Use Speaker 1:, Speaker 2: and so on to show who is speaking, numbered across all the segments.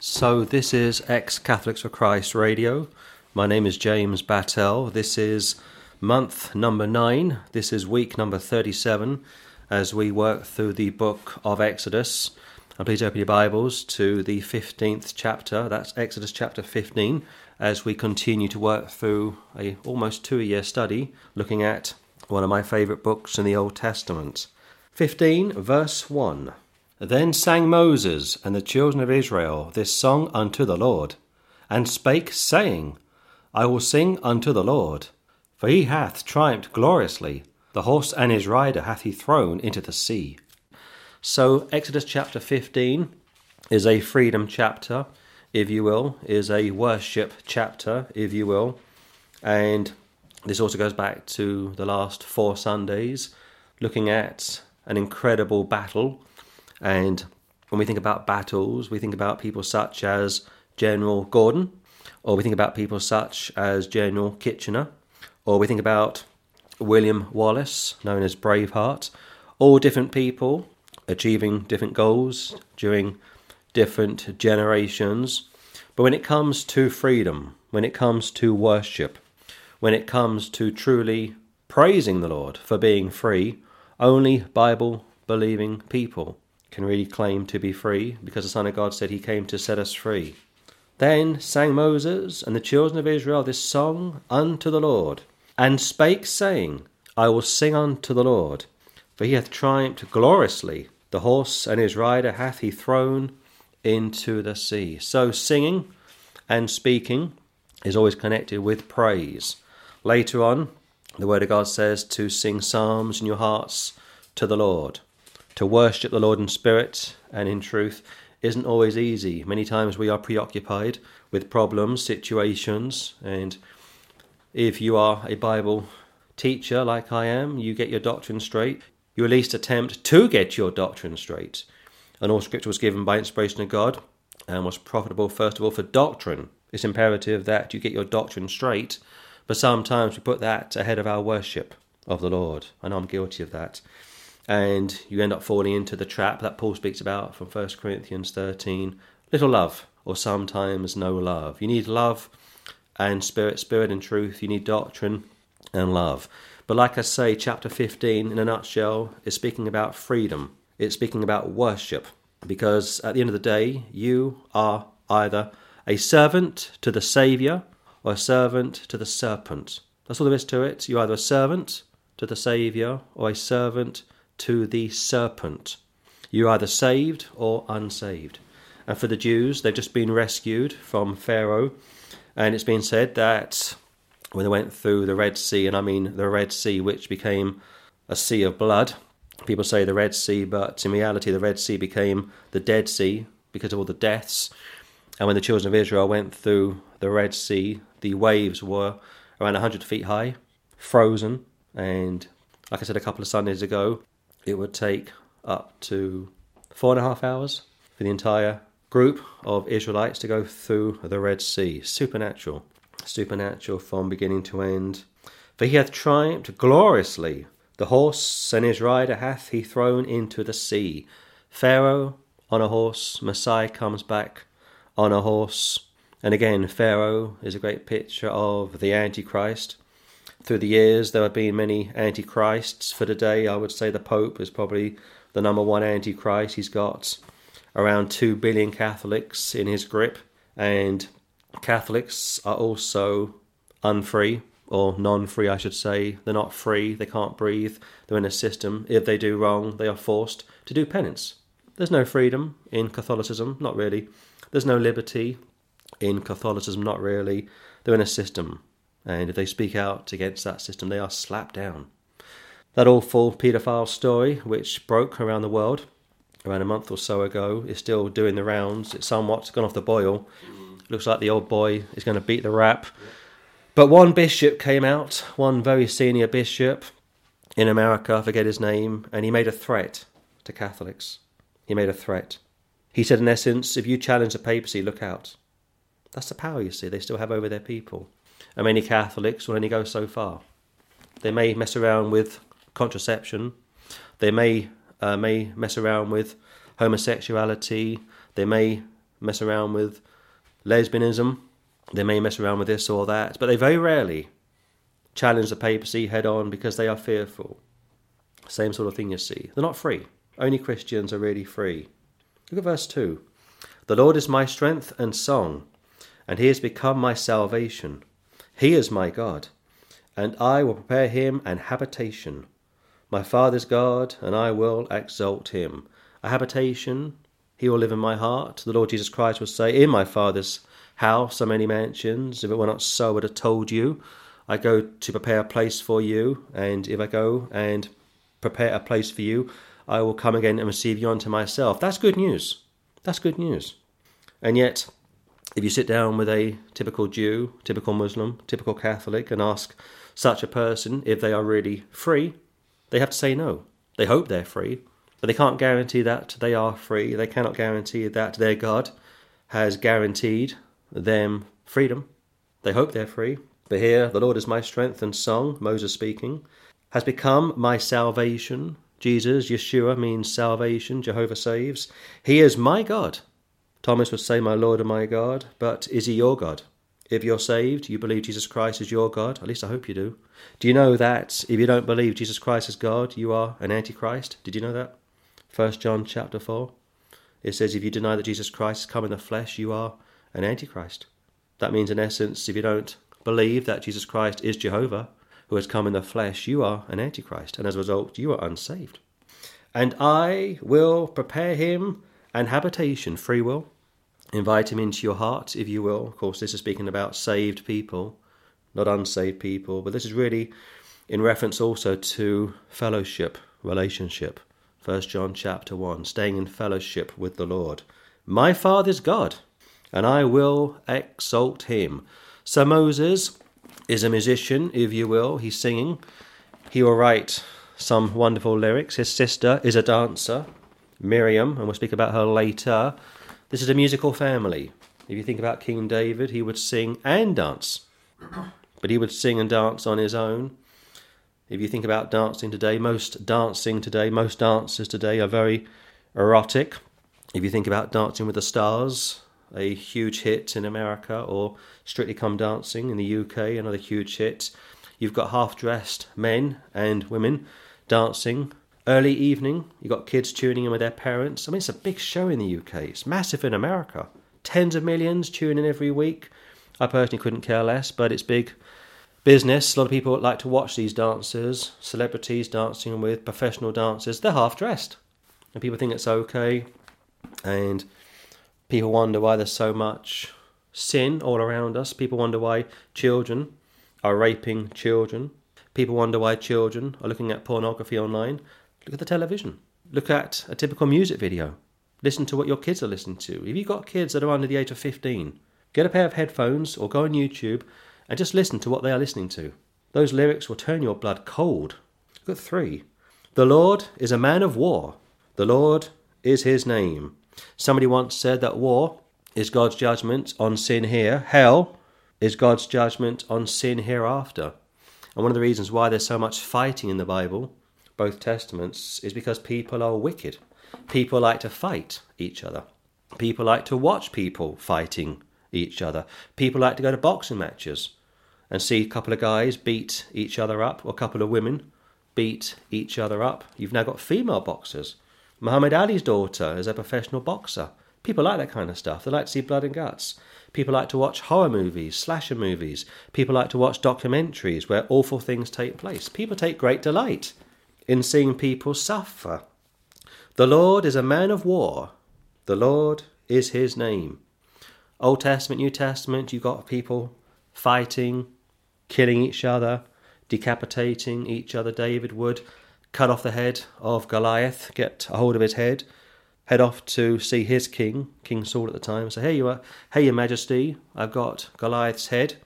Speaker 1: So, this is Ex Catholics for Christ Radio. My name is James Bartley. This is month number nine. This is week number 37 as we work through the book of Exodus. And please open your Bibles to the 15th chapter. That's Exodus chapter 15 as we continue to work through a almost two year study looking at one of my favourite books in the Old Testament. 15 verse 1. Then sang Moses and the children of Israel this song unto the Lord, and spake, saying, I will sing unto the Lord, for he hath triumphed gloriously. The horse and his rider hath he thrown into the sea. So, Exodus chapter 15 is a freedom chapter, if you will, is a worship chapter, if you will. And this also goes back to the last four Sundays, looking at an incredible battle and when we think about battles, we think about people such as General Gordon, or we think about people such as General Kitchener, or we think about William Wallace, known as Braveheart, all different people achieving different goals during different generations. But when it comes to freedom, when it comes to worship, when it comes to truly praising the Lord for being free, only Bible believing people can really claim to be free because the Son of God said he came to set us free. Then sang Moses and the children of Israel this song unto the Lord, and spake, saying, I will sing unto the Lord, for he hath triumphed gloriously. The horse and his rider hath he thrown into the sea. So singing and speaking is always connected with praise. Later on, the Word of God says to sing psalms in your hearts to the Lord to worship the Lord in spirit and in truth isn't always easy. Many times we are preoccupied with problems, situations, and if you are a Bible teacher like I am, you get your doctrine straight. You at least attempt to get your doctrine straight. And all scripture was given by inspiration of God and was profitable, first of all, for doctrine. It's imperative that you get your doctrine straight, but sometimes we put that ahead of our worship of the Lord. Know I'm guilty of that and you end up falling into the trap that Paul speaks about from 1 Corinthians 13 little love, or sometimes no love. You need love and spirit, spirit and truth. You need doctrine and love. But like I say, chapter 15, in a nutshell, is speaking about freedom, it's speaking about worship, because at the end of the day, you are either a servant to the Saviour or a servant to the serpent. That's all there is to it. You're either a servant to the Saviour or a servant to the serpent. You're either saved or unsaved. And for the Jews, they've just been rescued from Pharaoh. And it's been said that when they went through the Red Sea, and I mean the Red Sea, which became a sea of blood, people say the Red Sea, but in reality, the Red Sea became the Dead Sea because of all the deaths. And when the children of Israel went through the Red Sea, the waves were around 100 feet high, frozen. And like I said a couple of Sundays ago, it would take up to four and a half hours for the entire group of Israelites to go through the Red Sea. Supernatural. Supernatural from beginning to end. For he hath triumphed gloriously. The horse and his rider hath he thrown into the sea. Pharaoh on a horse, Messiah comes back on a horse. And again, Pharaoh is a great picture of the Antichrist. Through the years, there have been many antichrists. For today, I would say the Pope is probably the number one antichrist. He's got around 2 billion Catholics in his grip, and Catholics are also unfree or non free, I should say. They're not free, they can't breathe, they're in a system. If they do wrong, they are forced to do penance. There's no freedom in Catholicism, not really. There's no liberty in Catholicism, not really. They're in a system and if they speak out against that system, they are slapped down. That awful paedophile story, which broke around the world around a month or so ago, is still doing the rounds. It's somewhat gone off the boil. looks like the old boy is going to beat the rap. But one bishop came out, one very senior bishop in America, I forget his name, and he made a threat to Catholics. He made a threat. He said, in essence, if you challenge the papacy, look out. That's the power, you see, they still have over their people and many Catholics will only go so far. They may mess around with contraception, they may uh, may mess around with homosexuality, they may mess around with lesbianism, they may mess around with this or that, but they very rarely challenge the papacy head on because they are fearful. Same sort of thing you see. They're not free. Only Christians are really free. Look at verse 2. The Lord is my strength and song, and he has become my salvation. He is my God, and I will prepare him an habitation. My father's God, and I will exalt him. A habitation, he will live in my heart. The Lord Jesus Christ will say, In my father's house are many mansions. If it were not so, I would have told you. I go to prepare a place for you, and if I go and prepare a place for you, I will come again and receive you unto myself. That's good news. That's good news. And yet, if you sit down with a typical Jew, typical Muslim, typical Catholic, and ask such a person if they are really free, they have to say no. They hope they're free, but they can't guarantee that they are free. They cannot guarantee that their God has guaranteed them freedom. They hope they're free, but here, the Lord is my strength and song, Moses speaking, has become my salvation. Jesus, Yeshua, means salvation. Jehovah saves. He is my God. Thomas would say, My Lord and my God, but is he your God? If you're saved, you believe Jesus Christ is your God. At least I hope you do. Do you know that if you don't believe Jesus Christ is God, you are an antichrist? Did you know that? First John chapter 4. It says, If you deny that Jesus Christ has come in the flesh, you are an antichrist. That means, in essence, if you don't believe that Jesus Christ is Jehovah, who has come in the flesh, you are an antichrist, and as a result, you are unsaved. And I will prepare him an habitation, free will. Invite him into your heart, if you will. Of course, this is speaking about saved people, not unsaved people, but this is really in reference also to fellowship, relationship. First John chapter 1, staying in fellowship with the Lord. My Father's God, and I will exalt him. So Moses is a musician, if you will. He's singing. He will write some wonderful lyrics. His sister is a dancer, Miriam, and we'll speak about her later. This is a musical family. If you think about King David, he would sing and dance, but he would sing and dance on his own. If you think about dancing today, most dancing today, most dancers today are very erotic. If you think about Dancing with the Stars, a huge hit in America, or Strictly Come Dancing in the UK, another huge hit. You've got half dressed men and women dancing. Early evening, you've got kids tuning in with their parents. I mean, it's a big show in the UK, it's massive in America. Tens of millions tune in every week. I personally couldn't care less, but it's big business. A lot of people like to watch these dancers, celebrities dancing with professional dancers. They're half dressed. And people think it's okay. And People wonder why there's so much sin all around us. People wonder why children are raping children. People wonder why children are looking at pornography online. Look at the television. Look at a typical music video. Listen to what your kids are listening to. If you've got kids that are under the age of 15, get a pair of headphones or go on YouTube and just listen to what they are listening to. Those lyrics will turn your blood cold. Look at three. The Lord is a man of war. The Lord is his name. Somebody once said that war is God's judgment on sin here, hell is God's judgment on sin hereafter. And one of the reasons why there's so much fighting in the Bible, both Testaments, is because people are wicked. People like to fight each other. People like to watch people fighting each other. People like to go to boxing matches and see a couple of guys beat each other up, or a couple of women beat each other up. You've now got female boxers Muhammad Ali's daughter is a professional boxer. People like that kind of stuff. They like to see blood and guts. People like to watch horror movies, slasher movies. People like to watch documentaries where awful things take place. People take great delight in seeing people suffer. The Lord is a man of war. The Lord is his name. Old Testament, New Testament, you've got people fighting, killing each other, decapitating each other. David would cut off the head of Goliath, get a hold of his head, head off to see his king, King Saul at the time, say, Hey, you are, hey, your majesty, I've got Goliath's head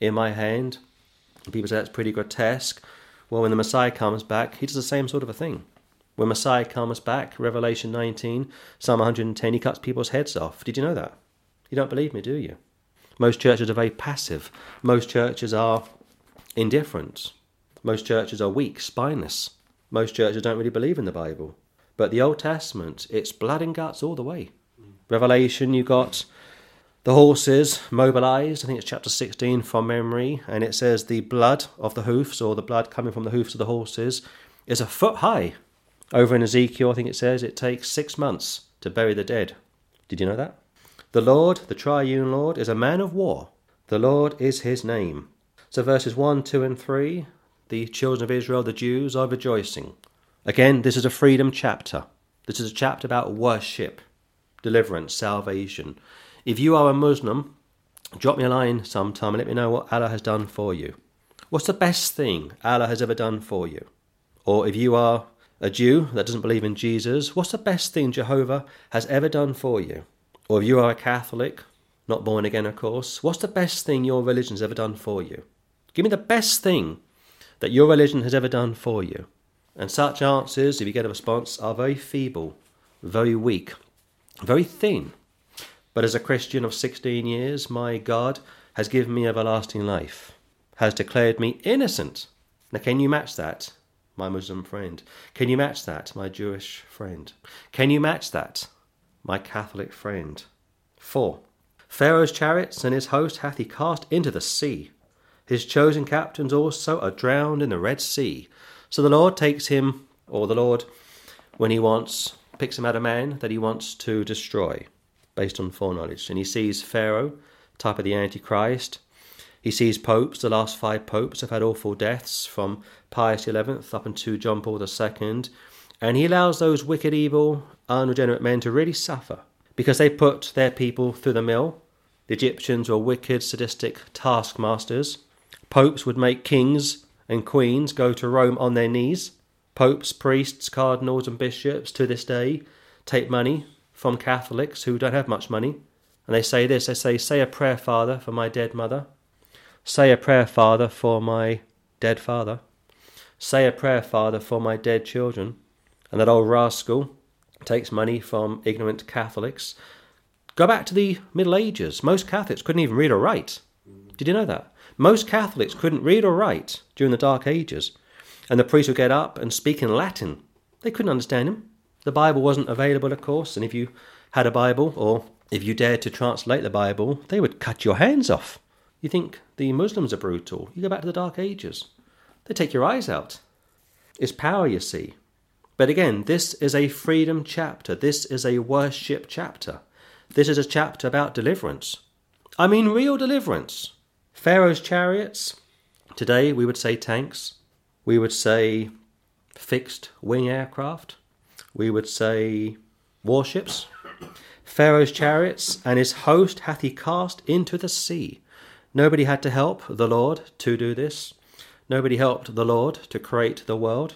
Speaker 1: in my hand. And people say that's pretty grotesque. Well, when the Messiah comes back, he does the same sort of a thing. When Messiah comes back, Revelation 19, Psalm 110, he cuts people's heads off. Did you know that? You don't believe me, do you? Most churches are very passive. Most churches are indifferent. Most churches are weak, spineless. Most churches don't really believe in the Bible. But the Old Testament, it's blood and guts all the way. Revelation, you got the horses mobilized. I think it's chapter 16 from memory, and it says the blood of the hoofs, or the blood coming from the hoofs of the horses, is a foot high. Over in Ezekiel, I think it says it takes six months to bury the dead. Did you know that? The Lord, the triune Lord, is a man of war. The Lord is his name. So verses 1, 2, and 3 the children of Israel, the Jews, are rejoicing. Again, this is a freedom chapter. This is a chapter about worship, deliverance, salvation. If you are a Muslim, drop me a line sometime and let me know what Allah has done for you. What's the best thing Allah has ever done for you? Or if you are a Jew that doesn't believe in Jesus, what's the best thing Jehovah has ever done for you? Or if you are a Catholic, not born again, of course, what's the best thing your religion has ever done for you? Give me the best thing that your religion has ever done for you. And such answers, if you get a response, are very feeble, very weak, very thin. But as a Christian of 16 years, my God has given me everlasting life, has declared me innocent. Now, can you match that, my Muslim friend? Can you match that, my Jewish friend? Can you match that, my Catholic friend? 4. Pharaoh's chariots and his host hath he cast into the sea. His chosen captains also are drowned in the Red Sea. So the Lord takes him, or the Lord, when he wants, picks him out a man that he wants to destroy, based on foreknowledge. And he sees Pharaoh, type of the Antichrist. He sees popes. The last five popes have had awful deaths, from Pius XI up until John Paul II. And he allows those wicked, evil, unregenerate men to really suffer because they put their people through the mill. The Egyptians were wicked, sadistic taskmasters. Popes would make kings and queens go to Rome on their knees. Popes, priests, cardinals, and bishops to this day take money from Catholics who don't have much money. And they say this they say, Say a prayer, Father, for my dead mother. Say a prayer, Father, for my dead father. Say a prayer, Father, for my dead children. And that old rascal takes money from ignorant Catholics. Go back to the Middle Ages. Most Catholics couldn't even read or write. Did you know that? Most Catholics couldn't read or write during the Dark Ages, and the priest would get up and speak in Latin. They couldn't understand him. The Bible wasn't available, of course, and if you had a Bible or if you dared to translate the Bible, they would cut your hands off. You think the Muslims are brutal. You go back to the Dark Ages. They take your eyes out. It's power, you see. But again, this is a freedom chapter. This is a worship chapter. This is a chapter about deliverance. I mean, real deliverance. Pharaoh's chariots, today we would say tanks, we would say fixed wing aircraft, we would say warships. Pharaoh's chariots and his host hath he cast into the sea. Nobody had to help the Lord to do this. Nobody helped the Lord to create the world.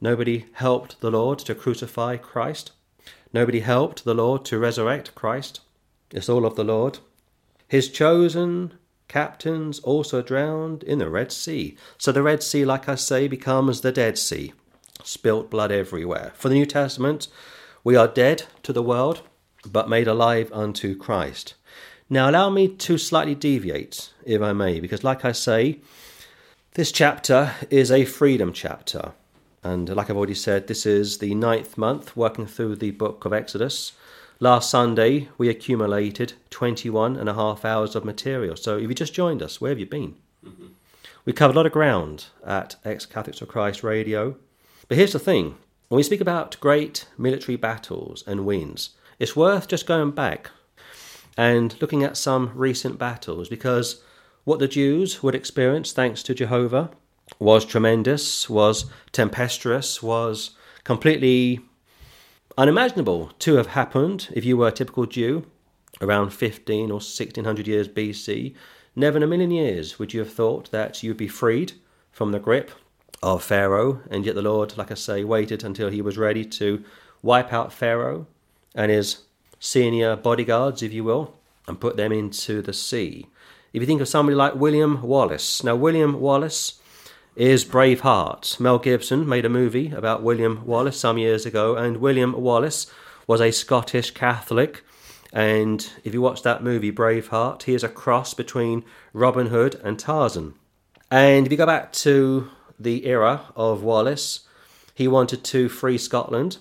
Speaker 1: Nobody helped the Lord to crucify Christ. Nobody helped the Lord to resurrect Christ. It's all of the Lord. His chosen captains also drowned in the Red Sea. So the Red Sea, like I say, becomes the Dead Sea. Spilt blood everywhere. For the New Testament, we are dead to the world, but made alive unto Christ. Now, allow me to slightly deviate, if I may, because, like I say, this chapter is a freedom chapter. And like I've already said, this is the ninth month working through the book of Exodus. Last Sunday, we accumulated 21 and a half hours of material. So if you just joined us, where have you been? Mm-hmm. We covered a lot of ground at Ex Catholics of Christ Radio. But here's the thing when we speak about great military battles and wins, it's worth just going back and looking at some recent battles because what the Jews would experience thanks to Jehovah was tremendous, was tempestuous, was completely unimaginable to have happened if you were a typical Jew around 15 or 1600 years BC. Never in a million years would you have thought that you'd be freed from the grip of Pharaoh, and yet the Lord, like I say, waited until he was ready to wipe out Pharaoh and his senior bodyguards, if you will, and put them into the sea. If you think of somebody like William Wallace, now William Wallace is Braveheart. Mel Gibson made a movie about William Wallace some years ago, and William Wallace was a Scottish Catholic. And if you watch that movie, Braveheart, he is a cross between Robin Hood and Tarzan. And if you go back to the era of Wallace, he wanted to free Scotland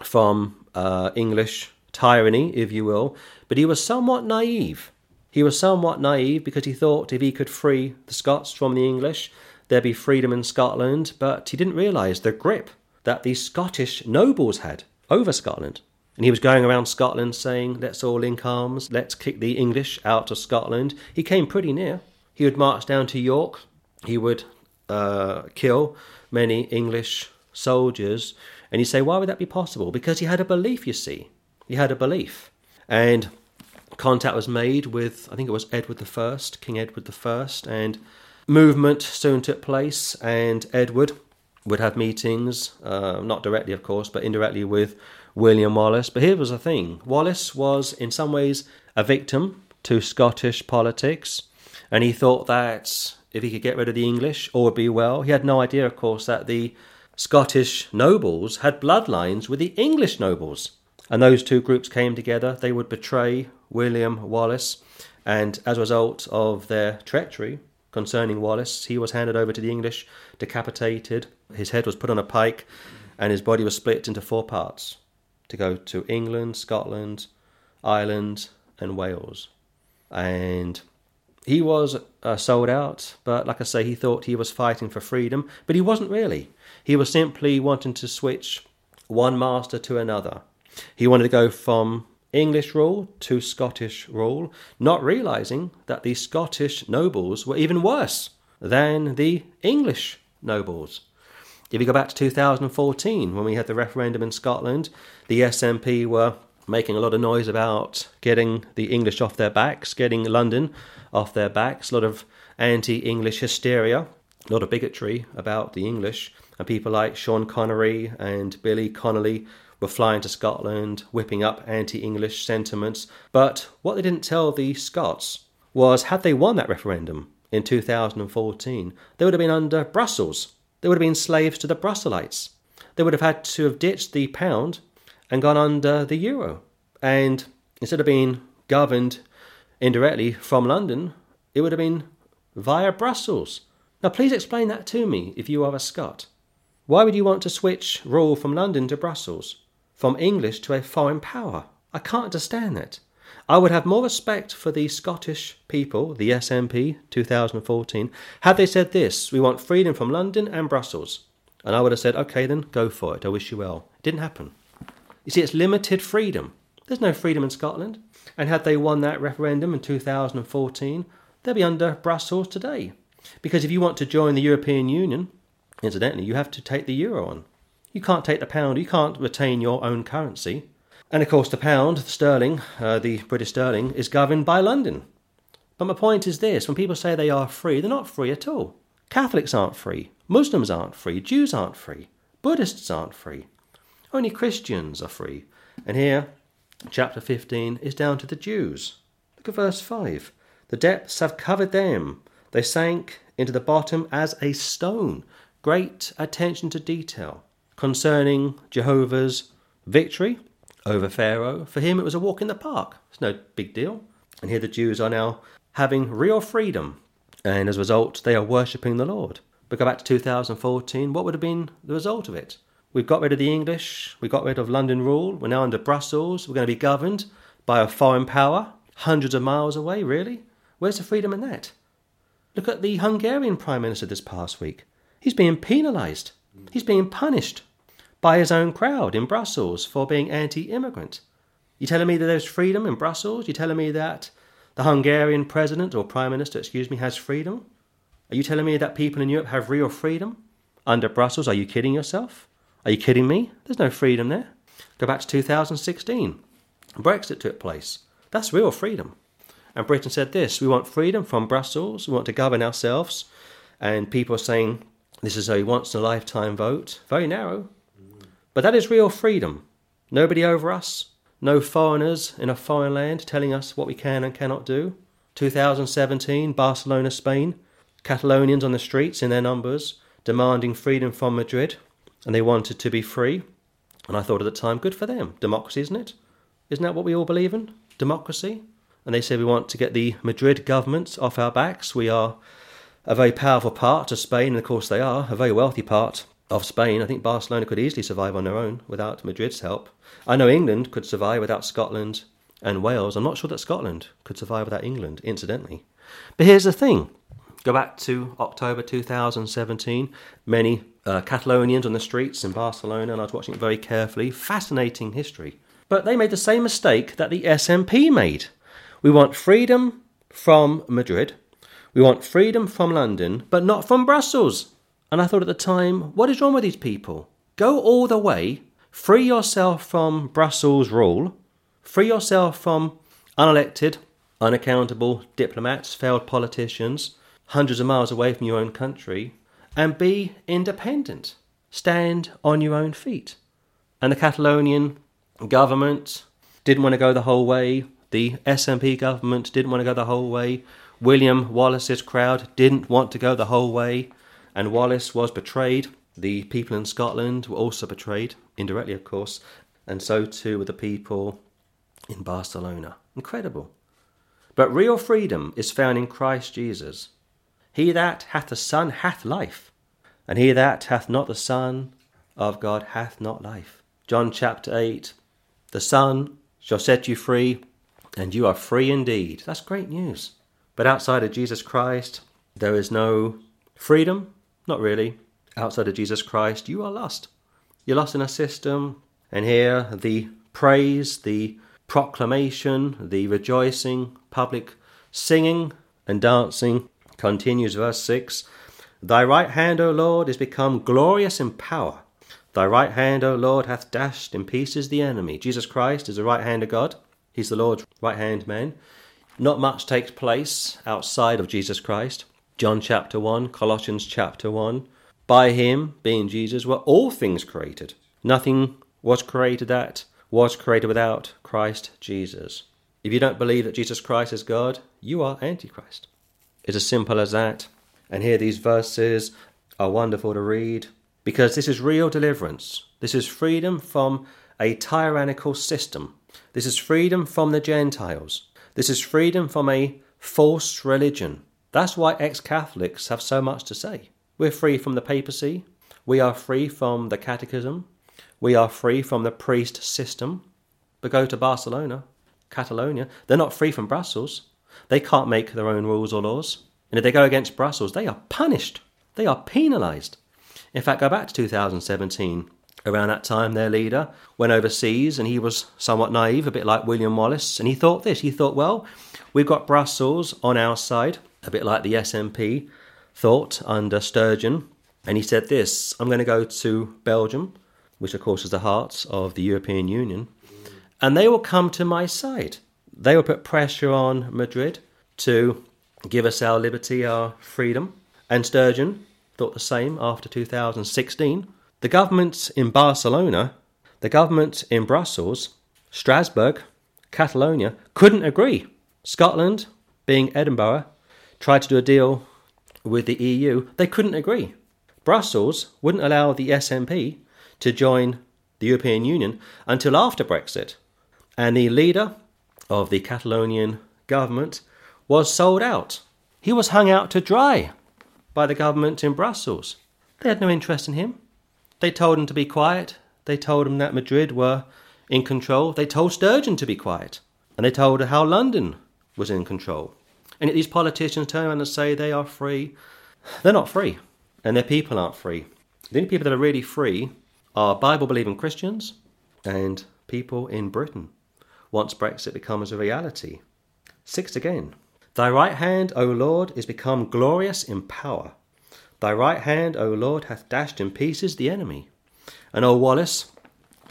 Speaker 1: from uh, English tyranny, if you will, but he was somewhat naive. He was somewhat naive because he thought if he could free the Scots from the English, there'd be freedom in Scotland, but he didn't realise the grip that the Scottish nobles had over Scotland. And he was going around Scotland saying, let's all link arms, let's kick the English out of Scotland. He came pretty near. He would march down to York, he would uh, kill many English soldiers. And you say, why would that be possible? Because he had a belief, you see. He had a belief. And contact was made with, I think it was Edward I, King Edward I, and movement soon took place. And Edward would have meetings, uh, not directly, of course, but indirectly with William Wallace. But here was the thing Wallace was, in some ways, a victim to Scottish politics, and he thought that if he could get rid of the English, all would be well. He had no idea, of course, that the Scottish nobles had bloodlines with the English nobles. And those two groups came together. They would betray William Wallace, and as a result of their treachery concerning Wallace, he was handed over to the English, decapitated. His head was put on a pike, and his body was split into four parts to go to England, Scotland, Ireland, and Wales. And he was uh, sold out, but like I say, he thought he was fighting for freedom, but he wasn't really. He was simply wanting to switch one master to another. He wanted to go from English rule to Scottish rule, not realizing that the Scottish nobles were even worse than the English nobles. If you go back to 2014, when we had the referendum in Scotland, the SNP were making a lot of noise about getting the English off their backs, getting London off their backs, a lot of anti English hysteria, a lot of bigotry about the English, and people like Sean Connery and Billy Connolly were flying to Scotland, whipping up anti English sentiments. But what they didn't tell the Scots was had they won that referendum in 2014, they would have been under Brussels they would have been slaves to the Brusselites. They would have had to have ditched the pound and gone under the euro. And instead of being governed indirectly from London, it would have been via Brussels. Now, please explain that to me if you are a Scot. Why would you want to switch rule from London to Brussels, from English to a foreign power? I can't understand that. I would have more respect for the Scottish people, the SNP 2014, had they said this we want freedom from London and Brussels. And I would have said, okay, then go for it. I wish you well. It didn't happen. You see, it's limited freedom. There's no freedom in Scotland. And had they won that referendum in 2014, they'd be under Brussels today. Because if you want to join the European Union, incidentally, you have to take the euro on. You can't take the pound, you can't retain your own currency. And of course, the pound, the sterling, uh, the British sterling, is governed by London. But my point is this when people say they are free, they're not free at all. Catholics aren't free, Muslims aren't free, Jews aren't free, Buddhists aren't free. Only Christians are free. And here, chapter 15 is down to the Jews. Look at verse 5. The depths have covered them, they sank into the bottom as a stone. Great attention to detail concerning Jehovah's victory over Pharaoh. For him, it was a walk in the park. It's no big deal. And here the Jews are now having real freedom. And as a result, they are worshipping the Lord. But go back to 2014, what would have been the result of it? We've got rid of the English, we got rid of London rule, we're now under Brussels, we're going to be governed by a foreign power, hundreds of miles away, really? Where's the freedom in that? Look at the Hungarian Prime Minister this past week. He's being penalised, he's being punished by his own crowd in Brussels for being anti immigrant. You're telling me that there's freedom in Brussels? You're telling me that the Hungarian president or prime minister, excuse me, has freedom? Are you telling me that people in Europe have real freedom under Brussels? Are you kidding yourself? Are you kidding me? There's no freedom there. Go back to 2016. Brexit took place. That's real freedom. And Britain said this we want freedom from Brussels, we want to govern ourselves. And people are saying this is a once in a lifetime vote, very narrow, but that is real freedom. Nobody over us, no foreigners in a foreign land telling us what we can and cannot do. 2017, Barcelona, Spain, Catalonians on the streets in their numbers, demanding freedom from Madrid, and they wanted to be free. And I thought at the time, good for them. Democracy, isn't it? Isn't that what we all believe in? Democracy? And they said we want to get the Madrid government off our backs. We are a very powerful part of Spain, and of course they are, a very wealthy part of Spain. I think Barcelona could easily survive on their own without Madrid's help. I know England could survive without Scotland and Wales. I'm not sure that Scotland could survive without England, incidentally. But here's the thing go back to October 2017. Many uh, Catalonians on the streets in Barcelona, and I was watching it very carefully. Fascinating history. But they made the same mistake that the SNP made. We want freedom from Madrid. We want freedom from London, but not from Brussels. And I thought at the time, what is wrong with these people? Go all the way, free yourself from Brussels rule, free yourself from unelected, unaccountable diplomats, failed politicians, hundreds of miles away from your own country, and be independent. Stand on your own feet. And the Catalonian government didn't want to go the whole way. The SNP government didn't want to go the whole way. William Wallace's crowd didn't want to go the whole way. And Wallace was betrayed. The people in Scotland were also betrayed, indirectly, of course. And so too were the people in Barcelona. Incredible. But real freedom is found in Christ Jesus. He that hath the Son hath life, and he that hath not the Son of God hath not life. John chapter 8 The Son shall set you free, and you are free indeed. That's great news. But outside of Jesus Christ, there is no freedom. Not really. Outside of Jesus Christ, you are lost. You're lost in a system, and here the praise, the proclamation, the rejoicing, public singing and dancing continues verse 6 Thy right hand, O Lord, is become glorious in power. Thy right hand, O Lord, hath dashed in pieces the enemy. Jesus Christ is the right hand of God. He's the Lord's right hand man. Not much takes place outside of Jesus Christ. John chapter 1, Colossians chapter 1. By him, being Jesus, were all things created. Nothing was created that was created without Christ Jesus. If you don't believe that Jesus Christ is God, you are Antichrist. It's as simple as that. And here these verses are wonderful to read because this is real deliverance. This is freedom from a tyrannical system. This is freedom from the Gentiles. This is freedom from a false religion. That's why ex Catholics have so much to say. We're free from the papacy. We are free from the catechism. We are free from the priest system. But go to Barcelona, Catalonia, they're not free from Brussels. They can't make their own rules or laws. And if they go against Brussels, they are punished. They are penalised. In fact, go back to 2017. Around that time, their leader went overseas and he was somewhat naive, a bit like William Wallace. And he thought this he thought, well, we've got Brussels on our side, a bit like the SNP thought under Sturgeon. And he said this I'm going to go to Belgium, which of course is the heart of the European Union, and they will come to my side. They will put pressure on Madrid to give us our liberty, our freedom. And Sturgeon thought the same after 2016. The governments in Barcelona, the governments in Brussels, Strasbourg, Catalonia couldn't agree. Scotland, being Edinburgh, tried to do a deal with the EU. They couldn't agree. Brussels wouldn't allow the SNP to join the European Union until after Brexit. And the leader of the Catalonian government was sold out. He was hung out to dry by the government in Brussels. They had no interest in him. They told him to be quiet. They told him that Madrid were in control. They told Sturgeon to be quiet. And they told how London was in control. And yet these politicians turn around and say they are free. They're not free. And their people aren't free. The only people that are really free are Bible believing Christians and people in Britain once Brexit becomes a reality. Sixth again. Thy right hand, O Lord, is become glorious in power. Thy right hand, O Lord, hath dashed in pieces the enemy. And old Wallace,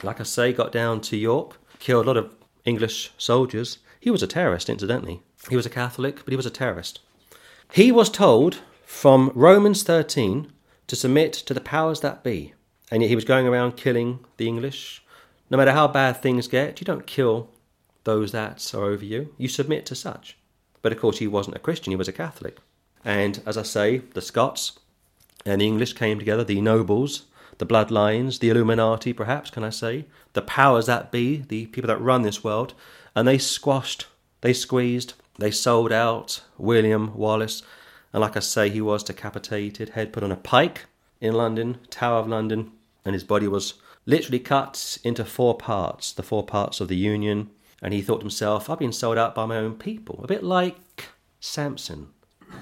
Speaker 1: like I say, got down to York, killed a lot of English soldiers. He was a terrorist, incidentally. He was a Catholic, but he was a terrorist. He was told from Romans 13 to submit to the powers that be, and yet he was going around killing the English. No matter how bad things get, you don't kill those that are over you. You submit to such. But of course, he wasn't a Christian, he was a Catholic. And as I say, the Scots and the English came together, the nobles, the bloodlines, the Illuminati, perhaps, can I say, the powers that be, the people that run this world, and they squashed, they squeezed, they sold out William Wallace. And like I say, he was decapitated, head put on a pike, in London, Tower of London, and his body was literally cut into four parts, the four parts of the Union. And he thought to himself, I've been sold out by my own people. A bit like Samson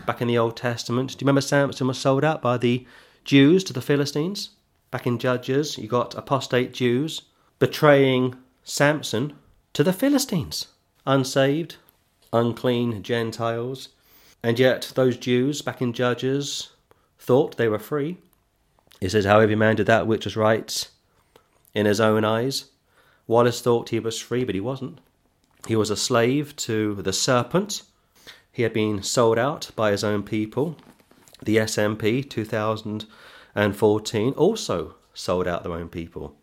Speaker 1: back in the Old Testament. Do you remember Samson was sold out by the Jews to the Philistines? Back in Judges, you got apostate Jews betraying Samson to the Philistines. Unsaved, unclean Gentiles. And yet, those Jews back in Judges thought they were free. It says, How every man did that which was right in his own eyes. Wallace thought he was free, but he wasn't. He was a slave to the serpent. He had been sold out by his own people. The SNP 2014 also sold out their own people.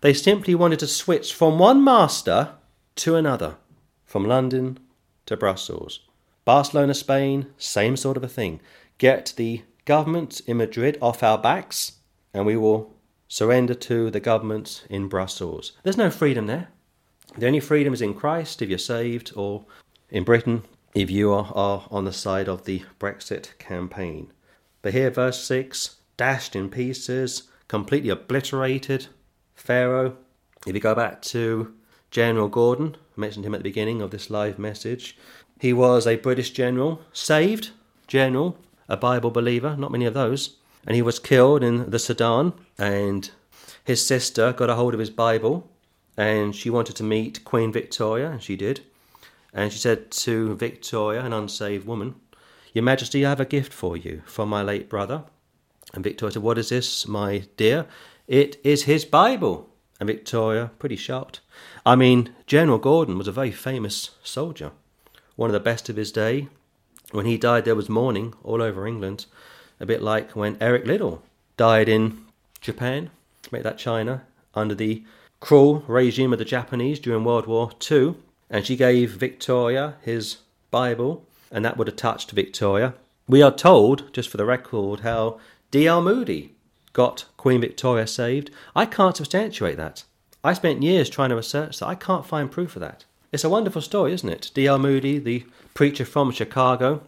Speaker 1: They simply wanted to switch from one master to another, from London to Brussels. Barcelona, Spain, same sort of a thing. Get the government in Madrid off our backs, and we will surrender to the government in Brussels. There's no freedom there. The only freedom is in Christ if you're saved, or in Britain if you are, are on the side of the Brexit campaign. But here, verse 6 dashed in pieces, completely obliterated. Pharaoh, if you go back to General Gordon, I mentioned him at the beginning of this live message, he was a British general, saved general, a Bible believer, not many of those, and he was killed in the Sudan. And his sister got a hold of his Bible and she wanted to meet Queen Victoria, and she did. And she said to Victoria, an unsaved woman, Your Majesty, I have a gift for you from my late brother. And Victoria said, What is this, my dear? It is his Bible. And Victoria, pretty shocked. I mean, General Gordon was a very famous soldier, one of the best of his day. When he died, there was mourning all over England, a bit like when Eric Liddell died in Japan, make that China, under the cruel regime of the Japanese during World War II. And she gave Victoria his Bible, and that would have touched Victoria. We are told, just for the record, how D.L. Moody got Queen Victoria saved. I can't substantiate that. I spent years trying to research that. I can't find proof of that. It's a wonderful story, isn't it? D.L. Moody, the preacher from Chicago,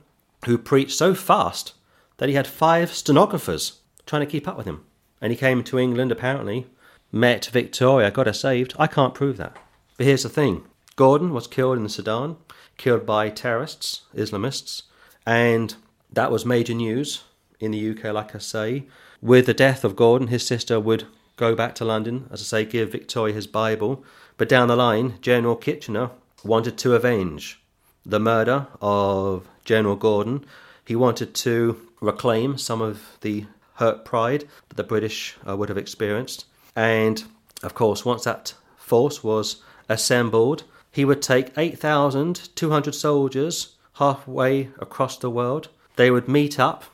Speaker 1: who preached so fast that he had five stenographers trying to keep up with him. And he came to England, apparently, met Victoria, got her saved. I can't prove that. But here's the thing Gordon was killed in the Sudan, killed by terrorists, Islamists, and that was major news in the UK, like I say. With the death of Gordon, his sister would go back to London, as I say, give Victoria his Bible. But down the line, General Kitchener wanted to avenge the murder of General Gordon. He wanted to reclaim some of the hurt pride that the British uh, would have experienced. And of course, once that force was assembled, he would take 8,200 soldiers halfway across the world. They would meet up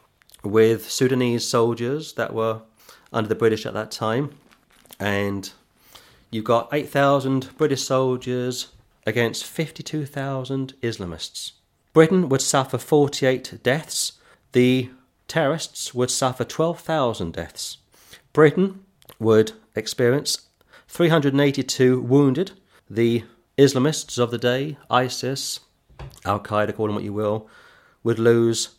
Speaker 1: with Sudanese soldiers that were under the British at that time. And you've got 8,000 British soldiers against 52,000 Islamists. Britain would suffer 48 deaths. The terrorists would suffer 12,000 deaths. Britain would experience 382 wounded. The Islamists of the day, ISIS, Al Qaeda, call them what you will, would lose,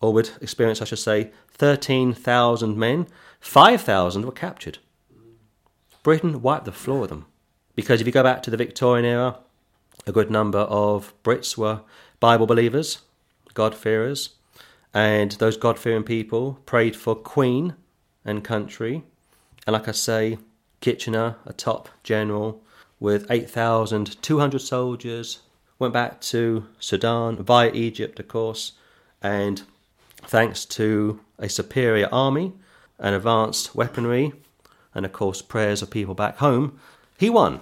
Speaker 1: or would experience, I should say, 13,000 men. 5,000 were captured. Britain wiped the floor with them. Because if you go back to the Victorian era, a good number of Brits were Bible believers, God-fearers, and those God-fearing people prayed for Queen and country and like I say, Kitchener, a top general with 8,200 soldiers, went back to Sudan via Egypt, of course, and thanks to a superior army and advanced weaponry, and of course prayers of people back home, he won.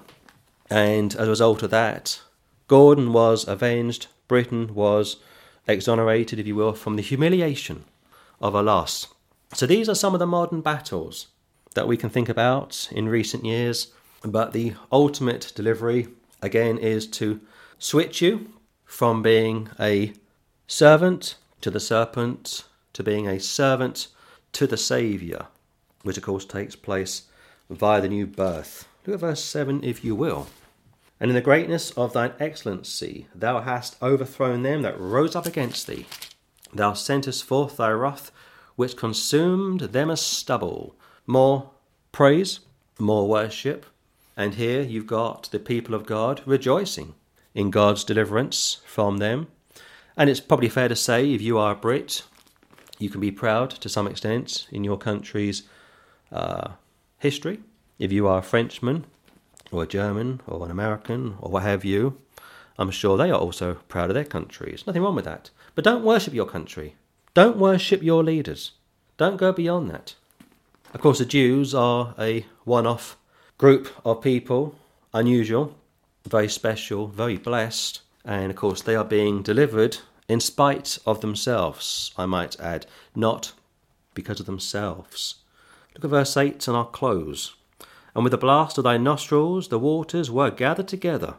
Speaker 1: And as a result of that, Gordon was avenged, Britain was exonerated, if you will, from the humiliation of a loss. So these are some of the modern battles that we can think about in recent years. But the ultimate delivery, again, is to switch you from being a servant to the serpent to being a servant to the Saviour, which of course takes place via the new birth. Look at verse 7 if you will. And in the greatness of thine excellency, thou hast overthrown them that rose up against thee. Thou sentest forth thy wrath which consumed them as stubble. More praise, more worship, and here you've got the people of God rejoicing in God's deliverance from them. And it's probably fair to say, if you are a Brit, you can be proud to some extent in your country's uh, history. If you are a Frenchman, or a German, or an American, or what have you, I'm sure they are also proud of their country. There's nothing wrong with that. But don't worship your country. Don't worship your leaders. Don't go beyond that. Of course, the Jews are a one off group of people, unusual, very special, very blessed, and of course, they are being delivered in spite of themselves, I might add, not because of themselves. Look at verse 8 and I'll close. And with the blast of thy nostrils the waters were gathered together,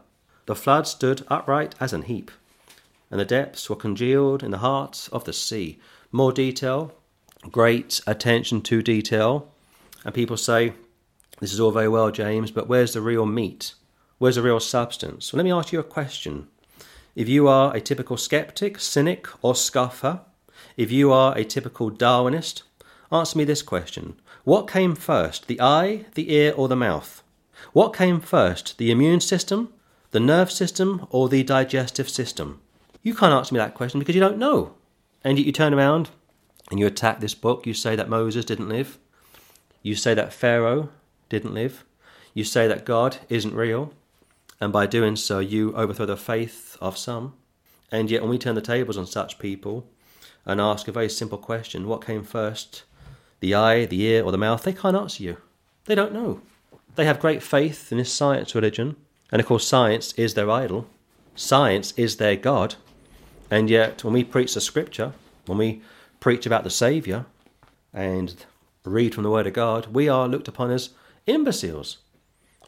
Speaker 1: the flood stood upright as an heap, and the depths were congealed in the heart of the sea. More detail, great attention to detail. And people say, This is all very well, James, but where's the real meat? Where's the real substance? Well, let me ask you a question. If you are a typical skeptic, cynic, or scuffer, if you are a typical Darwinist, answer me this question What came first, the eye, the ear, or the mouth? What came first, the immune system, the nerve system, or the digestive system? You can't answer me that question because you don't know. And yet you turn around and you attack this book. You say that Moses didn't live. You say that Pharaoh didn't live. You say that God isn't real. And by doing so, you overthrow the faith of some. And yet, when we turn the tables on such people and ask a very simple question what came first, the eye, the ear, or the mouth? They can't answer you. They don't know. They have great faith in this science religion. And of course, science is their idol, science is their God. And yet, when we preach the scripture, when we preach about the Saviour and read from the Word of God, we are looked upon as imbeciles.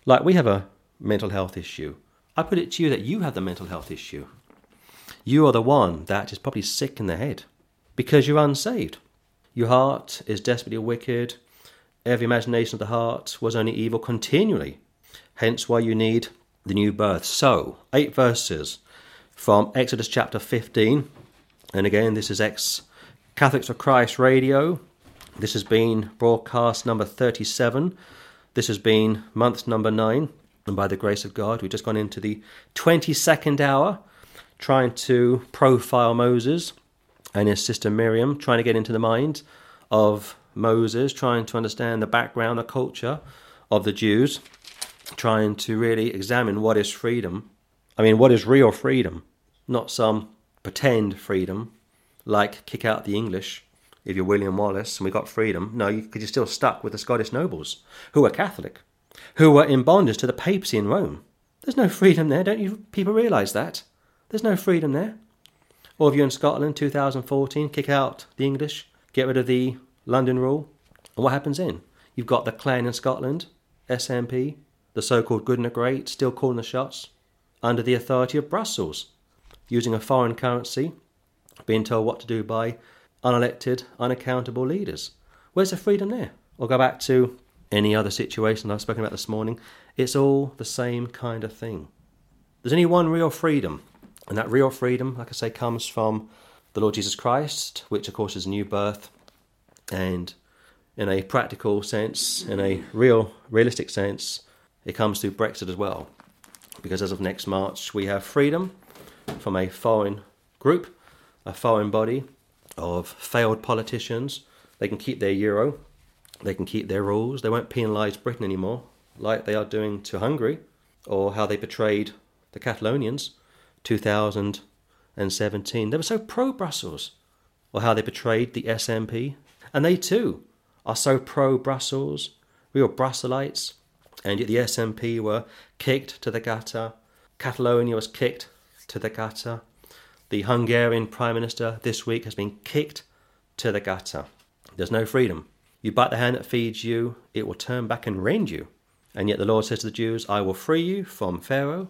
Speaker 1: Like we have a mental health issue. I put it to you that you have the mental health issue. You are the one that is probably sick in the head because you're unsaved. Your heart is desperately wicked. Every imagination of the heart was only evil continually. Hence why you need the new birth. So, eight verses from Exodus chapter 15. And again, this is ex Catholics for Christ radio. This has been broadcast number 37. This has been month number nine. And by the grace of God, we've just gone into the 22nd hour trying to profile Moses and his sister Miriam, trying to get into the mind of Moses, trying to understand the background, the culture of the Jews, trying to really examine what is freedom. I mean, what is real freedom? Not some pretend freedom, like kick out the English if you're William Wallace and we got freedom. No, because you're still stuck with the Scottish nobles, who were Catholic, who were in bondage to the papacy in Rome. There's no freedom there, don't you people realise that? There's no freedom there. Or if you're in Scotland, 2014, kick out the English, get rid of the London rule, and what happens then? You've got the clan in Scotland, SNP, the so called good and the great, still calling the shots, under the authority of Brussels, using a foreign currency, being told what to do by unelected, unaccountable leaders. Where's the freedom there? Or go back to any other situation I've spoken about this morning. It's all the same kind of thing. There's only one real freedom, and that real freedom, like I say, comes from the Lord Jesus Christ, which of course is new birth. And in a practical sense, in a real, realistic sense, it comes through Brexit as well. Because as of next March, we have freedom from a foreign group, a foreign body of failed politicians. They can keep their euro, they can keep their rules, they won't penalise Britain anymore, like they are doing to Hungary, or how they betrayed the Catalonians 2017. They were so pro Brussels, or how they betrayed the SNP. And they too are so pro Brussels, real Brusselites. And yet the SNP were kicked to the gutter. Catalonia was kicked to the gutter. The Hungarian Prime Minister this week has been kicked to the gutter. There's no freedom. You bite the hand that feeds you, it will turn back and rend you. And yet the Lord says to the Jews, I will free you from Pharaoh,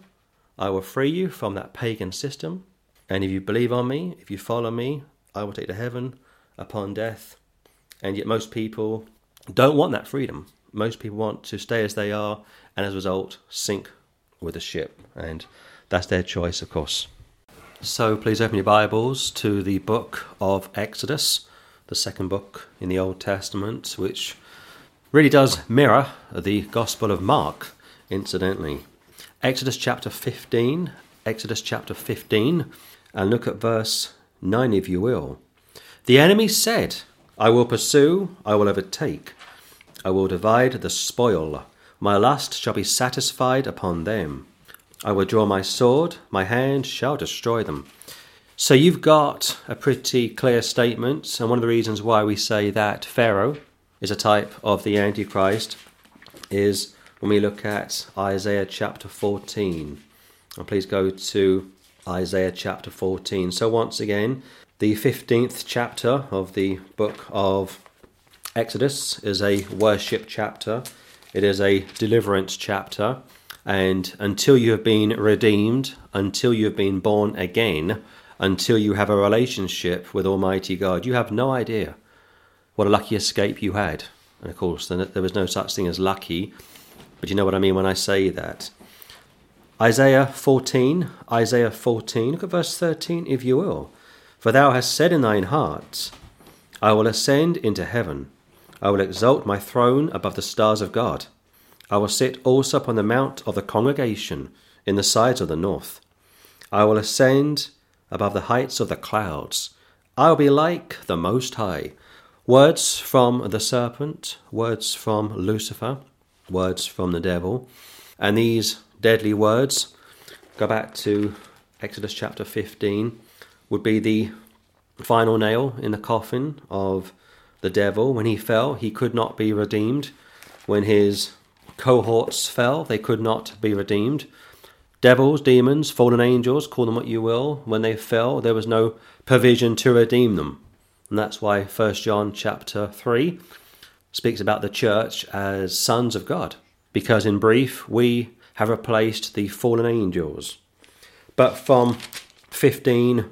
Speaker 1: I will free you from that pagan system. And if you believe on me, if you follow me, I will take you to heaven upon death. And yet, most people don't want that freedom. Most people want to stay as they are and as a result sink with the ship. And that's their choice, of course. So please open your Bibles to the book of Exodus, the second book in the Old Testament, which really does mirror the Gospel of Mark, incidentally. Exodus chapter 15, Exodus chapter 15, and look at verse 9 if you will. The enemy said, I will pursue, I will overtake, I will divide the spoil. My lust shall be satisfied upon them. I will draw my sword, my hand shall destroy them. So you've got a pretty clear statement, and one of the reasons why we say that Pharaoh is a type of the Antichrist is when we look at Isaiah chapter 14. And please go to Isaiah chapter 14. So, once again, the 15th chapter of the book of Exodus is a worship chapter, it is a deliverance chapter. And until you have been redeemed, until you have been born again, until you have a relationship with Almighty God, you have no idea what a lucky escape you had. And of course, there was no such thing as lucky, but you know what I mean when I say that. Isaiah 14, Isaiah 14, look at verse 13 if you will. For thou hast said in thine heart, I will ascend into heaven, I will exalt my throne above the stars of God. I will sit also upon the mount of the congregation in the sides of the north. I will ascend above the heights of the clouds. I will be like the Most High. Words from the serpent, words from Lucifer, words from the devil. And these deadly words, go back to Exodus chapter 15, would be the final nail in the coffin of the devil. When he fell, he could not be redeemed. When his cohorts fell, they could not be redeemed. Devils, demons, fallen angels, call them what you will, when they fell, there was no provision to redeem them. And that's why 1 John chapter 3 speaks about the church as sons of God. Because in brief, we have replaced the fallen angels. But from 15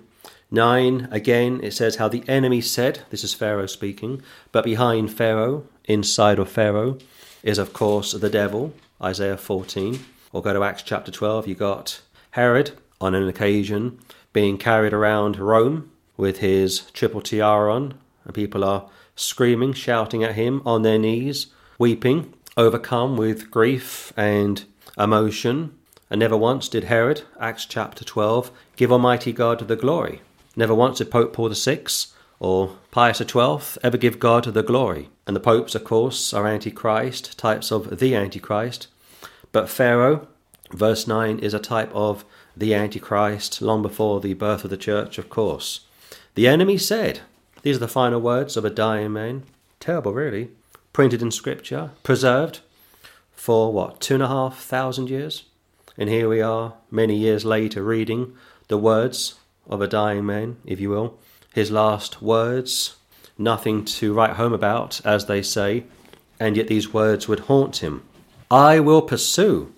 Speaker 1: 9, again, it says how the enemy said, this is Pharaoh speaking, but behind Pharaoh, inside of Pharaoh, is of course the devil, Isaiah 14. Or go to Acts chapter 12, you got Herod on an occasion being carried around Rome with his triple tiara on, and people are screaming, shouting at him on their knees, weeping, overcome with grief and emotion, and never once did Herod, Acts chapter 12, give Almighty God the glory. Never once did Pope Paul VI or Pius XII ever give God the glory. And the popes, of course, are Antichrist, types of the Antichrist. But Pharaoh, verse 9, is a type of the Antichrist long before the birth of the church, of course. The enemy said, These are the final words of a dying man. Terrible, really. Printed in Scripture, preserved for what, two and a half thousand years? And here we are, many years later, reading the words of a dying man, if you will, his last words, nothing to write home about, as they say, and yet these words would haunt him. I will pursue,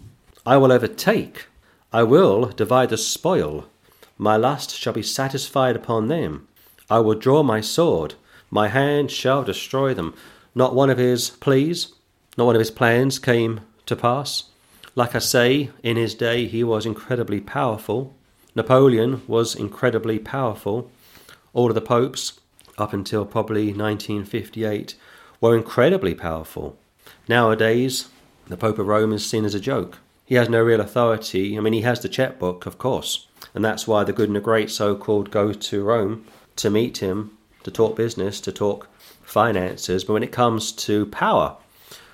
Speaker 1: I will overtake, I will divide the spoil, my lust shall be satisfied upon them. I will draw my sword, my hand shall destroy them. Not one of his pleas, not one of his plans came to pass. Like I say, in his day he was incredibly powerful. Napoleon was incredibly powerful. All of the popes, up until probably 1958, were incredibly powerful. Nowadays, the Pope of Rome is seen as a joke. He has no real authority. I mean, he has the checkbook, of course, and that's why the good and the great so called go to Rome to meet him, to talk business, to talk finances. But when it comes to power,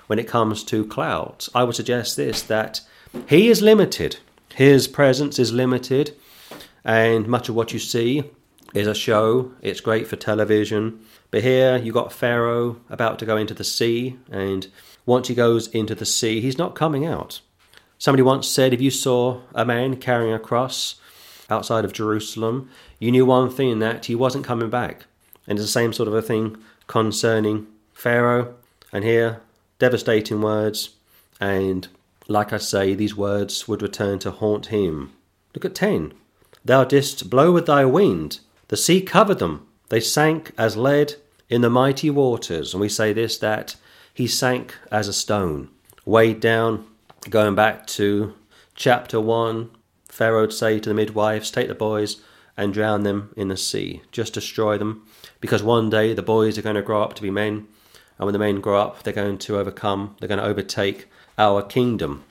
Speaker 1: when it comes to clout, I would suggest this that he is limited. His presence is limited, and much of what you see is a show. It's great for television. But here you got Pharaoh about to go into the sea, and once he goes into the sea, he's not coming out. Somebody once said if you saw a man carrying a cross outside of Jerusalem, you knew one thing that he wasn't coming back. And it's the same sort of a thing concerning Pharaoh. And here devastating words, and like I say, these words would return to haunt him. Look at 10. Thou didst blow with thy wind, the sea covered them, they sank as lead in the mighty waters. And we say this that he sank as a stone, weighed down, going back to chapter 1. Pharaoh would say to the midwives, Take the boys and drown them in the sea. Just destroy them. Because one day the boys are going to grow up to be men. And when the men grow up, they're going to overcome, they're going to overtake our kingdom.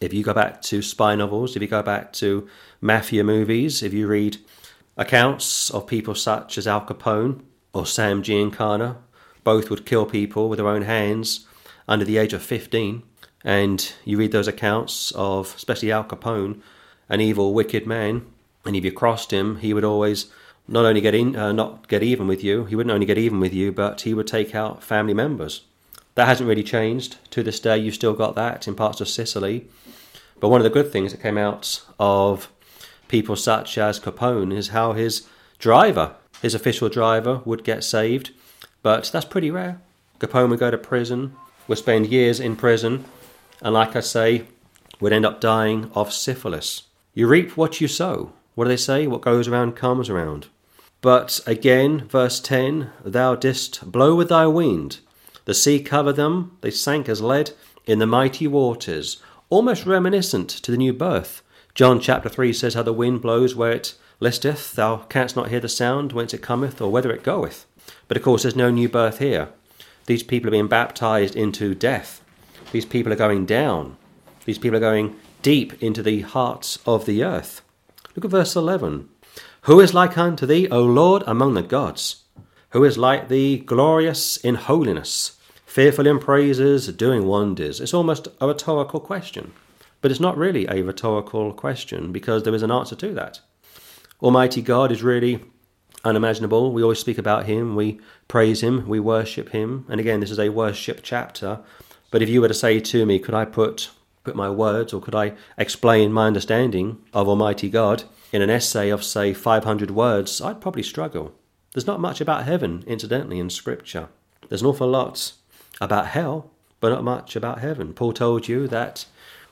Speaker 1: If you go back to spy novels, if you go back to mafia movies, if you read accounts of people such as Al Capone or Sam Giancana, both would kill people with their own hands under the age of 15. And you read those accounts of, especially Al Capone, an evil, wicked man. And if you crossed him, he would always not only get in, uh, not get even with you. He wouldn't only get even with you, but he would take out family members. That hasn't really changed to this day. You've still got that in parts of Sicily. But one of the good things that came out of people such as Capone is how his driver, his official driver, would get saved. But that's pretty rare. Capone would go to prison, would spend years in prison, and like I say, would end up dying of syphilis. You reap what you sow. What do they say? What goes around comes around. But again, verse 10 Thou didst blow with thy wind, the sea covered them, they sank as lead in the mighty waters almost reminiscent to the new birth. John chapter 3 says how the wind blows where it listeth, thou canst not hear the sound whence it cometh or whither it goeth. But of course, there's no new birth here. These people are being baptized into death. These people are going down. These people are going deep into the hearts of the earth. Look at verse 11. Who is like unto thee, O Lord, among the gods? Who is like thee, glorious in holiness? fearful in praises, doing wonders. It's almost a rhetorical question. But it's not really a rhetorical question because there is an answer to that. Almighty God is really unimaginable. We always speak about Him, we praise Him, we worship Him. And again, this is a worship chapter. But if you were to say to me, could I put, put my words or could I explain my understanding of Almighty God in an essay of, say, 500 words, I'd probably struggle. There's not much about heaven, incidentally, in Scripture. There's an awful lot about hell, but not much about heaven. Paul told you that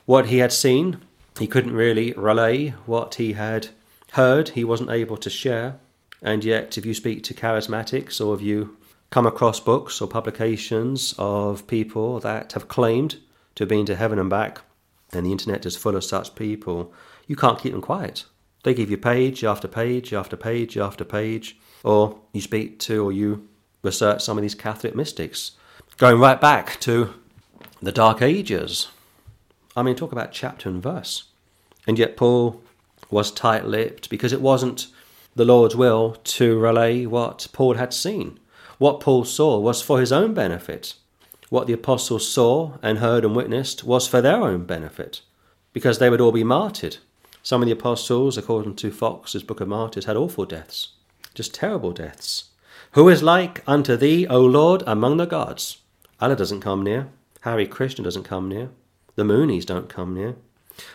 Speaker 1: what he had seen, he couldn't really relay. What he had heard, he wasn't able to share. And yet, if you speak to charismatics or if you come across books or publications of people that have claimed to have been to heaven and back, and the internet is full of such people, you can't keep them quiet. They give you page after page after page after page, or you speak to or you research some of these Catholic mystics Going right back to the Dark Ages. I mean, talk about chapter and verse. And yet, Paul was tight lipped because it wasn't the Lord's will to relay what Paul had seen. What Paul saw was for his own benefit. What the apostles saw and heard and witnessed was for their own benefit, because they would all be martyred. Some of the apostles, according to Foxe's Book of Martyrs, had awful deaths, just terrible deaths. Who is like unto thee, O Lord, among the gods? Allah doesn't come near. Hare Krishna doesn't come near. The Moonies don't come near.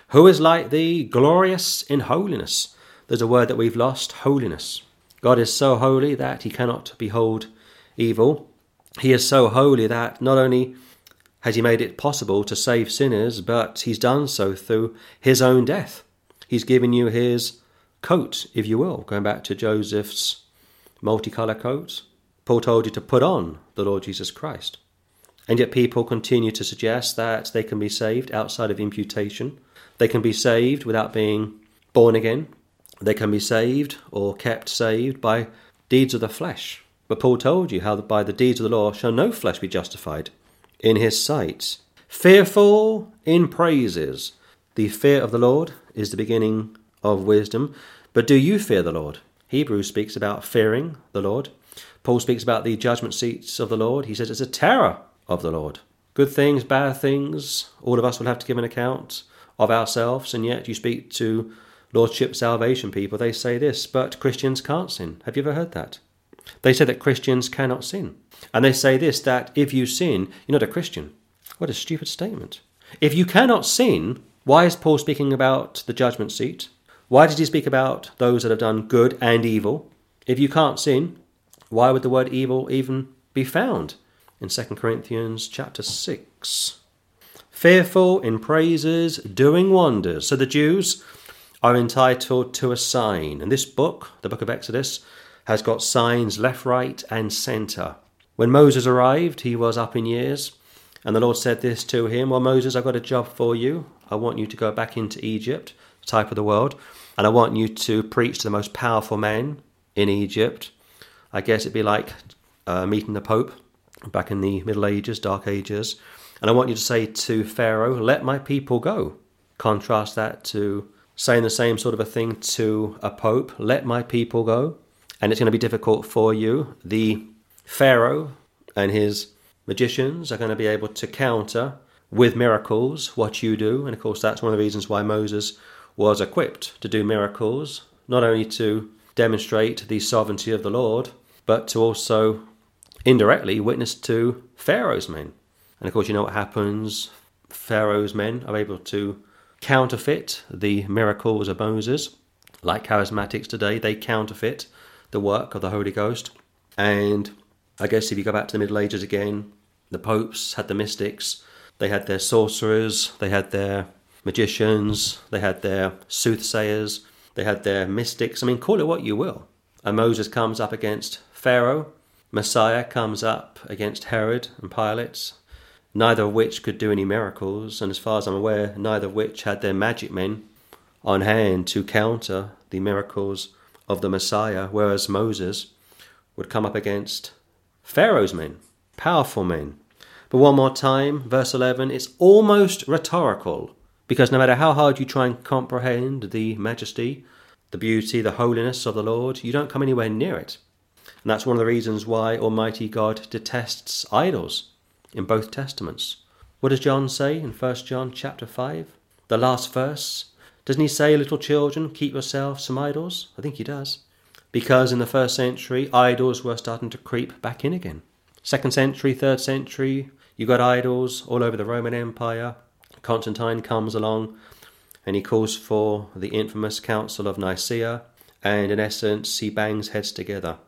Speaker 1: Who is like thee, glorious in holiness? There's a word that we've lost holiness. God is so holy that he cannot behold evil. He is so holy that not only has he made it possible to save sinners, but he's done so through his own death. He's given you his coat, if you will, going back to Joseph's multicolour coat. Paul told you to put on the Lord Jesus Christ. And yet people continue to suggest that they can be saved outside of imputation. They can be saved without being born again. They can be saved or kept saved by deeds of the flesh. But Paul told you how by the deeds of the law shall no flesh be justified in his sight. Fearful in praises. The fear of the Lord is the beginning of wisdom. But do you fear the Lord? Hebrews speaks about fearing the Lord. Paul speaks about the judgment seats of the Lord. He says it's a terror of the Lord. Good things, bad things, all of us will have to give an account of ourselves, and yet you speak to Lordship Salvation people, they say this, but Christians can't sin. Have you ever heard that? They say that Christians cannot sin. And they say this, that if you sin, you're not a Christian. What a stupid statement. If you cannot sin, why is Paul speaking about the judgment seat? Why did he speak about those that have done good and evil? If you can't sin, why would the word evil even be found in 2 Corinthians chapter 6. Fearful in praises, doing wonders. So the Jews are entitled to a sign. And this book, the book of Exodus, has got signs left, right, and centre. When Moses arrived, he was up in years, and the Lord said this to him Well, Moses, I've got a job for you. I want you to go back into Egypt, type of the world. and I want you to preach to the most powerful man in Egypt. I guess it'd be like uh, meeting the Pope back in the Middle Ages, Dark Ages. And I want you to say to Pharaoh, Let my people go. Contrast that to saying the same sort of a thing to a Pope, Let my people go. And it's going to be difficult for you. The Pharaoh and his magicians are going to be able to counter with miracles what you do. And of course, that's one of the reasons why Moses was equipped to do miracles, not only to demonstrate the sovereignty of the Lord, but to also indirectly witness to Pharaoh's men. And of course, you know what happens. Pharaoh's men are able to counterfeit the miracles of Moses, like charismatics today, they counterfeit the work of the Holy Ghost. And I guess if you go back to the Middle Ages again, the popes had the mystics, they had their sorcerers, they had their magicians, they had their soothsayers, they had their mystics. I mean, call it what you will. And Moses comes up against Pharaoh, Messiah comes up against Herod and Pilate, neither of which could do any miracles, and as far as I'm aware, neither of which had their magic men on hand to counter the miracles of the Messiah, whereas Moses would come up against Pharaoh's men, powerful men. But one more time, verse 11, it's almost rhetorical because no matter how hard you try and comprehend the majesty, the beauty, the holiness of the Lord, you don't come anywhere near it. And that's one of the reasons why Almighty God detests idols in both testaments. What does John say in 1 John chapter 5? The last verse. Doesn't he say, little children, keep yourselves from idols? I think he does. Because in the first century, idols were starting to creep back in again. Second century, third century, you got idols all over the Roman Empire. Constantine comes along and he calls for the infamous Council of Nicaea, and in essence, he bangs heads together.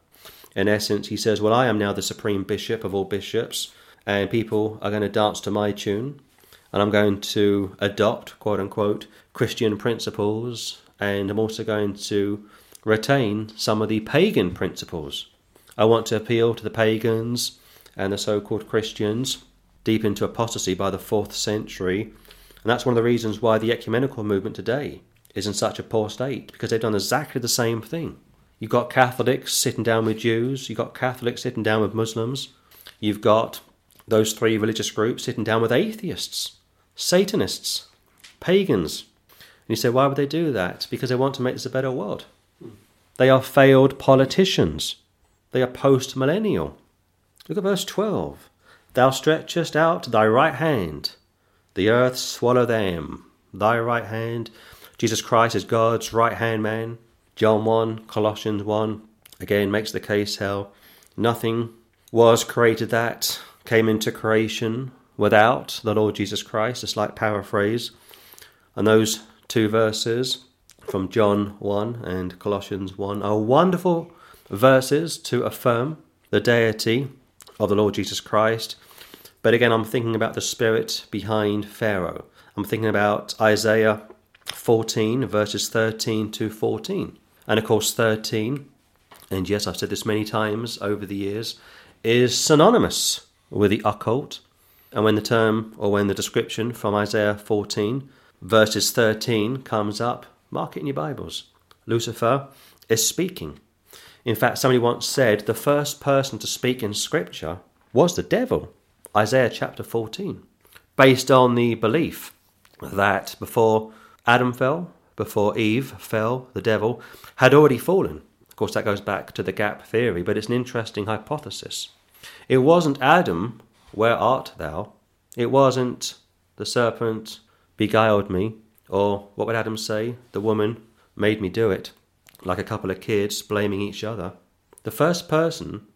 Speaker 1: In essence, he says, Well, I am now the supreme bishop of all bishops, and people are going to dance to my tune, and I'm going to adopt, quote unquote, Christian principles, and I'm also going to retain some of the pagan principles. I want to appeal to the pagans and the so called Christians deep into apostasy by the fourth century. And that's one of the reasons why the ecumenical movement today is in such a poor state, because they've done exactly the same thing. You've got Catholics sitting down with Jews, you've got Catholics sitting down with Muslims, you've got those three religious groups sitting down with atheists, Satanists, pagans. And you say, why would they do that? Because they want to make this a better world. They are failed politicians. They are post millennial. Look at verse 12. Thou stretchest out thy right hand, the earth swallow them. Thy right hand, Jesus Christ is God's right hand man. John 1, Colossians 1, again makes the case how nothing was created that came into creation without the Lord Jesus Christ, a slight paraphrase. And those two verses from John 1 and Colossians 1 are wonderful verses to affirm the deity of the Lord Jesus Christ. But again, I'm thinking about the spirit behind Pharaoh. I'm thinking about Isaiah 14, verses 13 to 14. And of course, 13, and yes, I've said this many times over the years, is synonymous with the occult. And when the term or when the description from Isaiah 14, verses 13, comes up, mark it in your Bibles. Lucifer is speaking. In fact, somebody once said the first person to speak in Scripture was the devil, Isaiah chapter 14, based on the belief that before Adam fell, before Eve fell, the devil had already fallen. Of course, that goes back to the gap theory, but it's an interesting hypothesis. It wasn't Adam, where art thou? It wasn't the serpent beguiled me, or what would Adam say? The woman made me do it like a couple of kids blaming each other. The first person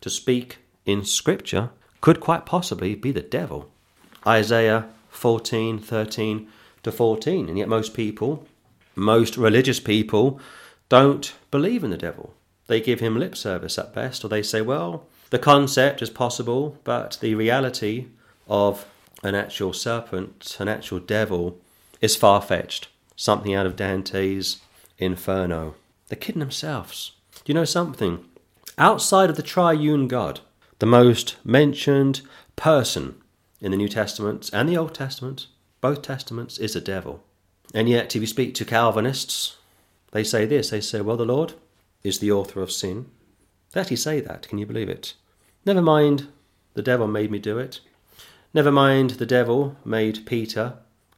Speaker 1: to speak in Scripture could quite possibly be the devil. Isaiah 14, 13 to 14. And yet, most people, most religious people, don't believe in the devil. They give him lip service at best, or they say, well, the concept is possible, but the reality of an actual serpent, an actual devil, is far fetched. Something out of Dante's Inferno. They're kidding themselves. Do you know something? Outside of the triune God, the most mentioned person in the New Testament and the Old Testament, both Testaments, is the devil. And yet, if you speak to Calvinists, they say this they say, Well, the Lord is the author of sin. They actually say that. Can you believe it? Never mind, the devil made me do it. Never mind, the devil made Peter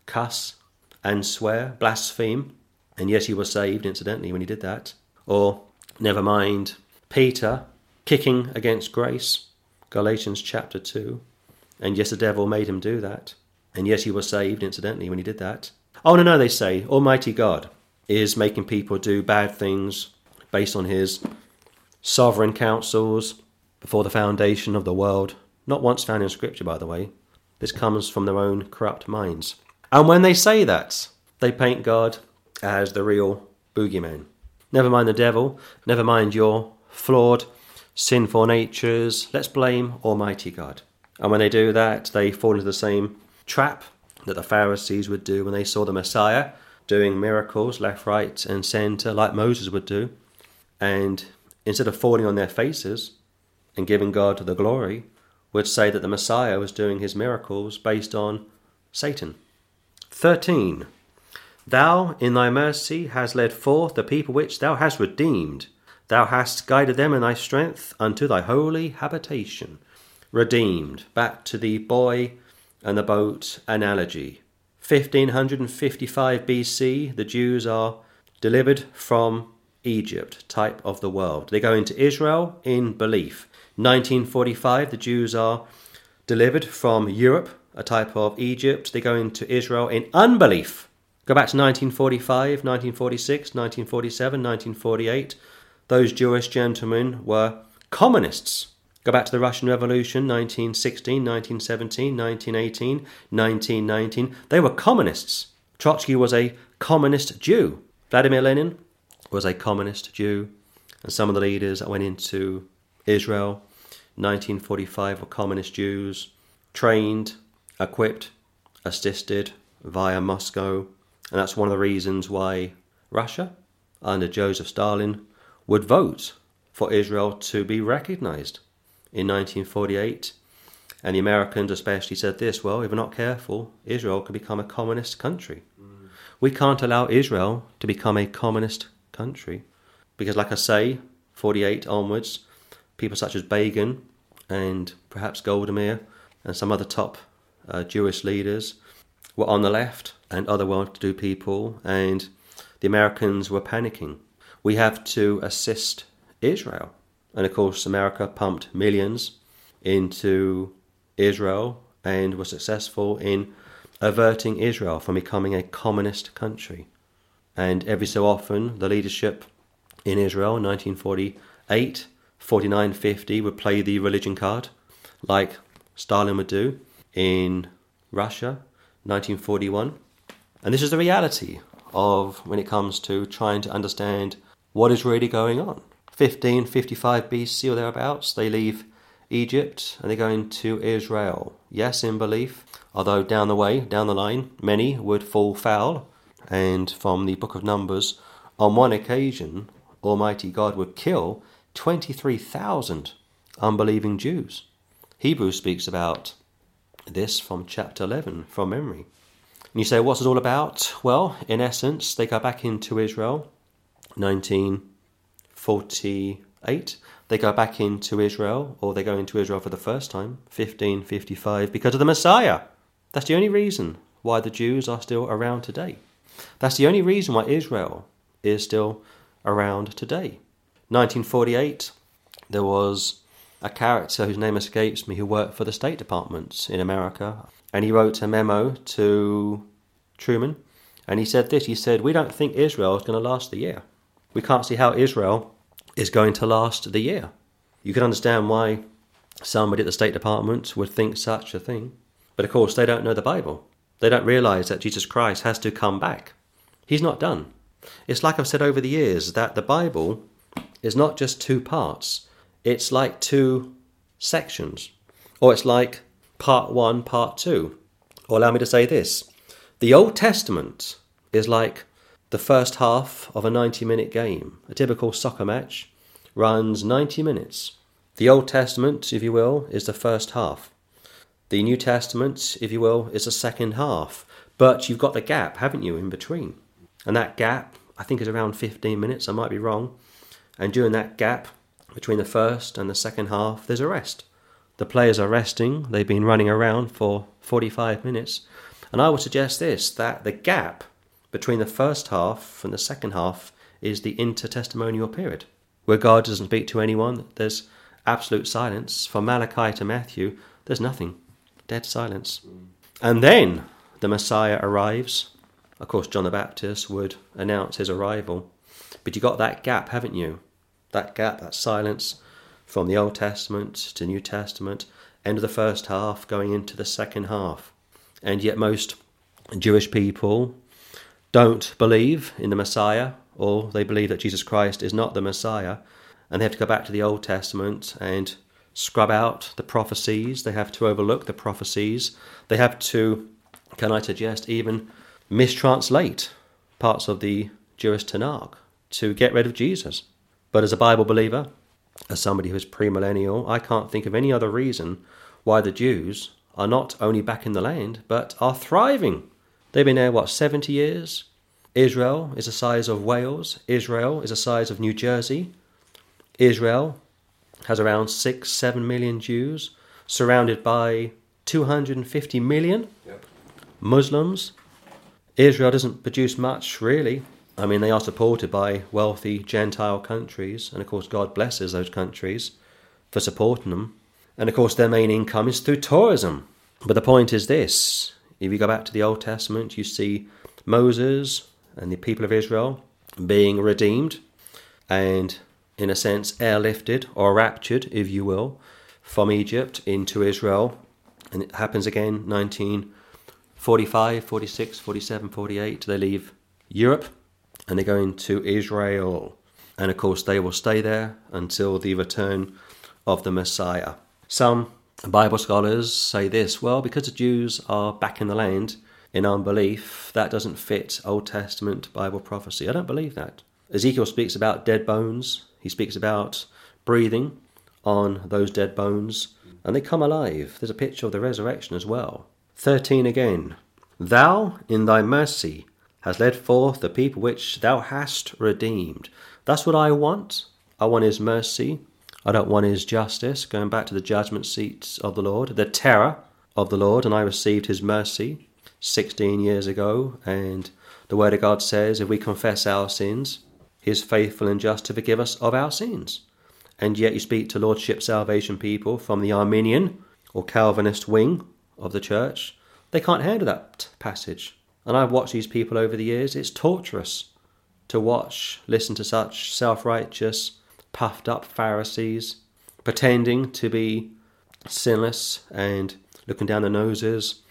Speaker 1: cuss and swear, blaspheme, and yet he was saved, incidentally, when he did that. Or, never mind, Peter kicking against grace, Galatians chapter 2, and yes, the devil made him do that, and yet he was saved, incidentally, when he did that. Oh, no, no, they say, Almighty God is making people do bad things based on his sovereign counsels before the foundation of the world. Not once found in Scripture, by the way. This comes from their own corrupt minds. And when they say that, they paint God as the real boogeyman. Never mind the devil, never mind your flawed, sinful natures. Let's blame Almighty God. And when they do that, they fall into the same trap that the Pharisees would do when they saw the Messiah doing miracles left, right, and centre, like Moses would do. And instead of falling on their faces and giving God the glory, would say that the Messiah was doing his miracles based on Satan. 13. Thou in thy mercy hast led forth the people which thou hast redeemed. Thou hast guided them in thy strength unto thy holy habitation. Redeemed. Back to the boy and the boat analogy. 1555 BC, the Jews are delivered from Egypt, type of the world. They go into Israel in belief. 1945, the Jews are delivered from Europe, a type of Egypt. They go into Israel in unbelief. Go back to 1945, 1946, 1947, 1948. Those Jewish gentlemen were communists. Go back to the Russian Revolution, 1916, 1917, 1918, 1919. They were communists. Trotsky was a communist Jew. Vladimir Lenin was a communist Jew. And some of the leaders that went into Israel, 1945, were communist Jews, trained, equipped, assisted via Moscow. And that's one of the reasons why Russia, under Joseph Stalin, would vote for Israel to be recognized in 1948. And the Americans especially said this well, if we're not careful, Israel could become a communist country. Mm. We can't allow Israel to become a communist country. Because, like I say, 48 onwards, people such as Begin and perhaps Golda Meir and some other top uh, Jewish leaders were on the left and other well to do people, and the Americans were panicking. We have to assist Israel. And of course, America pumped millions into Israel and was successful in averting Israel from becoming a communist country. And every so often, the leadership in Israel, 1948, 49, 50, would play the religion card, like Stalin would do in Russia, 1941. And this is the reality of when it comes to trying to understand what is really going on. 1555 BC or thereabouts, they leave Egypt and they go into Israel. Yes, in belief, although down the way, down the line, many would fall foul. And from the book of Numbers, on one occasion, Almighty God would kill 23,000 unbelieving Jews. Hebrews speaks about this from chapter 11 from memory. And you say, what's it all about? Well, in essence, they go back into Israel, 19 48. They go back into Israel, or they go into Israel for the first time, 1555, because of the Messiah. That's the only reason why the Jews are still around today. That's the only reason why Israel is still around today. 1948, there was a character whose name escapes me who worked for the State Department in America, and he wrote a memo to Truman, and he said this he said, We don't think Israel is going to last the year. We can't see how Israel is going to last the year. You can understand why somebody at the State Department would think such a thing. But of course, they don't know the Bible. They don't realize that Jesus Christ has to come back. He's not done. It's like I've said over the years that the Bible is not just two parts, it's like two sections, or it's like part one, part two. Or allow me to say this the Old Testament is like the first half of a 90 minute game. A typical soccer match runs 90 minutes. The Old Testament, if you will, is the first half. The New Testament, if you will, is the second half. But you've got the gap, haven't you, in between? And that gap I think is around 15 minutes, I might be wrong. And during that gap between the first and the second half, there's a rest. The players are resting, they've been running around for 45 minutes. And I would suggest this that the gap between the first half and the second half is the intertestamental period, where God doesn't speak to anyone. There's absolute silence. From Malachi to Matthew, there's nothing. Dead silence. And then the Messiah arrives. Of course, John the Baptist would announce his arrival. But you got that gap, haven't you? That gap, that silence from the Old Testament to New Testament, end of the first half, going into the second half. And yet, most Jewish people don't believe in the Messiah, or they believe that Jesus Christ is not the Messiah, and they have to go back to the Old Testament and scrub out the prophecies. They have to overlook the prophecies. They have to, can I suggest, even mistranslate parts of the Jewish Tanakh to get rid of Jesus. But as a Bible believer, as somebody who is premillennial, I can't think of any other reason why the Jews are not only back in the land, but are thriving. They've been there, what, 70 years? Israel is the size of Wales. Israel is the size of New Jersey. Israel has around 6, 7 million Jews, surrounded by 250 million yep. Muslims. Israel doesn't produce much, really. I mean, they are supported by wealthy Gentile countries, and of course, God blesses those countries for supporting them. And of course, their main income is through tourism. But the point is this if you go back to the Old Testament, you see Moses and the people of Israel being redeemed and, in a sense, airlifted or raptured, if you will, from Egypt into Israel. And it happens again 1945, 46, 47, 48. They leave Europe and they go into Israel. And of course, they will stay there until the return of the Messiah. Some Bible scholars say this well, because the Jews are back in the land in unbelief, that doesn't fit Old Testament Bible prophecy. I don't believe that. Ezekiel speaks about dead bones, he speaks about breathing on those dead bones, and they come alive. There's a picture of the resurrection as well. 13 again. Thou, in thy mercy, hast led forth the people which thou hast redeemed. That's what I want. I want his mercy. I don't want his justice. Going back to the judgment seats of the Lord, the terror of the Lord, and I received his mercy 16 years ago. And the Word of God says, if we confess our sins, he is faithful and just to forgive us of our sins. And yet you speak to Lordship Salvation people from the Arminian or Calvinist wing of the church, they can't handle that passage. And I've watched these people over the years. It's torturous to watch, listen to such self righteous, puffed up Pharisees pretending to be sinless and looking down their noses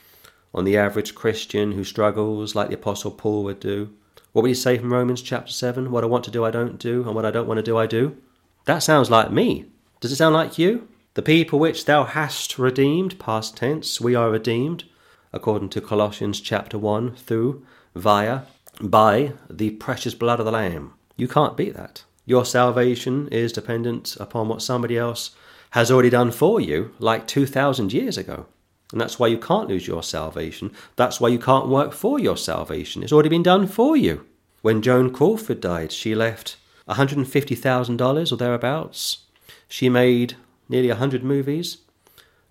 Speaker 1: on the average Christian who struggles like the Apostle Paul would do. What would he say from Romans chapter 7? What I want to do, I don't do, and what I don't want to do, I do. That sounds like me. Does it sound like you? The people which thou hast redeemed, past tense, we are redeemed according to Colossians chapter 1, through, via, by the precious blood of the Lamb. You can't beat that. Your salvation is dependent upon what somebody else has already done for you, like 2,000 years ago. And that's why you can't lose your salvation. That's why you can't work for your salvation. It's already been done for you. When Joan Crawford died, she left $150,000 or thereabouts. She made nearly 100 movies.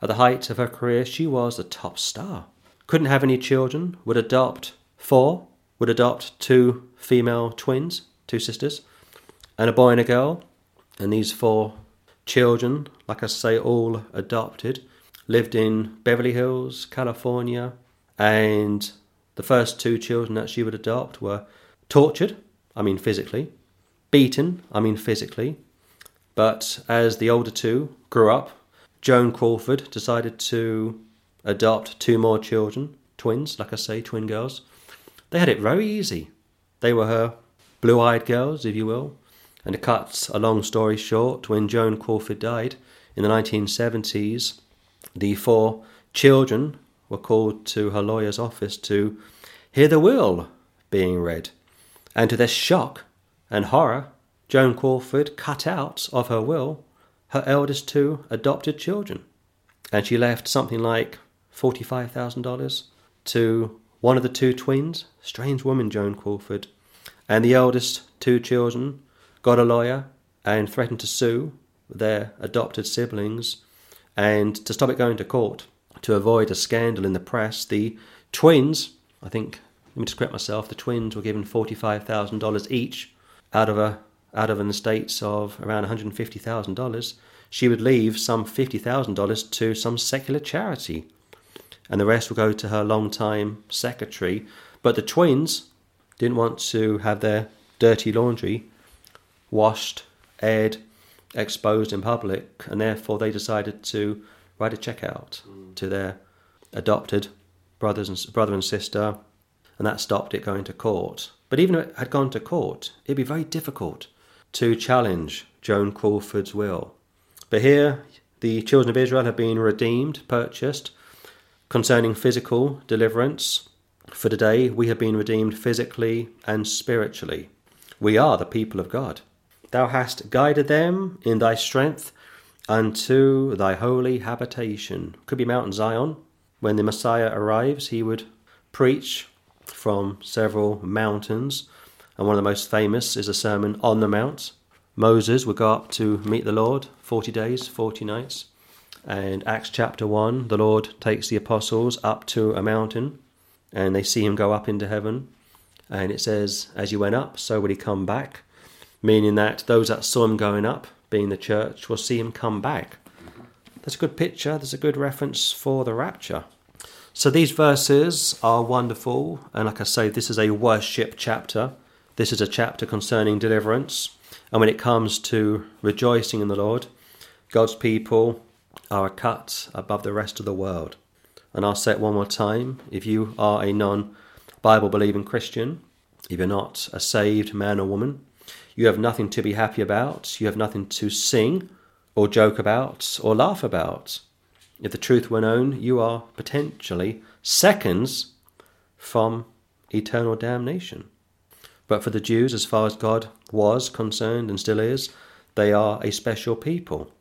Speaker 1: At the height of her career, she was a top star couldn't have any children, would adopt four, would adopt two female twins, two sisters, and a boy and a girl. And these four children, like I say, all adopted, lived in Beverly Hills, California, and the first two children that she would adopt were tortured, I mean physically, beaten, I mean physically. But as the older two grew up, Joan Crawford decided to adopt two more children, twins, like I say, twin girls. They had it very easy. They were her blue eyed girls, if you will. And to cut a long story short, when Joan Crawford died in the 1970s, the four children were called to her lawyer's office to hear the will being read. And to their shock and horror, Joan Crawford cut out of her will her eldest two adopted children. And she left something like $45,000 to one of the two twins, strange woman Joan Crawford, And the eldest two children got a lawyer and threatened to sue their adopted siblings and to stop it going to court to avoid a scandal in the press. The twins, I think, let me just correct myself, the twins were given $45,000 each out of a out of an estate of around $150,000. She would leave some $50,000 to some secular charity, and the rest would go to her long-time secretary. But the twins didn't want to have their dirty laundry washed, aired, exposed in public, and therefore they decided to write a check out mm. to their adopted brothers and brother and sister, and that stopped it going to court. But even if it had gone to court, it'd be very difficult to challenge Joan Crawford's will. But here, the children of Israel have been redeemed, purchased, concerning physical deliverance. For today, we have been redeemed physically and spiritually. We are the people of God. Thou hast guided them in thy strength unto thy holy habitation. Could be Mount Zion. When the Messiah arrives, he would preach from several mountains, and one of the most famous is a sermon on the Mount. Moses would go up to meet the Lord 40 days, 40 nights. And Acts chapter 1, the Lord takes the apostles up to a mountain and they see him go up into heaven. And it says, As he went up, so would he come back, meaning that those that saw him going up, being the church, will see him come back. That's a good picture, there's a good reference for the rapture. So these verses are wonderful, and like I say, this is a worship chapter. This is a chapter concerning deliverance. And when it comes to rejoicing in the Lord, God's people are a cut above the rest of the world. And I'll say it one more time if you are a non Bible believing Christian, if you're not a saved man or woman, you have nothing to be happy about, you have nothing to sing or joke about or laugh about. If the truth were known, you are potentially seconds from eternal damnation. But for the Jews, as far as God was concerned and still is, they are a special people.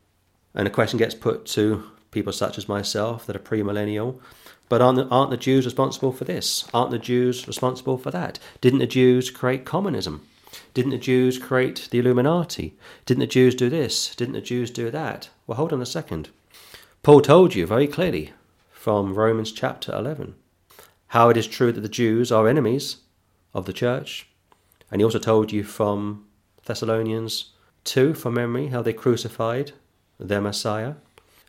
Speaker 1: And a question gets put to people such as myself that are premillennial. But aren't the, aren't the Jews responsible for this? Aren't the Jews responsible for that? Didn't the Jews create communism? Didn't the Jews create the Illuminati? Didn't the Jews do this? Didn't the Jews do that? Well, hold on a second. Paul told you very clearly from Romans chapter 11 how it is true that the Jews are enemies of the church. And he also told you from Thessalonians 2, from memory, how they crucified their Messiah.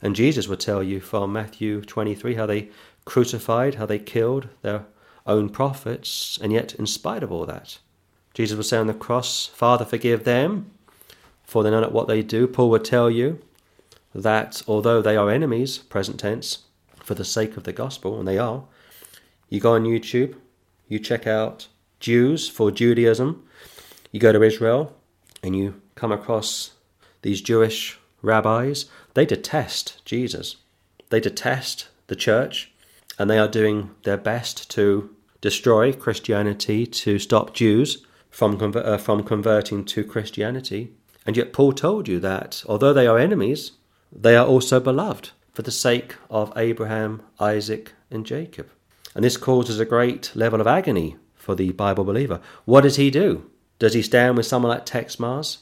Speaker 1: And Jesus would tell you from Matthew 23 how they crucified, how they killed their own prophets. And yet, in spite of all that, Jesus would say on the cross, Father, forgive them, for they know not what they do. Paul would tell you that although they are enemies, present tense, for the sake of the gospel, and they are, you go on YouTube, you check out Jews for Judaism, you go to Israel, and you come across these Jewish rabbis, they detest Jesus. They detest the church, and they are doing their best to destroy Christianity, to stop Jews from, uh, from converting to Christianity. And yet, Paul told you that although they are enemies, they are also beloved for the sake of Abraham, Isaac, and Jacob. And this causes a great level of agony for the Bible believer. What does he do? Does he stand with someone like Texe Marrs?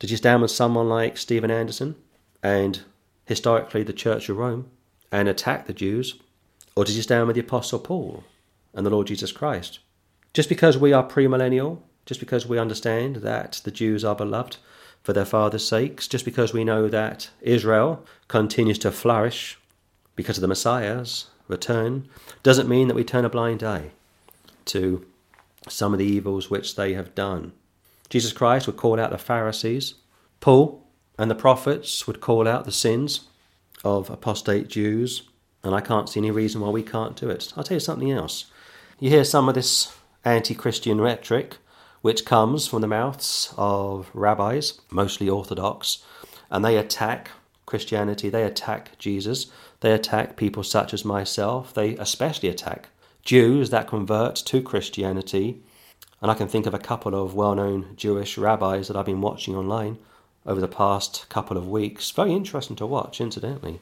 Speaker 1: Does he stand with someone like Steven Anderson and historically the Church of Rome and attack the Jews? Or does he stand with the Apostle Paul and the Lord Jesus Christ? Just because we are premillennial, just because we understand that the Jews are beloved, for their father's sakes, just because we know that Israel continues to flourish because of the Messiah's return, doesn't mean that we turn a blind eye to some of the evils which they have done. Jesus Christ would call out the Pharisees, Paul and the prophets would call out the sins of apostate Jews, and I can't see any reason why we can't do it. I'll tell you something else. You hear some of this anti Christian rhetoric which comes from the mouths of rabbis, mostly Orthodox, and they attack Christianity, they attack Jesus, they attack people such as myself, they especially attack Jews that convert to Christianity. And I can think of a couple of well known Jewish rabbis that I've been watching online over the past couple of weeks. Very interesting to watch, incidentally.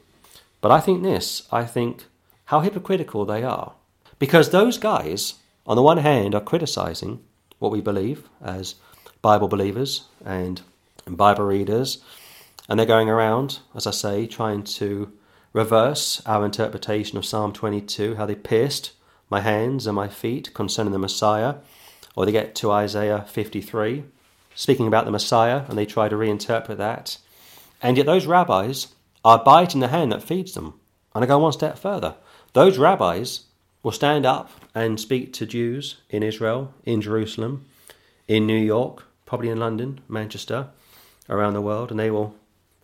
Speaker 1: But I think this I think how hypocritical they are. Because those guys, on the one hand, are criticizing what we believe as Bible believers and Bible readers. And they're going around, as I say, trying to reverse our interpretation of Psalm 22, how they pierced my hands and my feet concerning the Messiah. Or they get to Isaiah 53, speaking about the Messiah, and they try to reinterpret that. And yet those rabbis are biting the hand that feeds them. And I go one step further. Those rabbis will stand up and speak to Jews in Israel, in Jerusalem, in New York, probably in London, Manchester, around the world, and they will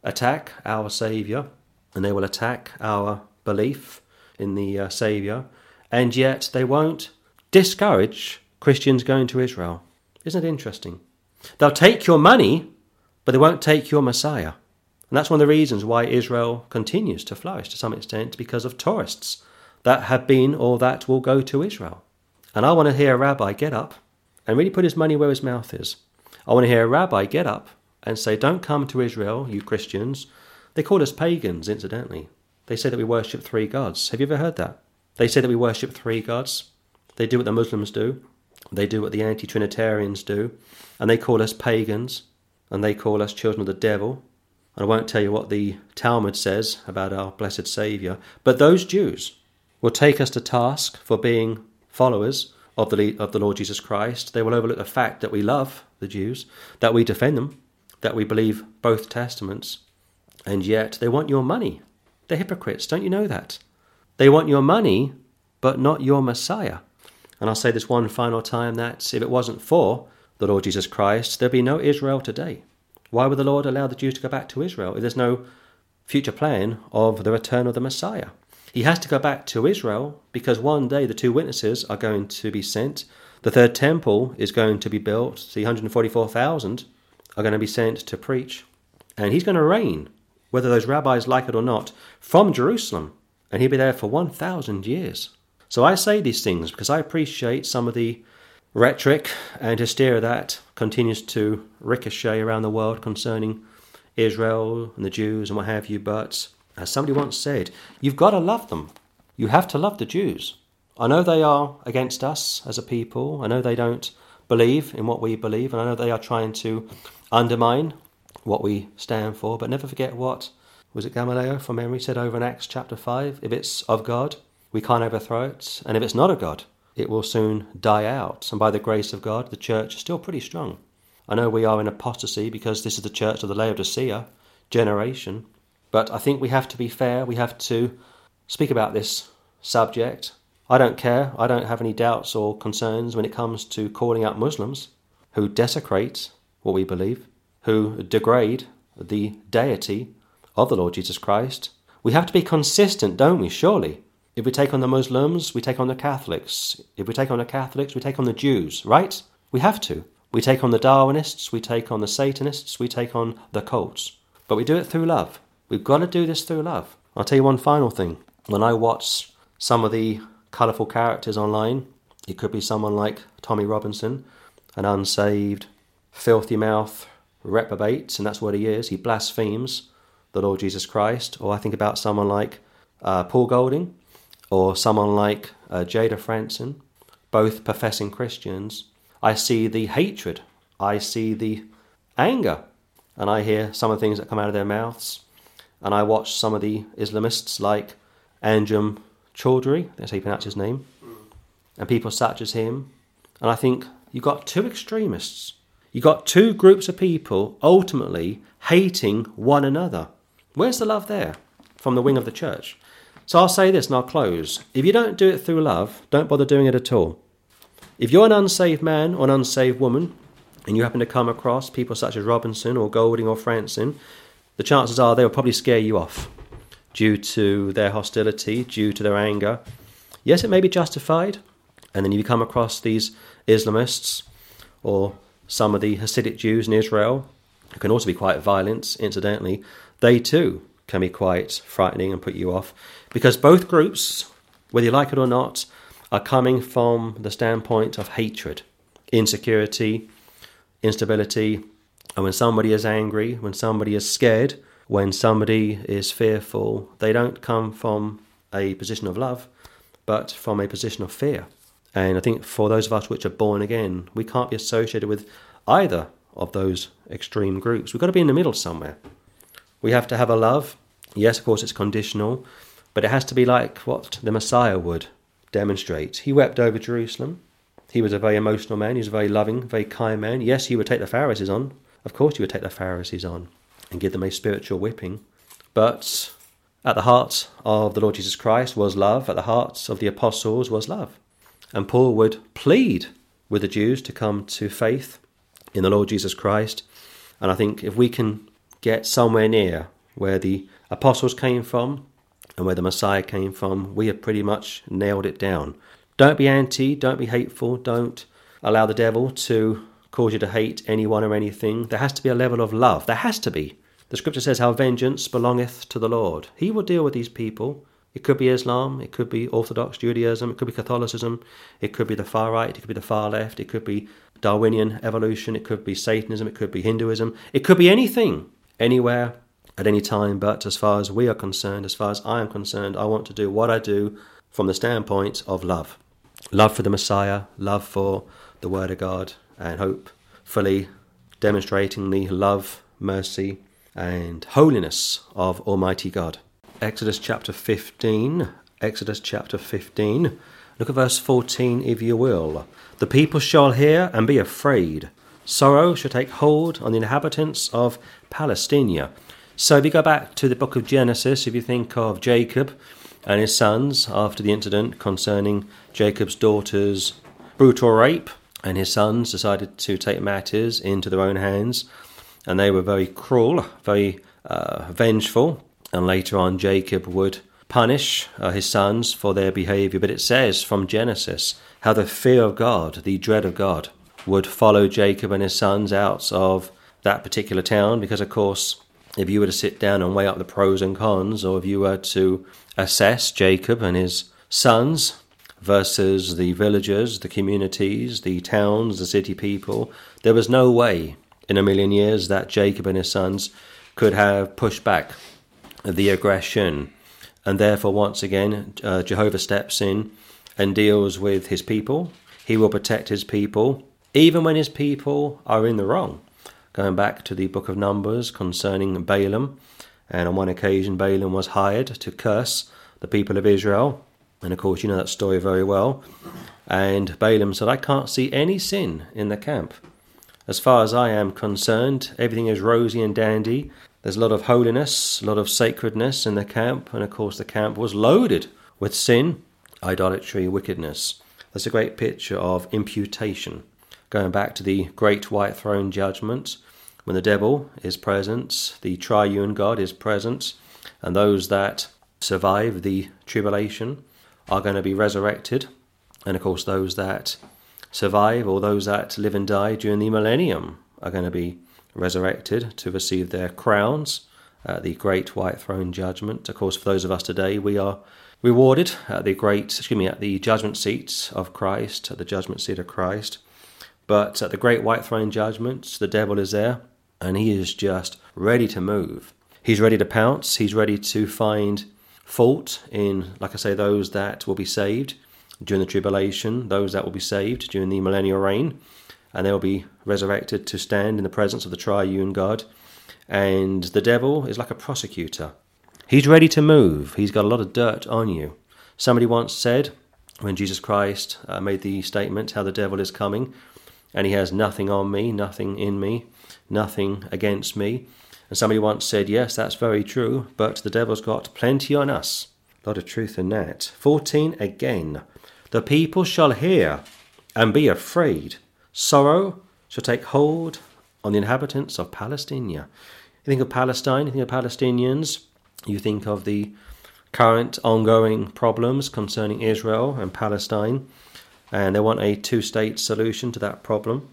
Speaker 1: attack our Saviour and they will attack our belief in the uh, Saviour, and yet they won't discourage Christians going to Israel. Isn't it interesting? They'll take your money, but they won't take your Messiah. And that's one of the reasons why Israel continues to flourish to some extent because of tourists that have been or that will go to Israel. And I want to hear a rabbi get up and really put his money where his mouth is. I want to hear a rabbi get up and say, Don't come to Israel, you Christians. They call us pagans, incidentally. They say that we worship three gods. Have you ever heard that? They say that we worship three gods. They do what the Muslims do, they do what the anti Trinitarians do, and they call us pagans, and they call us children of the devil. And I won't tell you what the Talmud says about our blessed Saviour, but those Jews will take us to task for being followers of the, of the Lord Jesus Christ. They will overlook the fact that we love the Jews, that we defend them, that we believe both testaments, and yet they want your money. They're hypocrites, don't you know that? They want your money, but not your Messiah. And I'll say this one final time that if it wasn't for the Lord Jesus Christ, there'd be no Israel today. Why would the Lord allow the Jews to go back to Israel if there's no future plan of the return of the Messiah? He has to go back to Israel because one day the two witnesses are going to be sent. The third temple is going to be built. The 144,000 are going to be sent to preach. And he's going to reign, whether those rabbis like it or not, from Jerusalem. And he'll be there for 1,000 years. So I say these things because I appreciate some of the rhetoric and hysteria that continues to ricochet around the world concerning Israel and the Jews and what have you. But as somebody once said, you've got to love them. You have to love the Jews. I know they are against us as a people. I know they don't believe in what we believe, and I know they are trying to undermine what we stand for. But never forget what was it Gamaliel from memory said over in Acts chapter 5 if it's of God, we can't overthrow it. And if it's not of God, it will soon die out. And by the grace of God, the church is still pretty strong. I know we are in apostasy because this is the church of the Laodicea generation. But I think we have to be fair. We have to speak about this subject. I don't care. I don't have any doubts or concerns when it comes to calling out Muslims who desecrate what we believe, who degrade the deity of the Lord Jesus Christ. We have to be consistent, don't we? Surely. If we take on the Muslims, we take on the Catholics. If we take on the Catholics, we take on the Jews, right? We have to. We take on the Darwinists, we take on the Satanists, we take on the cults. But we do it through love. We've got to do this through love. I'll tell you one final thing. When I watch some of the colourful characters online, it could be someone like Tommy Robinson, an unsaved, filthy mouth reprobate, and that's what he is. He blasphemes the Lord Jesus Christ. Or I think about someone like uh, Paul Golding, or someone like uh, Jayda Fransen, both professing Christians, I see the hatred, I see the anger, and I hear some of the things that come out of their mouths. And I watch some of the Islamists like Anjem Choudary, that's how you pronounce his name, and people such as him. And I think you've got two extremists. You've got two groups of people ultimately hating one another. Where's the love there from the wing of the church? So I'll say this and I'll close. If you don't do it through love, don't bother doing it at all. If you're an unsaved man or an unsaved woman, and you happen to come across people such as Robinson or Golding or Fransen, the chances are they will probably scare you off due to their hostility, due to their anger. Yes, it may be justified. And then you come across these Islamists or some of the Hasidic Jews in Israel, who can also be quite violent, incidentally. They too can be quite frightening and put you off because both groups, whether you like it or not, are coming from the standpoint of hatred, insecurity, instability. And when somebody is angry, when somebody is scared, when somebody is fearful, they don't come from a position of love, but from a position of fear. And I think for those of us which are born again, we can't be associated with either of those extreme groups. We've got to be in the middle somewhere. We have to have a love. Yes, of course, it's conditional, but it has to be like what the Messiah would demonstrate. He wept over Jerusalem. He was a very emotional man. He was a very loving, very kind man. Yes, he would take the Pharisees on. Of course, he would take the Pharisees on and give them a spiritual whipping. But at the heart of the Lord Jesus Christ was love. At the hearts of the apostles was love. And Paul would plead with the Jews to come to faith in the Lord Jesus Christ. And I think if we can get somewhere near where the apostles came from and where the Messiah came from, we have pretty much nailed it down. Don't be anti, don't be hateful, don't allow the devil to cause you to hate anyone or anything. There has to be a level of love. There has to be. The scripture says how vengeance belongeth to the Lord. He will deal with these people. It could be Islam, it could be Orthodox Judaism, it could be Catholicism, it could be the far right, it could be the far left, it could be Darwinian evolution, it could be Satanism, it could be Hinduism, it could be anything, anywhere, at any time. But as far as we are concerned, as far as I am concerned, I want to do what I do from the standpoint of love love for the Messiah, love for the Word of God, and hopefully demonstrating the love, mercy, and holiness of Almighty God. Exodus chapter 15. Exodus chapter 15. Look at verse 14, if you will. The people shall hear and be afraid. Sorrow shall take hold on the inhabitants of Palestina. So, if you go back to the book of Genesis, if you think of Jacob and his sons after the incident concerning Jacob's daughter's brutal rape, and his sons decided to take matters into their own hands, and they were very cruel, very uh, vengeful, and later on Jacob would punish uh, his sons for their behavior. But it says from Genesis how the fear of God, the dread of God, would follow Jacob and his sons out of that particular town, because of course if you were to sit down and weigh up the pros and cons, or if you were to assess Jacob and his sons versus the villagers, the communities, the towns, the city people, there was no way in a million years that Jacob and his sons could have pushed back the aggression. And therefore, once again, uh, Jehovah steps in and deals with his people. He will protect his people, even when his people are in the wrong. Going back to the book of Numbers concerning Balaam, and on one occasion, Balaam was hired to curse the people of Israel and of course, you know that story very well. And Balaam said, I can't see any sin in the camp. As far as I am concerned, everything is rosy and dandy. There's a lot of holiness, a lot of sacredness in the camp. And of course, the camp was loaded with sin, idolatry, wickedness. That's a great picture of imputation. Going back to the great white throne judgment, when the devil is present, the triune God is present, and those that survive the tribulation are going to be resurrected. And of course, those that survive or those that live and die during the millennium are going to be resurrected to receive their crowns at the great white throne judgment. Of course, for those of us today, we are rewarded at the great, excuse me, at the judgment seats of Christ, at the judgment seat of Christ. But at the great white throne judgment, the devil is there and he is just ready to move. He's ready to pounce, he's ready to find fault in, like I say, those that will be saved during the tribulation, those that will be saved during the millennial reign, and they will be resurrected to stand in the presence of the triune God. And the devil is like a prosecutor. He's ready to move. He's got a lot of dirt on you. Somebody once said, when Jesus Christ uh, made the statement, how the devil is coming, and he has nothing on me, nothing in me, nothing against me. And somebody once said, Yes, that's very true, but the devil's got plenty on us. A lot of truth in that. 14 again. The people shall hear and be afraid. Sorrow shall take hold on the inhabitants of Palestine. You think of Palestine, you think of Palestinians, you think of the current ongoing problems concerning Israel and Palestine, and they want a two state solution to that problem.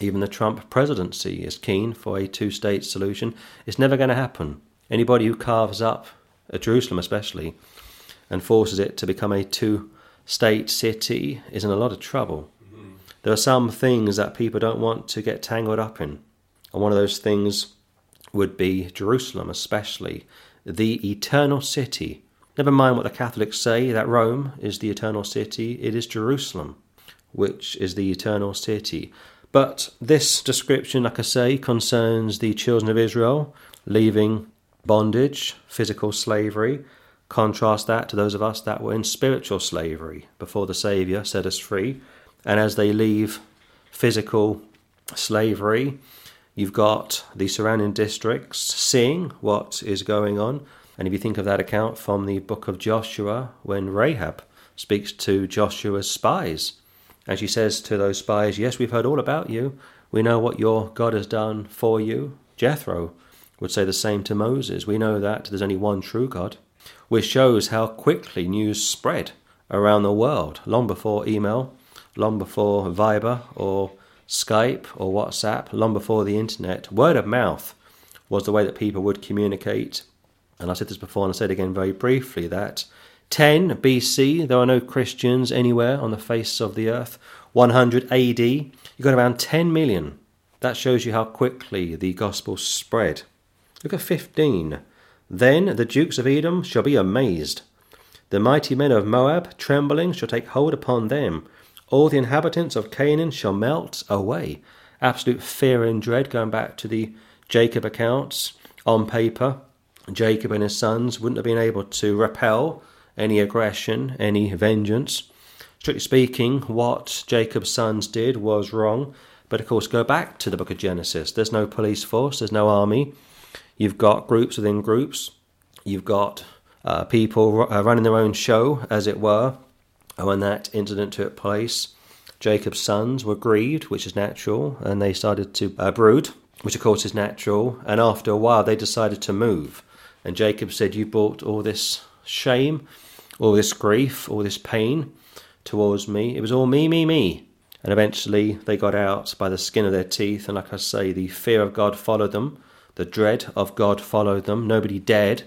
Speaker 1: Even the Trump presidency is keen for a two state solution. It's never going to happen. Anybody who carves up Jerusalem, especially, and forces it to become a two state city is in a lot of trouble. Mm-hmm. There are some things that people don't want to get tangled up in. And one of those things would be Jerusalem, especially the eternal city. Never mind what the Catholics say that Rome is the eternal city, it is Jerusalem. which is the eternal city. But this description, like I say, concerns the children of Israel leaving bondage, physical slavery. Contrast that to those of us that were in spiritual slavery before the Saviour set us free. And as they leave physical slavery, you've got the surrounding districts seeing what is going on. And if you think of that account from the book of Joshua, when Rahab speaks to Joshua's spies, and she says to those spies, Yes, we've heard all about you. We know what your God has done for you. Jethro would say the same to Moses. We know that there's only one true God, which shows how quickly news spread around the world, long before email, long before Viber or Skype or WhatsApp, long before the internet. Word of mouth was the way that people would communicate. And I said this before and I said again very briefly that 10 BC, there are no Christians anywhere on the face of the earth. 100 AD, you've got around 10 million. That shows you how quickly the gospel spread. Look at 15. Then the dukes of Edom shall be amazed. The mighty men of Moab, trembling, shall take hold upon them. All the inhabitants of Canaan shall melt away. Absolute fear and dread, going back to the Jacob accounts. On paper, Jacob and his sons wouldn't have been able to repel any aggression, any vengeance. Strictly speaking, what Jacob's sons did was wrong. But of course, go back to the book of Genesis. There's no police force, there's no army. You've got groups within groups. You've got uh, people uh, running their own show, as it were. And when that incident took place, Jacob's sons were grieved, which is natural, and they started to uh, brood, which of course is natural. And after a while, they decided to move. And Jacob said, You brought all this shame, all this grief, all this pain towards me. It was all me, me, me. And eventually they got out by the skin of their teeth. And like I say, the fear of God followed them, the dread of God followed them. Nobody dared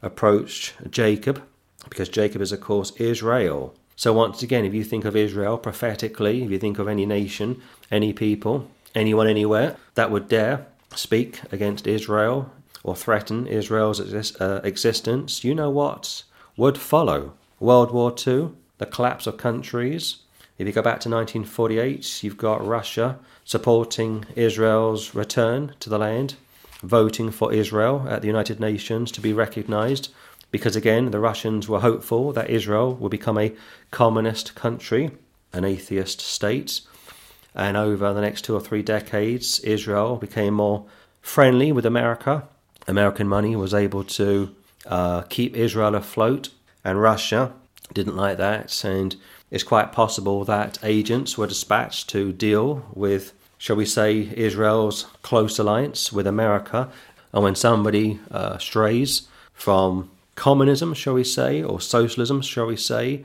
Speaker 1: approach Jacob because Jacob is, of course, Israel. So, once again, if you think of Israel prophetically, if you think of any nation, any people, anyone anywhere that would dare speak against Israel or threaten Israel's exist- uh, existence, you know what would follow? World War II, the collapse of countries. If you go back to 1948, you've got Russia supporting Israel's return to the land, voting for Israel at the United Nations to be recognized because again, the Russians were hopeful that Israel would become a communist country, an atheist state. And over the next two or three decades, Israel became more friendly with America. American money was able to uh, keep Israel afloat, and Russia didn't like that. And it's quite possible that agents were dispatched to deal with, shall we say, Israel's close alliance with America. And when somebody uh, strays from communism, shall we say, or socialism, shall we say,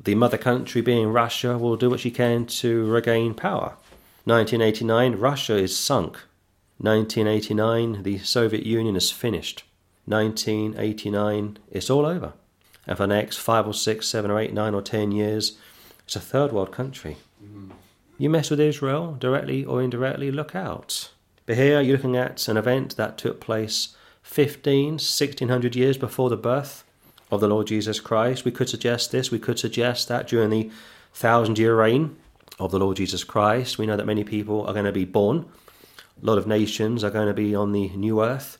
Speaker 1: the mother country being Russia will do what she can to regain power. 1989, Russia is sunk. 1989, the Soviet Union is finished. 1989, it's all over. And for the next five or six, seven or eight, nine or ten years, it's a third world country. Mm-hmm. You mess with Israel, directly or indirectly, look out. But here you're looking at an event that took place 15, 1600 years before the birth of the Lord Jesus Christ. We could suggest this. We could suggest that during the thousand year reign of the Lord Jesus Christ, we know that many people are going to be born. A lot of nations are going to be on the new earth.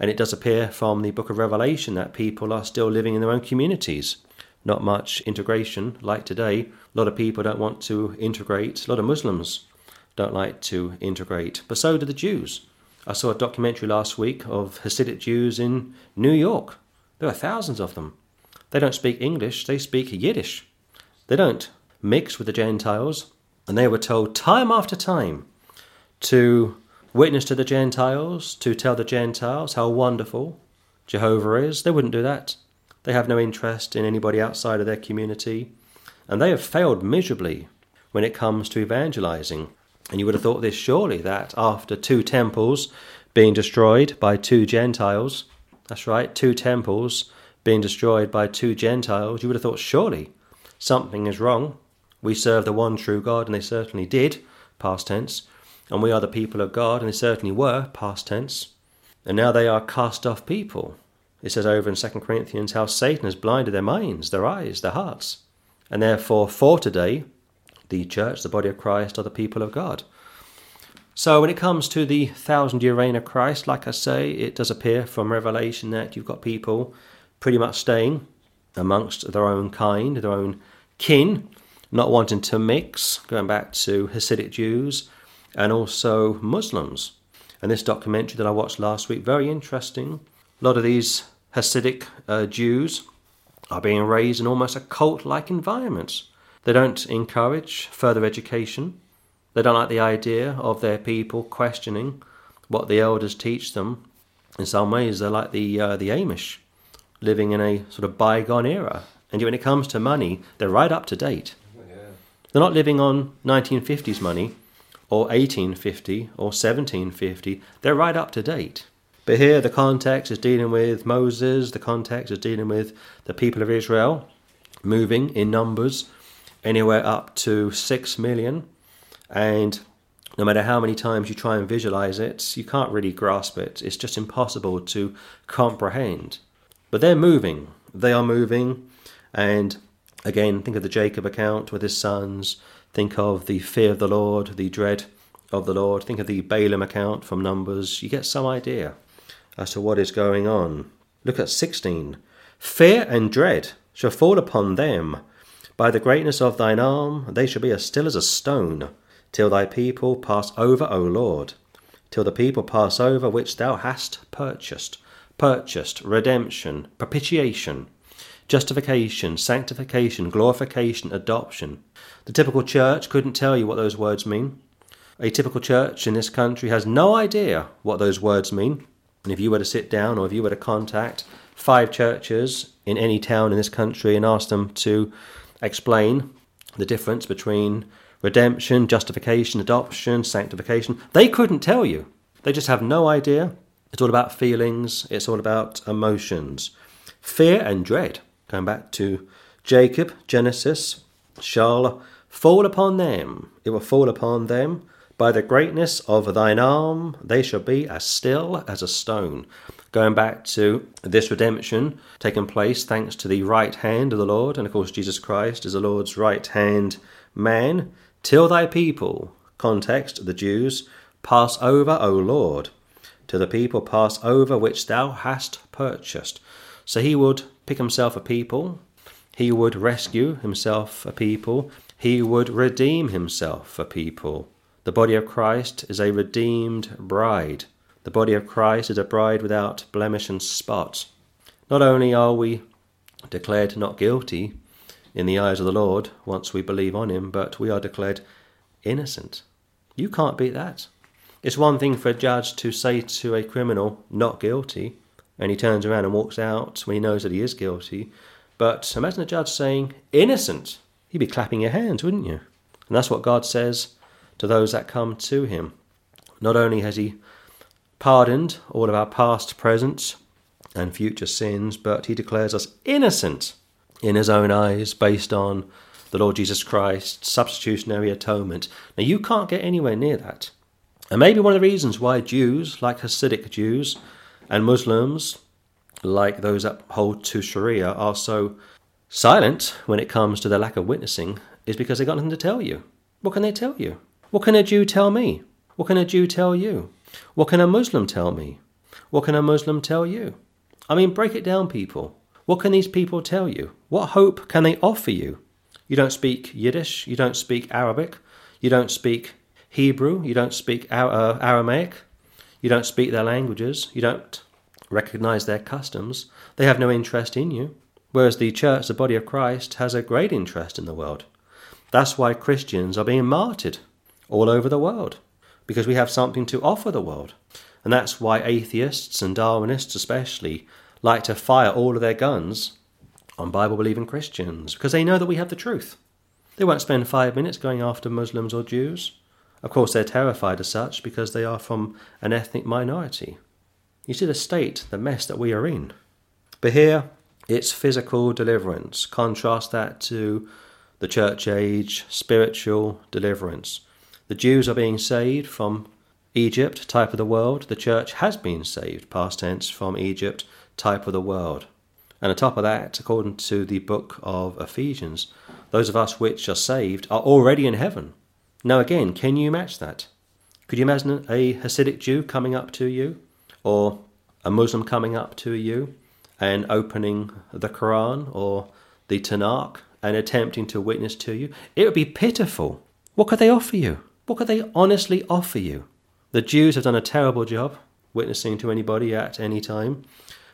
Speaker 1: And it does appear from the book of Revelation that people are still living in their own communities. Not much integration like today. A lot of people don't want to integrate. A lot of Muslims don't like to integrate. But so do the Jews. I saw a documentary last week of Hasidic Jews in New York. There are thousands of them. They don't speak English, they speak Yiddish. They don't mix with the Gentiles, and they were told time after time to witness to the Gentiles, to tell the Gentiles how wonderful Jehovah is. They wouldn't do that. They have no interest in anybody outside of their community, and they have failed miserably when it comes to evangelizing. And you would have thought this surely that after two temples being destroyed by two Gentiles, that's right, two temples being destroyed by two Gentiles, you would have thought surely something is wrong. We serve the one true God, and they certainly did, past tense, and we are the people of God, and they certainly were, past tense, and now they are cast off people. It says over in 2 Corinthians how Satan has blinded their minds, their eyes, their hearts, and therefore for today The church, the body of Christ, are the people of God. So when it comes to the thousand year reign of Christ, like I say, it does appear from Revelation that you've got people pretty much staying amongst their own kind, their own kin, not wanting to mix, going back to Hasidic Jews and also Muslims. And this documentary that I watched last week, very interesting. A lot of these Hasidic uh, Jews are being raised in almost a cult like environment. They don't encourage further education. They don't like the idea of their people questioning what the elders teach them. In some ways, they're like the uh, the Amish, living in a sort of bygone era. And when it comes to money, they're right up to date. Yeah. They're not living on 1950s money or 1850 or 1750. They're right up to date. But here, the context is dealing with Moses, the context is dealing with the people of Israel moving in numbers anywhere up to 6 million and no matter how many times you try and visualize it, you can't really grasp it. It's just impossible to comprehend. But they're moving. They are moving. And again, think of the Jacob account with his sons. Think of the fear of the Lord, the dread of the Lord. Think of the Balaam account from Numbers. You get some idea as to what is going on. Look at 16. Fear and dread shall fall upon them. By the greatness of thine arm, they shall be as still as a stone till thy people pass over, O Lord, till the people pass over which thou hast purchased. Purchased, redemption, propitiation, justification, sanctification, glorification, adoption. The typical church couldn't tell you what those words mean. A typical church in this country has no idea what those words mean. And if you were to sit down or if you were to contact five churches in any town in this country and ask them to explain the difference between redemption, justification, adoption, sanctification. They couldn't tell you. They just have no idea. It's all about feelings, it's all about emotions. Fear and dread, going back to Jacob, Genesis, shall fall upon them. It will fall upon them. By the greatness of thine arm, they shall be as still as a stone. Going back to this redemption taking place thanks to the right hand of the Lord, and of course, Jesus Christ is the Lord's right hand man. Till thy people, context, the Jews, pass over, O Lord, till the people pass over which thou hast purchased. So he would pick himself a people, he would rescue himself a people, he would redeem himself a people. The body of Christ is a redeemed bride. The body of Christ is a bride without blemish and spot. Not only are we declared not guilty, in the eyes of the Lord once we believe on Him, but we are declared innocent. You can't beat that. It's one thing for a judge to say to a criminal, not guilty, and he turns around and walks out when he knows that he is guilty. But imagine a judge saying, innocent. You'd be clapping your hands, wouldn't you? And that's what God says to those that come to Him. Not only has He pardoned all of our past, present, and future sins, but He declares us innocent in his own eyes based on the Lord Jesus Christ's substitutionary atonement. Now, you can't get anywhere near that. And maybe one of the reasons why Jews, like Hasidic Jews, and Muslims, like those that hold to Sharia, are so silent when it comes to their lack of witnessing is because they've got nothing to tell you. What can they tell you? What can a Jew tell me? What can a Jew tell you? What can a Muslim tell me? What can a Muslim tell you? I mean, break it down, people. What can these people tell you? What hope can they offer you? You don't speak Yiddish, you don't speak Arabic, you don't speak Hebrew, you don't speak Aramaic, you don't speak their languages, you don't recognize their customs. They have no interest in you. Whereas the church, the body of Christ, has a great interest in the world. That's why Christians are being martyred all over the world, because we have something to offer the world. And that's why atheists and Darwinists, especially, like to fire all of their guns on Bible believing Christians because they know that we have the truth. They won't spend five minutes going after Muslims or Jews. Of course, they're terrified as such because they are from an ethnic minority. You see the state, the mess that we are in. But here, it's physical deliverance. Contrast that to the church age, spiritual deliverance. The Jews are being saved from Egypt, type of the world. The church has been saved, past tense, from Egypt, type of the world. And on top of that, according to the book of Ephesians, those of us which are saved are already in heaven. Now, again, can you match that? Could you imagine a Hasidic Jew coming up to you, or a Muslim coming up to you and opening the Quran or the Tanakh and attempting to witness to you? It would be pitiful. What could they offer you? What could they honestly offer you? The Jews have done a terrible job witnessing to anybody at any time.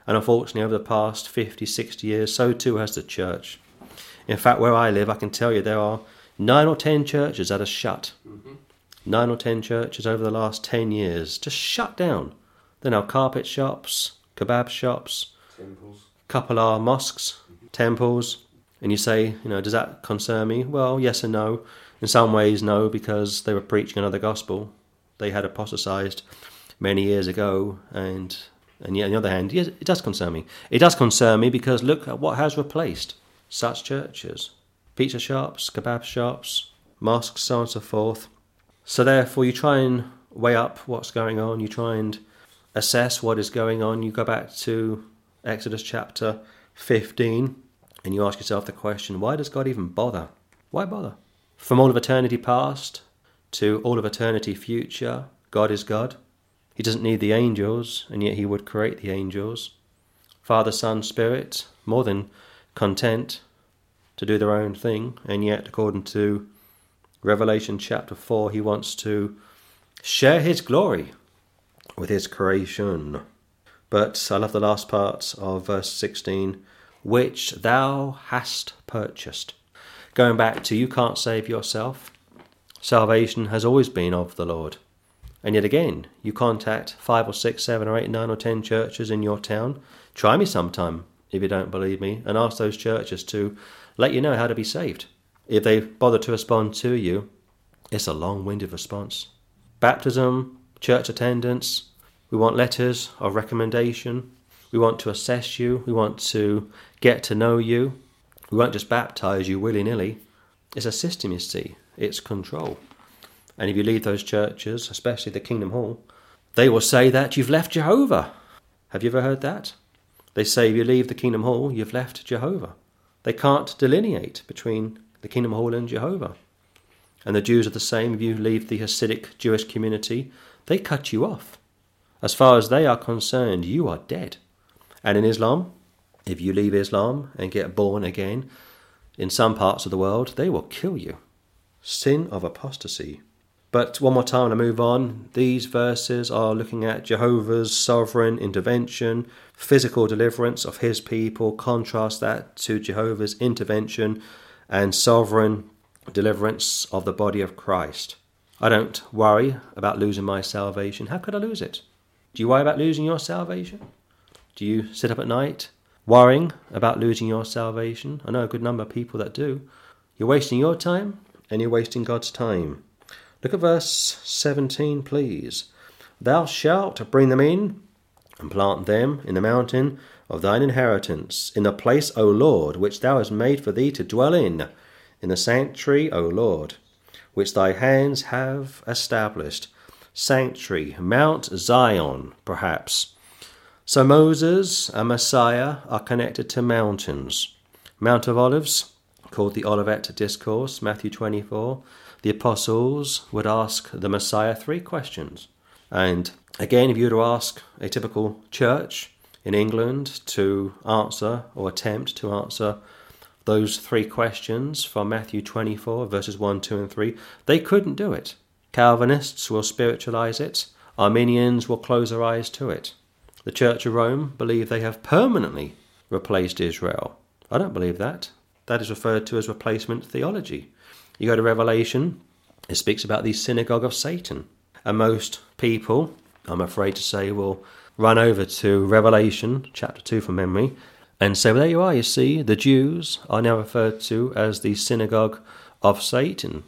Speaker 1: And unfortunately, over the past 50, 60 years, so too has the church. In fact, where I live, I can tell you there are nine or ten churches that are shut. Mm-hmm. Nine or ten churches over the last 10 years just shut down. Then are carpet shops, kebab shops, temples. couple are mosques, mm-hmm. temples. And you say, you know, does that concern me? Well, yes and no. In some ways, no, because they were preaching another gospel. They had apostatized many years ago, and and yet on the other hand, yes, it does concern me. It does concern me because look at what has replaced such churches: pizza shops, kebab shops, mosques, so on and so forth. So therefore, you try and weigh up what's going on. You try and assess what is going on. You go back to Exodus chapter 15 and you ask yourself the question why does God even bother? Why bother? From all of eternity past to all of eternity future, God is God. He doesn't need the angels, and yet He would create the angels. Father, Son, Spirit, more than content to do their own thing, and yet, according to Revelation chapter 4, He wants to share His glory with His creation. But I love the last part of verse 16, which thou hast purchased. Going back to you can't save yourself. Salvation has always been of the Lord. And yet again, you contact five or six, seven or eight, nine or ten churches in your town. Try me sometime if you don't believe me, and ask those churches to let you know how to be saved. If they bother to respond to you, it's a long winded response. Baptism, church attendance, we want letters of recommendation. We want to assess you. We want to get to know you. We won't just baptize you willy nilly. It's a system, you see, it's control. And if you leave those churches, especially the Kingdom Hall, they will say that you've left Jehovah. Have you ever heard that? They say if you leave the Kingdom Hall, you've left Jehovah. They can't delineate between the Kingdom of Hall and Jehovah. And the Jews are the same. If you leave the Hasidic Jewish community, they cut you off. As far as they are concerned, you are dead. And in Islam, if you leave Islam and get born again, in some parts of the world, they will kill you. Sin of apostasy. But one more time I move on, these verses are looking at Jehovah's sovereign intervention, physical deliverance of his people. Contrast that to Jehovah's intervention and sovereign deliverance of the body of Christ. I don't worry about losing my salvation. How could I lose it? Do you worry about losing your salvation? Do you sit up at night worrying about losing your salvation? I know a good number of people that do. You're wasting your time and you're wasting God's time. Look at verse 17, please. Thou shalt bring them in and plant them in the mountain of thine inheritance, in the place, O Lord, which thou hast made for thee to dwell in, in the sanctuary, O Lord, which thy hands have established. Sanctuary, Mount Zion, perhaps. So Moses and Messiah are connected to mountains. Mount of Olives, called the Olivet Discourse, Matthew 24 the apostles would ask the Messiah three questions. And again, if you were to ask a typical church in England to answer or attempt to answer those three questions from Matthew 24, verses 1, 2, and 3, they couldn't do it. Calvinists will spiritualize it, Arminians will close their eyes to it. The Church of Rome believe they have permanently replaced Israel. I don't believe that. That is referred to as replacement theology. You go to Revelation, it speaks about the synagogue of Satan. And most people, I'm afraid to say, will run over to Revelation chapter 2 from memory and say, well, there you are, you see, the Jews are now referred to as the synagogue of Satan.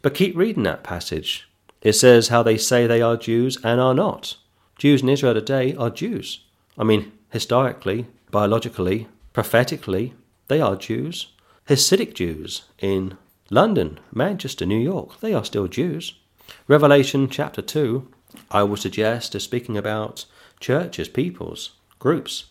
Speaker 1: But keep reading that passage. It says how they say they are Jews and are not. Jews in Israel today are Jews. I mean, historically, biologically, prophetically, they are Jews. Hasidic Jews in London, Manchester, New York, they are still Jews. Revelation chapter 2, I would suggest, is speaking about churches, peoples, groups.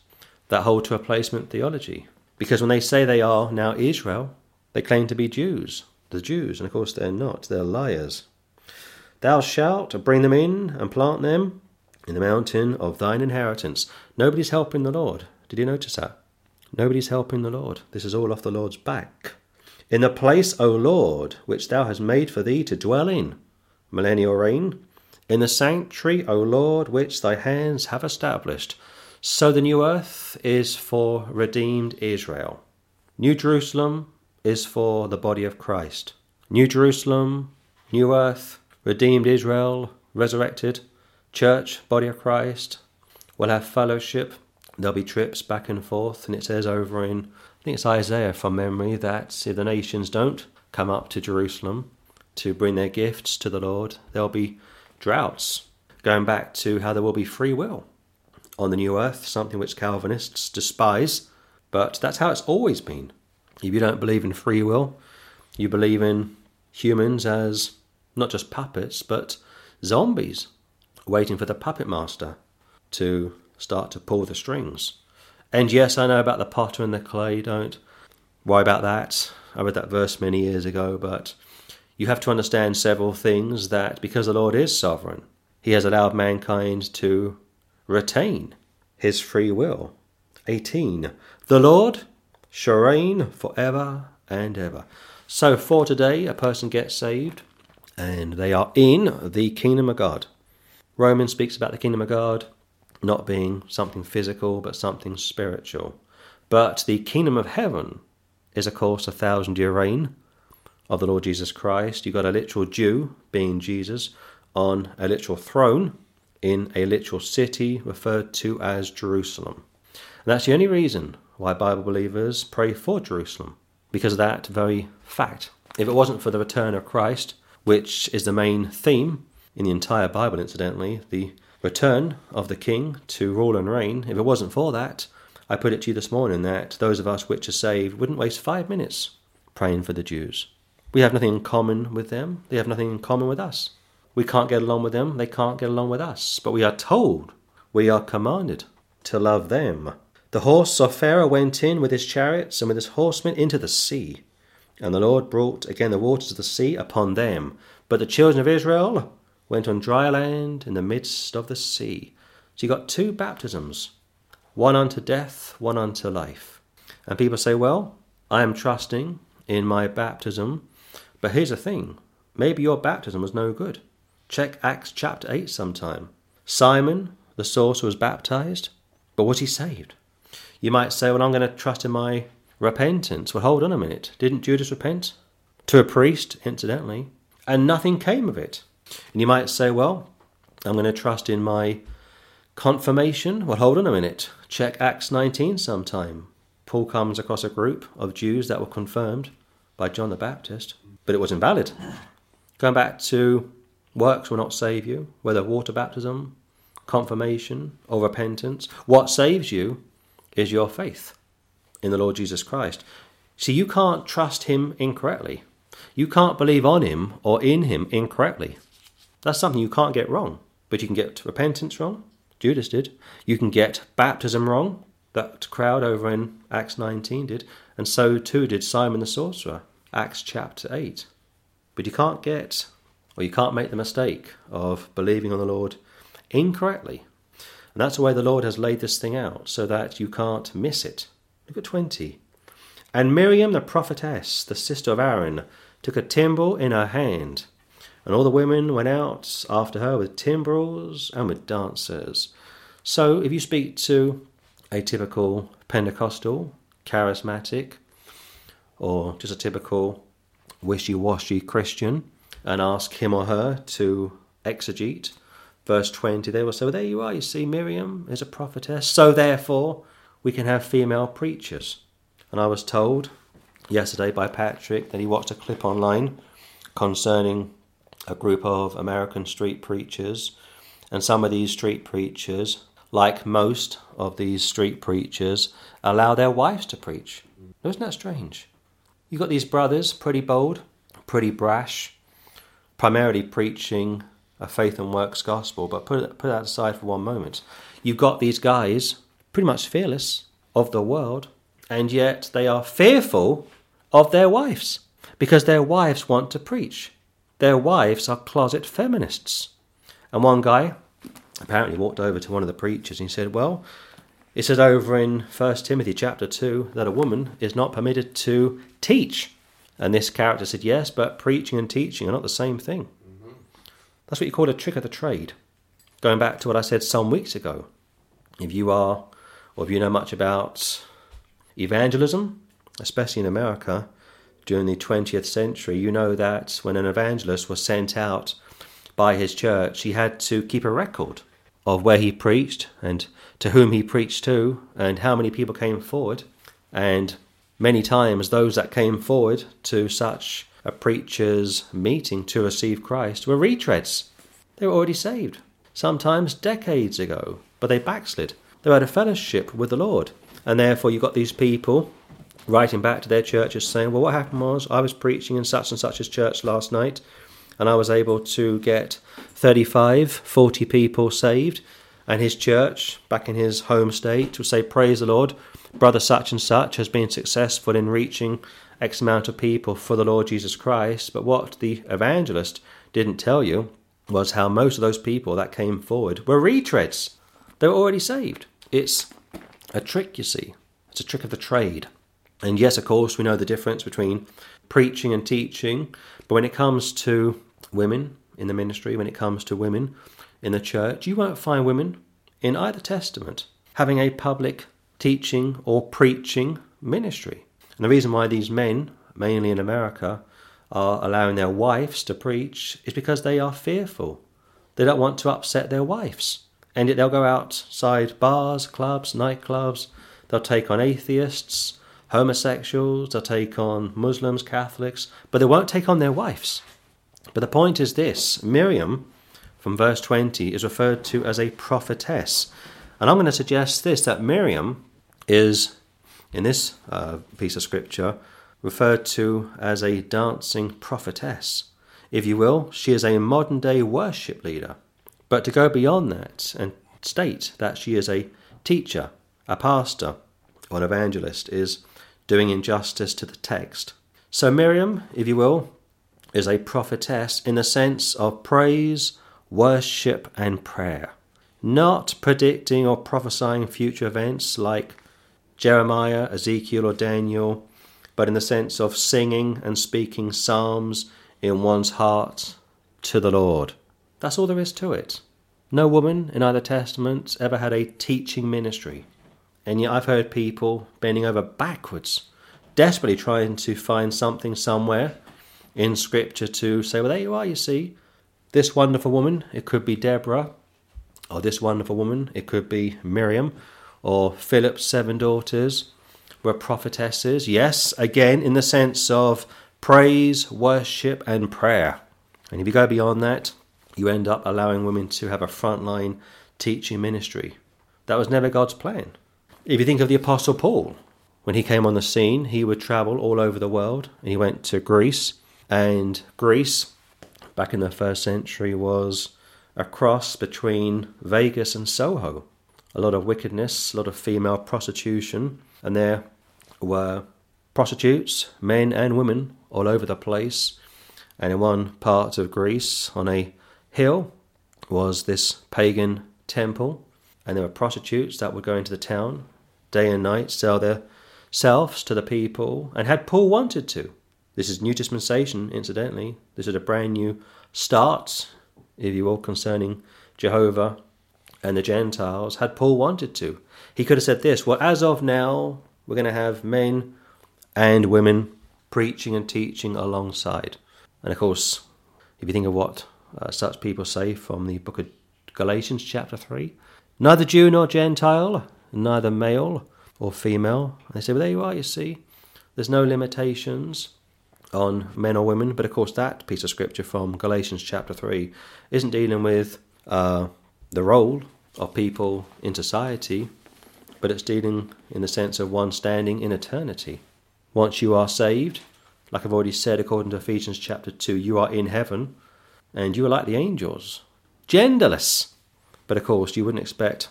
Speaker 1: that hold to replacement theology. Because when they say they are now Israel, they claim to be Jews, the Jews, and of course they're not, they're liars. Thou shalt bring them in and plant them in the mountain of thine inheritance. Nobody's helping the Lord. Did you notice that? Nobody's helping the Lord. This is all off the Lord's back. In the place, O Lord, which thou hast made for thee to dwell in, millennial reign, in the sanctuary, O Lord, which thy hands have established. So the new earth is for redeemed Israel. New Jerusalem is for the body of Christ. New Jerusalem, new earth, redeemed Israel, resurrected, church, body of Christ, will have fellowship. There'll be trips back and forth, and it says over in, think it's Isaiah from memory, that if the nations don't come up to Jerusalem to bring their gifts to the Lord, there'll be droughts. Going back to how there will be free will on the new earth, something which Calvinists despise, but that's how it's always been. If you don't believe in free will, you believe in humans as not just puppets, but zombies waiting for the puppet master to start to pull the strings. And yes, I know about the potter and the clay, don't worry about that. I read that verse many years ago, but you have to understand several things that because the Lord is sovereign, he has allowed mankind to retain his free will. 18. The Lord shall reign forever and ever. So for today, a person gets saved and they are in the kingdom of God. Romans speaks about the kingdom of God not being something physical but something spiritual. But the kingdom of heaven is, of course, a thousand year reign of the Lord Jesus Christ. You've got a literal Jew, being Jesus, on a literal throne in a literal city referred to as Jerusalem. And that's the only reason why Bible believers pray for Jerusalem, because of that very fact. If it wasn't for the return of Christ, which is the main theme in the entire Bible, incidentally, the return of the King to rule and reign. If it wasn't for that, I put it to you this morning that those of us which are saved wouldn't waste five minutes praying for the Jews. We have nothing in common with them, they have nothing in common with us. We can't get along with them, they can't get along with us. But we are told, we are commanded to love them. The horse of Pharaoh went in with his chariots and with his horsemen into the sea. And the Lord brought again the waters of the sea upon them. But the children of Israel went on dry land in the midst of the sea. So you got two baptisms one unto death, one unto life. And people say, well, I am trusting in my baptism. But here's the thing maybe your baptism was no good. Check Acts chapter 8 sometime. Simon, the sorcerer, was baptized, but was he saved? You might say, well, I'm going to trust in my repentance. Well, hold on a minute. Didn't Judas repent? To a priest, incidentally, and nothing came of it. And you might say, well, I'm going to trust in my confirmation. Well, hold on a minute. Check Acts 19 sometime. Paul comes across a group of Jews that were confirmed by John the Baptist, but it was invalid. Going back to works will not save you, whether water baptism, confirmation, or repentance. What saves you is your faith in the Lord Jesus Christ. See, you can't trust him incorrectly. You can't believe on him or in him incorrectly. That's something you can't get wrong. But you can get repentance wrong. Judas did. You can get baptism wrong. That crowd over in Acts 19 did. And so too did Simon the sorcerer, Acts chapter 8. But you can't get, or you can't make the mistake of believing on the Lord incorrectly. And that's the way the Lord has laid this thing out, so that you can't miss it. Look at 20. And Miriam the prophetess, the sister of Aaron, took a timbrel in her hand, and all the women went out after her with timbrels and with dancers. So if you speak to a typical Pentecostal, charismatic, or just a typical wishy washy Christian, and ask him or her to exegete verse 20, they will say, Well, there you are, you see, Miriam is a prophetess, so therefore we can have female preachers. And I was told yesterday by Patrick that he watched a clip online concerning a group of American street preachers. And some of these street preachers, like most of these street preachers, allow their wives to preach. Isn't that strange? You've got these brothers, pretty bold, pretty brash, primarily preaching a faith and works gospel, but put, put that aside for one moment. You've got these guys, pretty much fearless, of the world, and yet they are fearful of their wives because their wives want to preach. Their wives are closet feminists. And one guy apparently walked over to one of the preachers and he said, Well, it says over in 1 Timothy chapter 2 that a woman is not permitted to teach. And this character said, Yes, but preaching and teaching are not the same thing. Mm-hmm. That's what you call a trick of the trade. Going back to what I said some weeks ago. If you are, or if you know much about evangelism, especially in America, during the 20th century, you know that when an evangelist was sent out by his church, he had to keep a record of where he preached and to whom he preached to and how many people came forward. And many times, those that came forward to such a preacher's meeting to receive Christ were retreads. They were already saved, sometimes decades ago, but they backslid. They had a fellowship with the Lord. And therefore, you've got these people writing back to their churches saying, Well, what happened was I was preaching in such and such a church last night, and I was able to get 35, 40 people saved. And his church, back in his home state, will say, Praise the Lord, brother such and such has been successful in reaching X amount of people for the Lord Jesus Christ. But what the evangelist didn't tell you was how most of those people that came forward were retreads. They were already saved. It's a trick, you see. It's a trick of the trade. And yes, of course, we know the difference between preaching and teaching, but when it comes to women in the ministry, when it comes to women in the church, you won't find women in either testament having a public teaching or preaching ministry. And the reason why these men, mainly in America, are allowing their wives to preach is because they are fearful. They don't want to upset their wives. And yet they'll go outside bars, clubs, nightclubs, they'll take on atheists, homosexuals, they'll take on Muslims, Catholics, but they won't take on their wives. But the point is this Miriam, from verse 20, is referred to as a prophetess. And I'm going to suggest this that Miriam is, in this uh, piece of scripture, referred to as a dancing prophetess. If you will, she is a modern day worship leader. But to go beyond that and state that she is a teacher, a pastor, or an evangelist is doing injustice to the text. So, Miriam, if you will, is a prophetess in the sense of praise, worship, and prayer, not predicting or prophesying future events like Jeremiah, Ezekiel, or Daniel, but in the sense of singing and speaking psalms in one's heart to the Lord. That's all there is to it. No woman in either testament ever had a teaching ministry. And yet I've heard people bending over backwards, desperately trying to find something somewhere in Scripture to say, well, there you are, you see. This wonderful woman, it could be Deborah, or this wonderful woman, it could be Miriam, or Philip's seven daughters were prophetesses. Yes, again, in the sense of praise, worship, and prayer. And if you go beyond that, you end up allowing women to have a frontline teaching ministry. That was never God's plan. If you think of the Apostle Paul, when he came on the scene, he would travel all over the world and he went to Greece. And Greece, back in the first century, was a cross between Vegas and Soho. A lot of wickedness, a lot of female prostitution, and there were prostitutes, men and women, all over the place. And in one part of Greece, on a hill, was this pagan temple, and there were prostitutes that would go into the town day and night, sell their selves to the people, and had Paul wanted to. This is new dispensation, incidentally. This is a brand new start, if you will, concerning Jehovah and the Gentiles. Had Paul wanted to, he could have said this Well, as of now, we're going to have men and women preaching and teaching alongside. And of course, if you think of what uh, such people say from the book of Galatians, chapter 3, neither Jew nor Gentile, neither male or female. They say, well, there you are, you see. There's no limitations on men or women, but of course, that piece of scripture from Galatians chapter 3 isn't dealing with uh, the role of people in society, but it's dealing in the sense of one standing in eternity. Once you are saved, like I've already said, according to Ephesians chapter 2, you are in heaven and you are like the angels, genderless. But of course, you wouldn't expect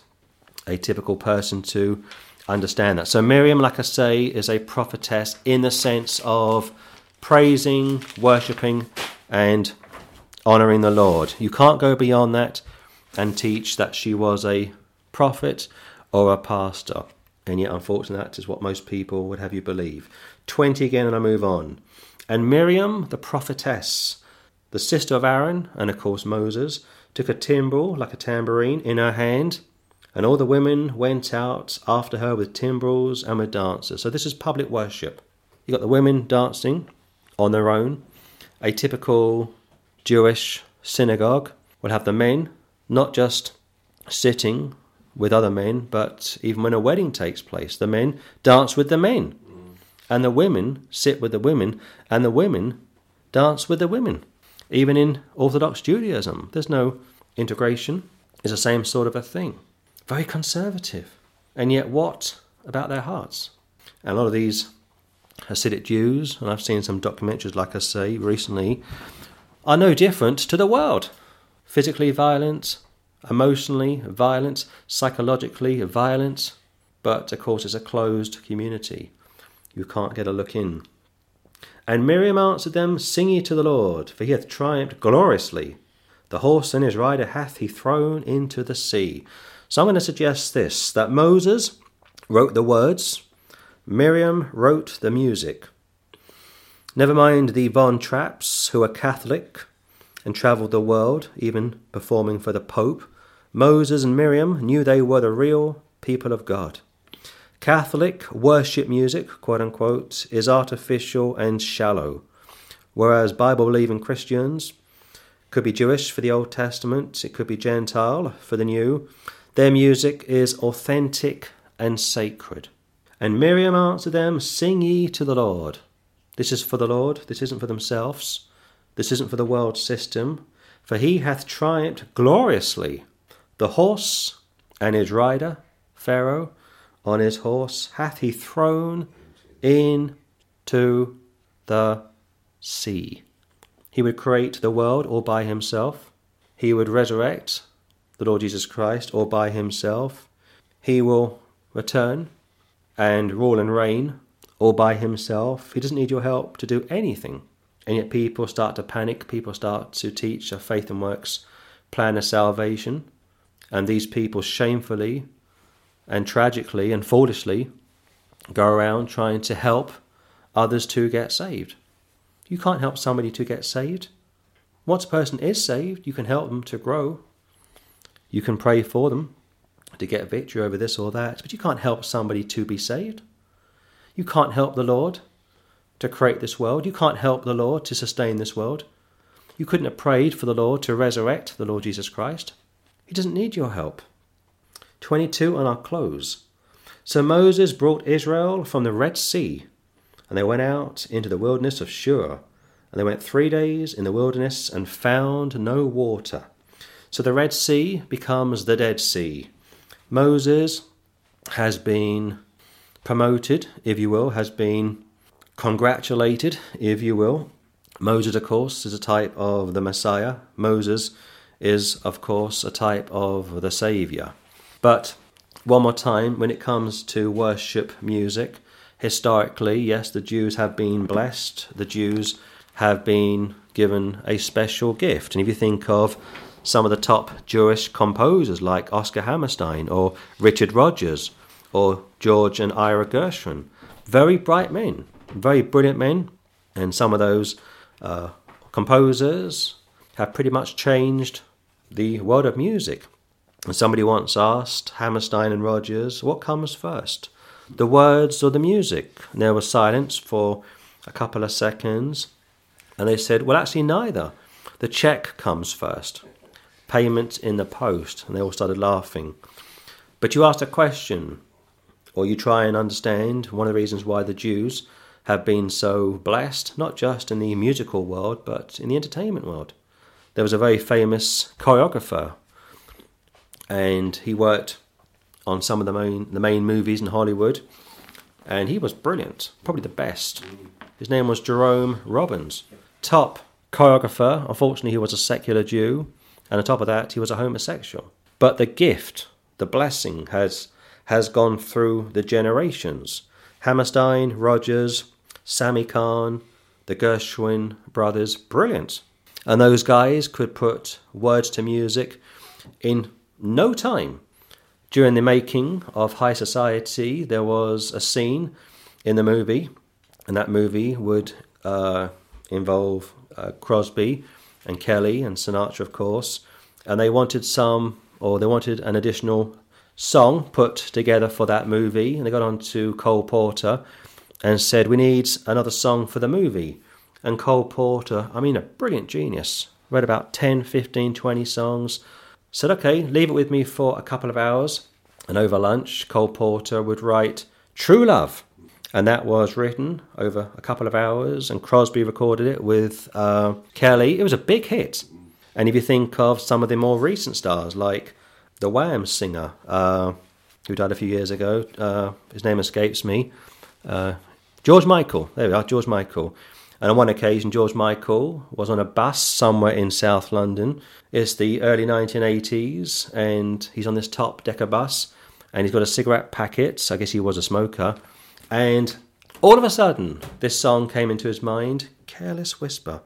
Speaker 1: a typical person to understand that. So Miriam, like I say, is a prophetess in the sense of praising, worshipping, and honouring the Lord. You can't go beyond that and teach that she was a prophet or a pastor. And yet, unfortunately, that is what most people would have you believe. 20 again, and I move on. And Miriam, the prophetess, the sister of Aaron, and of course Moses, took a timbrel like a tambourine in her hand, and all the women went out after her with timbrels and with dancers. So this is public worship. You've got the women dancing on their own. A typical Jewish synagogue will have the men not just sitting with other men, but even when a wedding takes place, the men dance with the men, and the women sit with the women, and the women dance with the women. Even in Orthodox Judaism, there's no integration, it's the same sort of a thing. Very conservative. And yet, what about their hearts? A lot of these Hasidic Jews, and I've seen some documentaries, like I say, recently, are no different to the world. Physically violent, emotionally violent, psychologically violent, but of course it's a closed community. You can't get a look in. And Miriam answered them, Sing ye to the Lord, for he hath triumphed gloriously. The horse and his rider hath he thrown into the sea. So I'm going to suggest this that Moses wrote the words, Miriam wrote the music. Never mind the Von Trapps, who are Catholic and travelled the world, even performing for the Pope. Moses and Miriam knew they were the real people of God. Catholic worship music, quote unquote, is artificial and shallow, whereas Bible believing Christians could be Jewish for the Old Testament, it could be Gentile for the New. Their music is authentic and sacred. And Miriam answered them, Sing ye to the Lord. This is for the Lord, this isn't for themselves, this isn't for the world system, for he hath triumphed gloriously. The horse and his rider, Pharaoh, on his horse, hath he thrown into the sea. He would create the world all by himself. He would resurrect the Lord Jesus Christ or by himself. He will return and rule and reign all by himself. He doesn't need your help to do anything. And yet people start to panic, people start to teach a faith and works plan of salvation. And these people shamefully and tragically and foolishly go around trying to help others to get saved. You can't help somebody to get saved. Once a person is saved, you can help them to grow. You can pray for them to get victory over this or that, but you can't help somebody to be saved. You can't help the Lord to create this world. You can't help the Lord to sustain this world. You couldn't have prayed for the Lord to resurrect the Lord Jesus Christ. He doesn't need your help. 22 and I'll close. So Moses brought Israel from the Red Sea, and they went out into the wilderness of Shur. And they went three days in the wilderness and found no water. So the Red Sea becomes the Dead Sea. Moses has been promoted, if you will, has been congratulated, if you will. Moses, of course, is a type of the Messiah. Moses is, of course, a type of the Saviour. But one more time, when it comes to worship music, historically, yes, the Jews have been blessed. The Jews have been given a special gift. And if you think of some of the top Jewish composers like Oscar Hammerstein or Richard Rodgers or George and Ira Gershwin, very bright men, very brilliant men, and some of those uh, composers have pretty much changed the world of music. And somebody once asked Hammerstein and Rodgers, what comes first, the words or the music? And there was silence for a couple of seconds, and they said, well, actually, neither. The check comes first, payment in the post. And they all started laughing. But you asked a question, or you try and understand one of the reasons why the Jews have been so blessed, not just in the musical world, but in the entertainment world. There was a very famous choreographer, and he worked on some of the main the main movies in Hollywood, and he was brilliant, probably the best. His name was Jerome Robbins, top choreographer. Unfortunately, he was a secular Jew, and on top of that, he was a homosexual. But the gift, the blessing, has has gone through the generations. Hammerstein, Rodgers, Sammy Cahn, the Gershwin brothers, brilliant. And those guys could put words to music in no time. During the making of High Society, there was a scene in the movie, and that movie would uh, involve uh, Crosby and Kelly and Sinatra, of course, and they wanted some, or they wanted an additional song put together for that movie, and they got on to Cole Porter and said, We need another song for the movie. And Cole Porter, I mean, a brilliant genius, read about 10, 15, 20 songs, said, Okay, leave it with me for a couple of hours. And over lunch, Cole Porter would write True Love. And that was written over a couple of hours, and Crosby recorded it with uh, Kelly. It was a big hit. And if you think of some of the more recent stars, like the Wham singer, uh, who died a few years ago, uh, his name escapes me, uh, George Michael. There we are, George Michael. And on one occasion, George Michael was on a bus somewhere in South London. It's the early 1980s, and he's on this top decker bus, and he's got a cigarette packet. I guess he was a smoker. And all of a sudden, this song came into his mind Careless Whisper.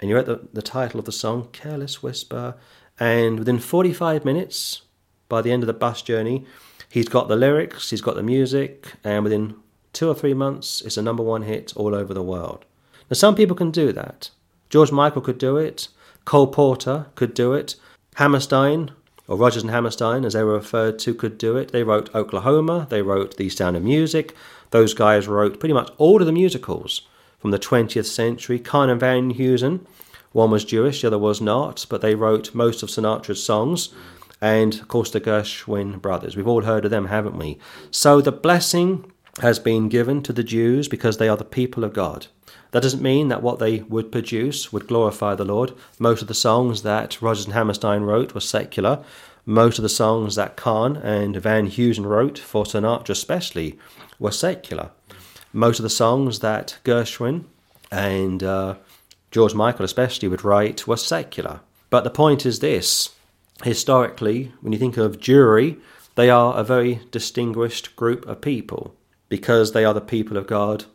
Speaker 1: And you wrote the, the title of the song, Careless Whisper. And within 45 minutes, by the end of the bus journey, he's got the lyrics, he's got the music, and within two or three months, it's a number one hit all over the world. Now, some people can do that. George Michael could do it. Cole Porter could do it. Hammerstein, or Rodgers and Hammerstein, as they were referred to, could do it. They wrote Oklahoma. They wrote The Sound of Music. Those guys wrote pretty much all of the musicals from the 20th century. And Van Heusen, one was Jewish, the other was not, but they wrote most of Sinatra's songs. And of course, the Gershwin brothers. We've all heard of them, haven't we? So the blessing has been given to the Jews because they are the people of God. That doesn't mean that what they would produce would glorify the Lord. Most of the songs that Rodgers and Hammerstein wrote were secular. Most of the songs that Cahn and Van Heusen wrote, for Sinatra especially, were secular. Most of the songs that Gershwin and uh, George Michael especially would write were secular. But the point is this historically, when you think of Jewry, they are a very distinguished group of people because they are the people of God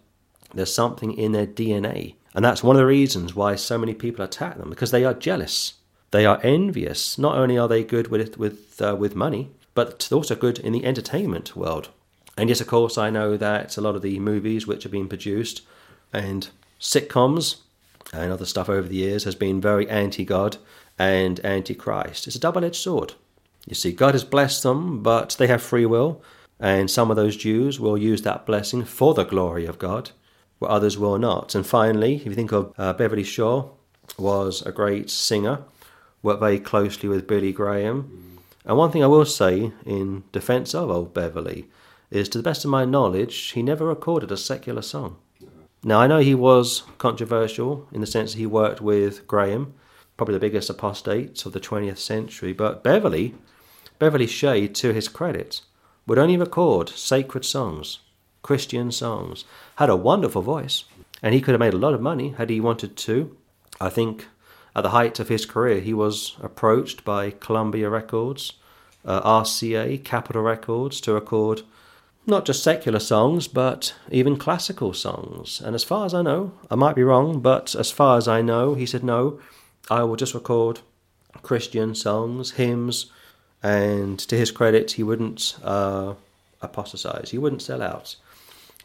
Speaker 1: there's something in their DNA. And that's one of the reasons why so many people attack them, because they are jealous. They are envious. Not only are they good with, with, uh, with money, but also good in the entertainment world. And yes, of course, I know that a lot of the movies which have been produced and sitcoms and other stuff over the years has been very anti God and anti Christ. It's a double edged sword. You see, God has blessed them, but they have free will, and some of those Jews will use that blessing for the glory of God where others will not. And finally, if you think of uh, Beverly Shea, was a great singer, worked very closely with Billy Graham. And one thing I will say in defence of old Beverly is, to the best of my knowledge, he never recorded a secular song. Now, I know he was controversial in the sense that he worked with Graham, probably the biggest apostate of the 20th century, but Beverly, Beverly Shea, to his credit, would only record sacred songs, Christian songs had a wonderful voice, and he could have made a lot of money had he wanted to. I think at the height of his career, he was approached by Columbia Records, uh, RCA, Capitol Records to record not just secular songs, but even classical songs. And as far as I know, I might be wrong, but as far as I know, he said, no, I will just record Christian songs, hymns, and to his credit, he wouldn't uh, apostatize, he wouldn't sell out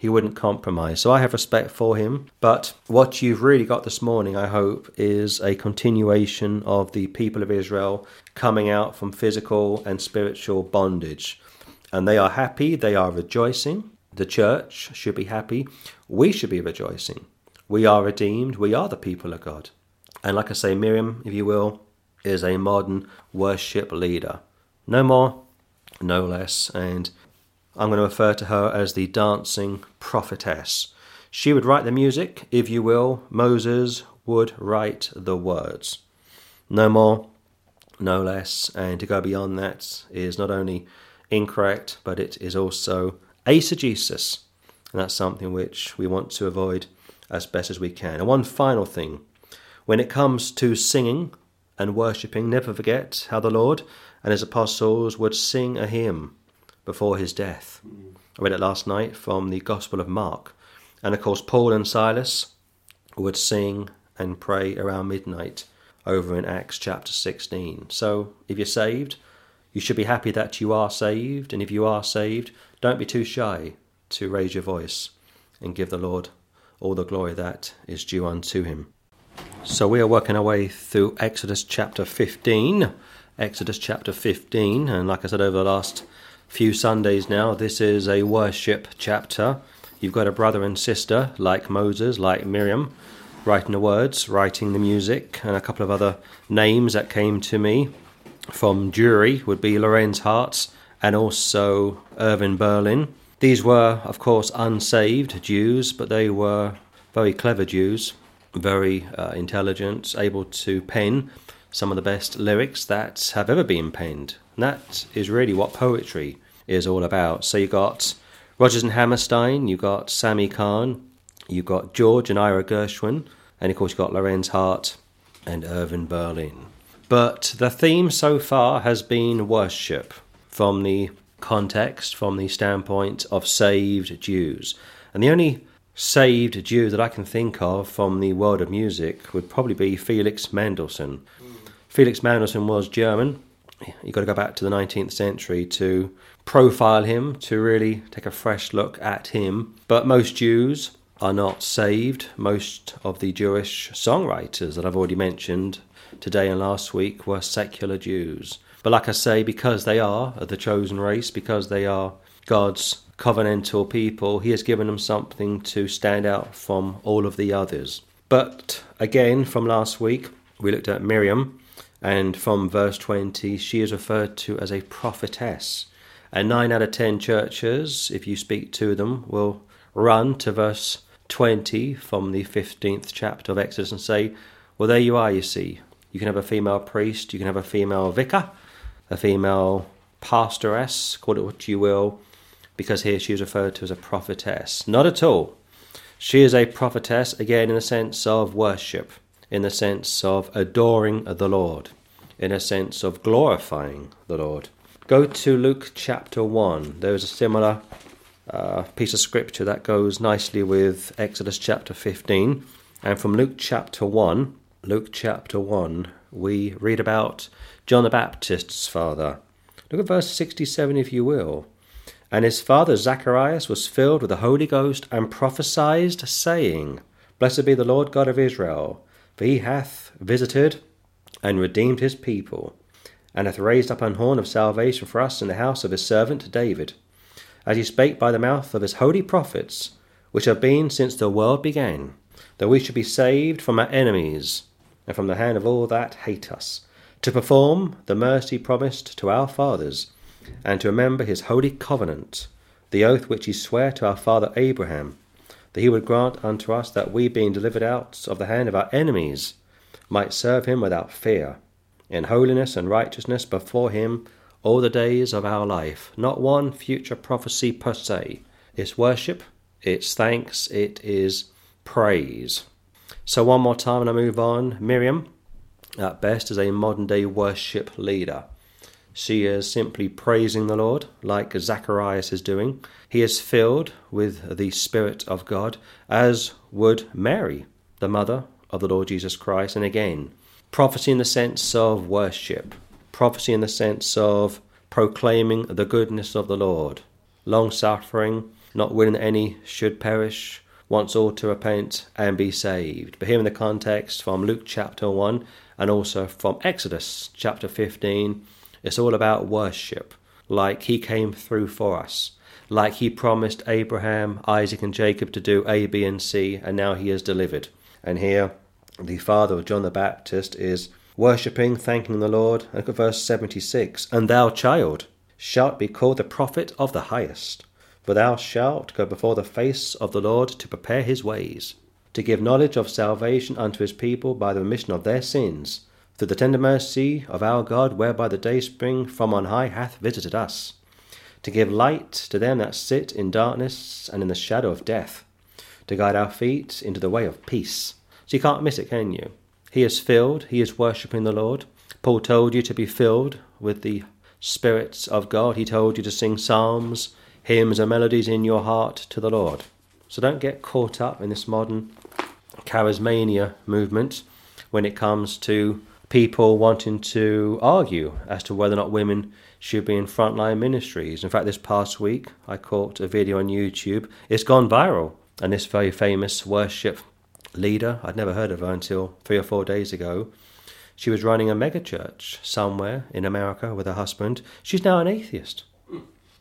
Speaker 1: he wouldn't compromise. So I have respect for him. But what you've really got this morning, I hope, is a continuation of the people of Israel coming out from physical and spiritual bondage. And they are happy, they are rejoicing. The church should be happy. We should be rejoicing. We are redeemed. We are the people of God. And like I say, Miriam, if you will, is a modern worship leader. No more, no less. And I'm going to refer to her as the dancing prophetess. She would write the music, if you will, Moses would write the words. No more, no less, and to go beyond that is not only incorrect, but it is also eisegesis, and that's something which we want to avoid as best as we can. And one final thing when it comes to singing and worshipping, never forget how the Lord and his apostles would sing a hymn before his death. I read it last night from the Gospel of Mark. And of course, Paul and Silas would sing and pray around midnight over in Acts chapter 16. So if you're saved, you should be happy that you are saved. And if you are saved, don't be too shy to raise your voice and give the Lord all the glory that is due unto him. So we are working our way through Exodus chapter 15. Exodus chapter 15, and like I said over the last few Sundays now, this is a worship chapter. You've got a brother and sister like Moses, like Miriam, writing the words, writing the music, and a couple of other names that came to me from Jewry would be Lorenz Hartz and also Irving Berlin. These were, of course, unsaved Jews, but they were very clever Jews, very uh, intelligent, able to pen some of the best lyrics that have ever been penned. And that is really what poetry is all about. So you got Rodgers and Hammerstein, you got Sammy Cahn, you got George and Ira Gershwin, and of course you got Lorenz Hart and Irving Berlin. But the theme so far has been worship from the context, from the standpoint of saved Jews. And the only saved Jew that I can think of from the world of music would probably be Felix Mendelssohn. Mm. Felix Mendelssohn was German. You've got to go back to the 19th century to profile him, to really take a fresh look at him. But most Jews are not saved. Most of the Jewish songwriters that I've already mentioned today and last week were secular Jews. But like I say, because they are the chosen race, because they are God's covenantal people, He has given them something to stand out from all of the others. But again, from last week, we looked at Miriam, and from verse 20, she is referred to as a prophetess. And nine out of ten churches, if you speak to them, will run to verse 20 from the 15th chapter of Exodus and say, Well, there you are, you see. You can have a female priest, you can have a female vicar, a female pastoress, call it what you will, because here she is referred to as a prophetess. Not at all. She is a prophetess, again, in the sense of worship, in the sense of adoring the Lord, in a sense of glorifying the Lord. Go to Luke chapter 1. There is a similar uh, piece of scripture that goes nicely with Exodus chapter 15. And from Luke chapter 1, Luke chapter 1, we read about John the Baptist's father. Look at verse 67, if you will. And his father Zacharias was filled with the Holy Ghost and prophesied, saying, Blessed be the Lord God of Israel, for he hath visited and redeemed his people, and hath raised up an horn of salvation for us in the house of his servant David, as he spake by the mouth of his holy prophets, which have been since the world began, that we should be saved from our enemies and from the hand of all that hate us, to perform the mercy promised to our fathers, and to remember his holy covenant, the oath which he sware to our father Abraham, that he would grant unto us that we, being delivered out of the hand of our enemies, might serve him without fear, in holiness and righteousness before him all the days of our life. Not one future prophecy per se. It's worship, it's thanks, it is praise. So, one more time and I move on. Miriam, at best, is a modern day worship leader. She is simply praising the Lord, like Zacharias is doing. He is filled with the Spirit of God, as would Mary, the mother of the Lord Jesus Christ. And again, prophecy in the sense of worship, prophecy in the sense of proclaiming the goodness of the Lord, long suffering, not willing that any should perish, wants all to repent and be saved. But here in the context from Luke chapter 1 and also from Exodus chapter 15, it's all about worship, like he came through for us, like he promised Abraham, Isaac, and Jacob to do A, B, and C, and now he has delivered. And here, the father of John the Baptist is worshipping, thanking the Lord. Look at verse 76 And thou, child, shalt be called the prophet of the highest. For thou shalt go before the face of the Lord to prepare his ways, to give knowledge of salvation unto his people by the remission of their sins, through the tender mercy of our God, whereby the dayspring from on high hath visited us, to give light to them that sit in darkness and in the shadow of death, to guide our feet into the way of peace. So you can't miss it, can you? He is filled, he is worshipping the Lord. Paul told you to be filled with the spirits of God, He told you to sing psalms, hymns, and melodies in your heart to the Lord. So don't get caught up in this modern charismania movement when it comes to people wanting to argue as to whether or not women should be in frontline ministries. In fact, this past week I caught a video on YouTube. It's gone viral, and this very famous worship leader, I'd never heard of her until three or four days ago. She was running a megachurch somewhere in America with her husband. She's now an atheist.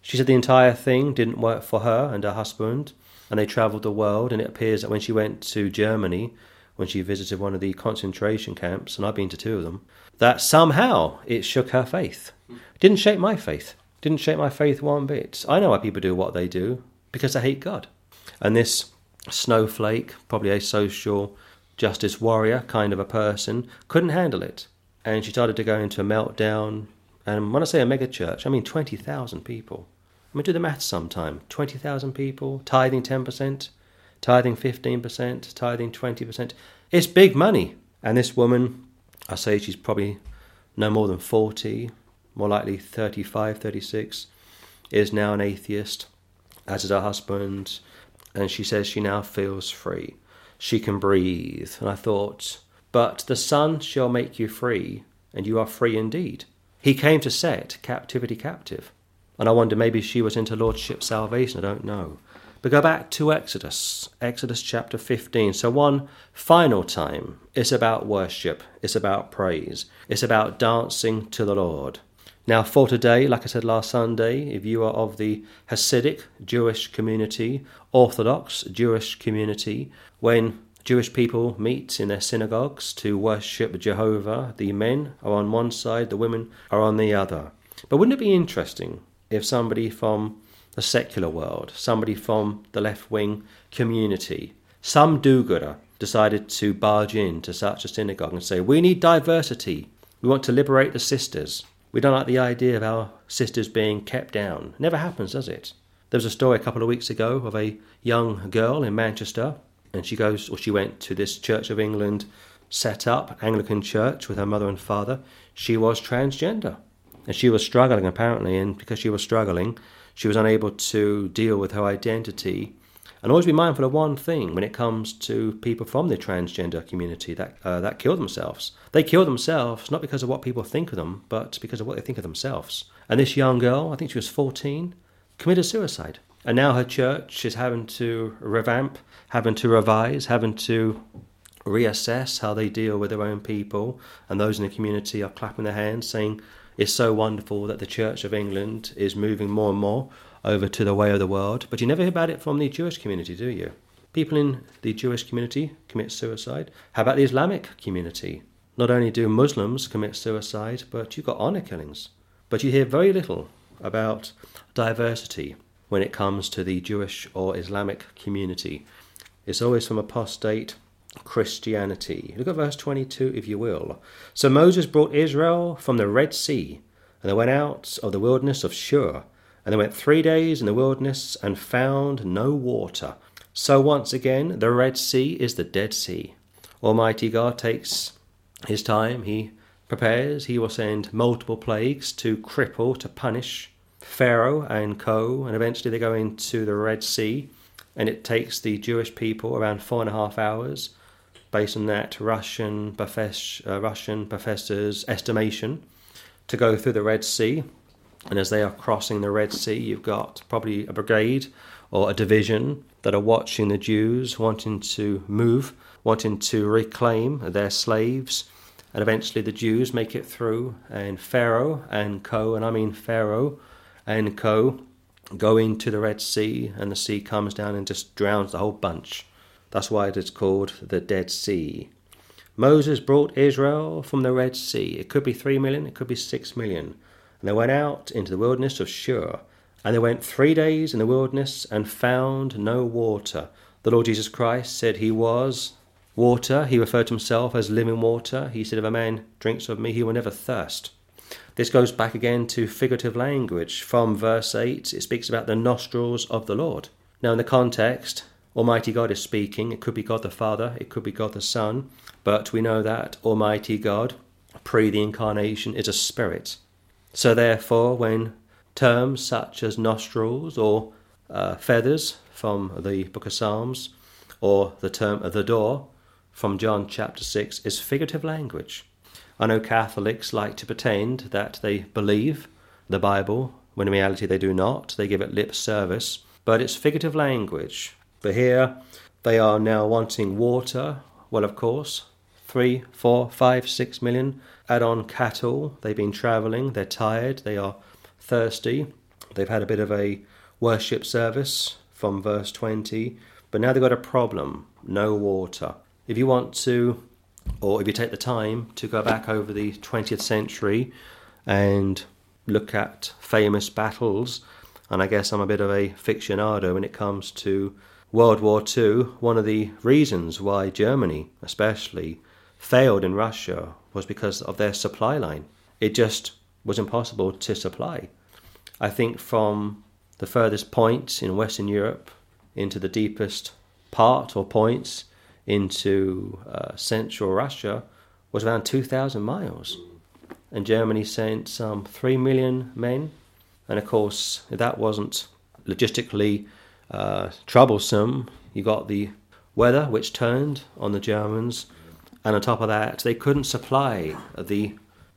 Speaker 1: She said the entire thing didn't work for her and her husband, and they travelled the world. And it appears that when she went to Germany, when she visited one of the concentration camps, and I've been to two of them, that somehow it shook her faith. Didn't shake my faith. Didn't shake my faith one bit. I know why people do what they do because they hate God. And this snowflake, probably a social justice warrior kind of a person, couldn't handle it. And she started to go into a meltdown. And when I say a mega church, I mean 20,000 people. I mean, do the maths sometime. 20,000 people, tithing 10%, tithing 15%, tithing 20%. It's big money. And this woman, I say she's probably no more than 40, more likely 35, 36, is now an atheist, as is her husband. And she says she now feels free. She can breathe. And I thought, but the Son shall make you free, and you are free indeed. He came to set captivity captive. And I wonder maybe she was into Lordship salvation, I don't know. But go back to Exodus, Exodus chapter 15. So, one final time, it's about worship, it's about praise, it's about dancing to the Lord. Now, for today, like I said last Sunday, if you are of the Hasidic Jewish community, Orthodox Jewish community, when Jewish people meet in their synagogues to worship Jehovah, the men are on one side, the women are on the other. But wouldn't it be interesting if somebody from the secular world, somebody from the left wing community, some do gooder decided to barge into such a synagogue and say, We need diversity. We want to liberate the sisters. We don't like the idea of our sisters being kept down. Never happens, does it? There was a story a couple of weeks ago of a young girl in Manchester, and she goes, or she went to this Church of England set up Anglican church with her mother and father. She was transgender, and she was struggling apparently, and because she was struggling, she was unable to deal with her identity and always be mindful of one thing when it comes to people from the transgender community that uh, that kill themselves. They kill themselves not because of what people think of them, but because of what they think of themselves. And this young girl, I think she was 14, committed suicide. And now her church is having to revamp, having to revise, having to reassess how they deal with their own people. And those in the community are clapping their hands, saying, It's so wonderful that the Church of England is moving more and more over to the way of the world. But you never hear about it from the Jewish community, do you? People in the Jewish community commit suicide. How about the Islamic community? Not only do Muslims commit suicide, but you've got honor killings. But you hear very little about diversity when it comes to the Jewish or Islamic community. It's always from apostate Christianity. Look at verse 22, if you will. So Moses brought Israel from the Red Sea, and they went out of the wilderness of Shur and they went three days in the wilderness and found no water. So once again, the Red Sea is the Dead Sea. Almighty God takes his time, he prepares, he will send multiple plagues to cripple, to punish Pharaoh and co, and eventually they go into the Red Sea, and it takes the Jewish people around four and a half hours, based on that Russian, uh, Russian professor's estimation, to go through the Red Sea. And as they are crossing the Red Sea, you've got probably a brigade or a division that are watching the Jews, wanting to move, wanting to reclaim their slaves. And eventually the Jews make it through, and Pharaoh and co, and I mean Pharaoh and co, go into the Red Sea, and the sea comes down and just drowns the whole bunch. That's why it is called the Dead Sea. Moses brought Israel from the Red Sea. It could be three million, it could be six million. And they went out into the wilderness of Shur. And they went three days in the wilderness and found no water. The Lord Jesus Christ said he was water. He referred to himself as living water. He said, If a man drinks of me, he will never thirst. This goes back again to figurative language. From verse 8, it speaks about the nostrils of the Lord. Now, in the context, Almighty God is speaking. It could be God the Father, it could be God the Son, but we know that Almighty God, pre the incarnation, is a spirit. So, therefore, when terms such as nostrils or uh, feathers from the book of Psalms or the term the door from John chapter 6 is figurative language. I know Catholics like to pretend that they believe the Bible when in reality they do not. They give it lip service, but it's figurative language. But here they are now wanting water. Well, of course, three, four, five, six million. Add on cattle. They've been travelling. They're tired. They are thirsty. They've had a bit of a worship service from verse 20, but now they've got a problem no water. If you want to, or if you take the time to go back over the 20th century and look at famous battles, and I guess I'm a bit of a fictionado when it comes to World War II. One of the reasons why Germany, especially, failed in Russia was because of their supply line. It just was impossible to supply. I think from the furthest point in Western Europe into the deepest part or points into uh, central Russia was around 2,000 miles. And Germany sent some 3 million men. And of course, that wasn't logistically uh, troublesome, you got the weather, which turned on the Germans. And on top of that, they couldn't supply the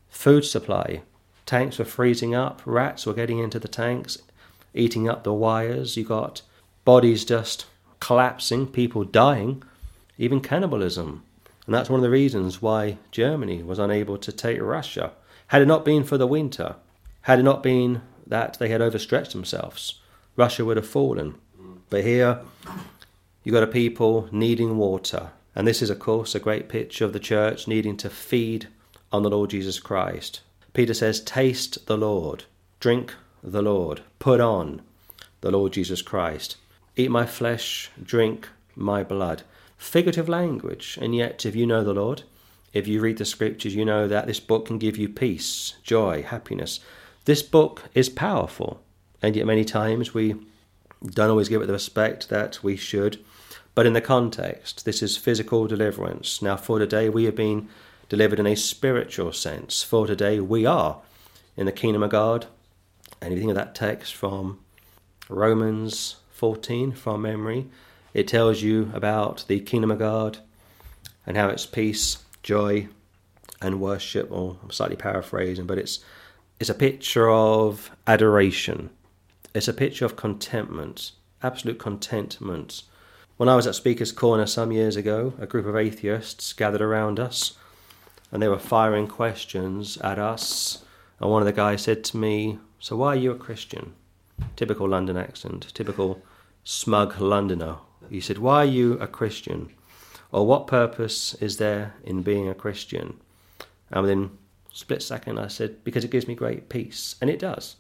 Speaker 1: food supply. Tanks were freezing up, rats were getting into the tanks, eating up the wires. You got bodies just collapsing, people dying, even cannibalism. And that's one of the reasons why Germany was unable to take Russia. Had it not been for the winter, had it not been that they had overstretched themselves, Russia would have fallen. But here, you've got a people needing water. And this is, of course, a great picture of the church needing to feed on the Lord Jesus Christ. Peter says, Taste the Lord, drink the Lord, put on the Lord Jesus Christ. Eat my flesh, drink my blood. Figurative language, and yet, if you know the Lord, if you read the scriptures, you know that this book can give you peace, joy, happiness. This book is powerful, and yet, many times we don't always give it the respect that we should. But in the context, this is physical deliverance. Now, for today, we have been delivered in a spiritual sense. For today, we are in the kingdom of God. Anything of that text from Romans 14 from memory. It tells you about the kingdom of God and how it's peace, joy, and worship. Or I'm slightly paraphrasing, but it's it's a picture of adoration. It's a picture of contentment, absolute contentment. When I was at Speaker's Corner some years ago, a group of atheists gathered around us and they were firing questions at us. And one of the guys said to me, So why are you a Christian? Typical London accent, typical smug Londoner. He said, Why are you a Christian? Or what purpose is there in being a Christian? And within split second, I said, Because it gives me great peace. And it does.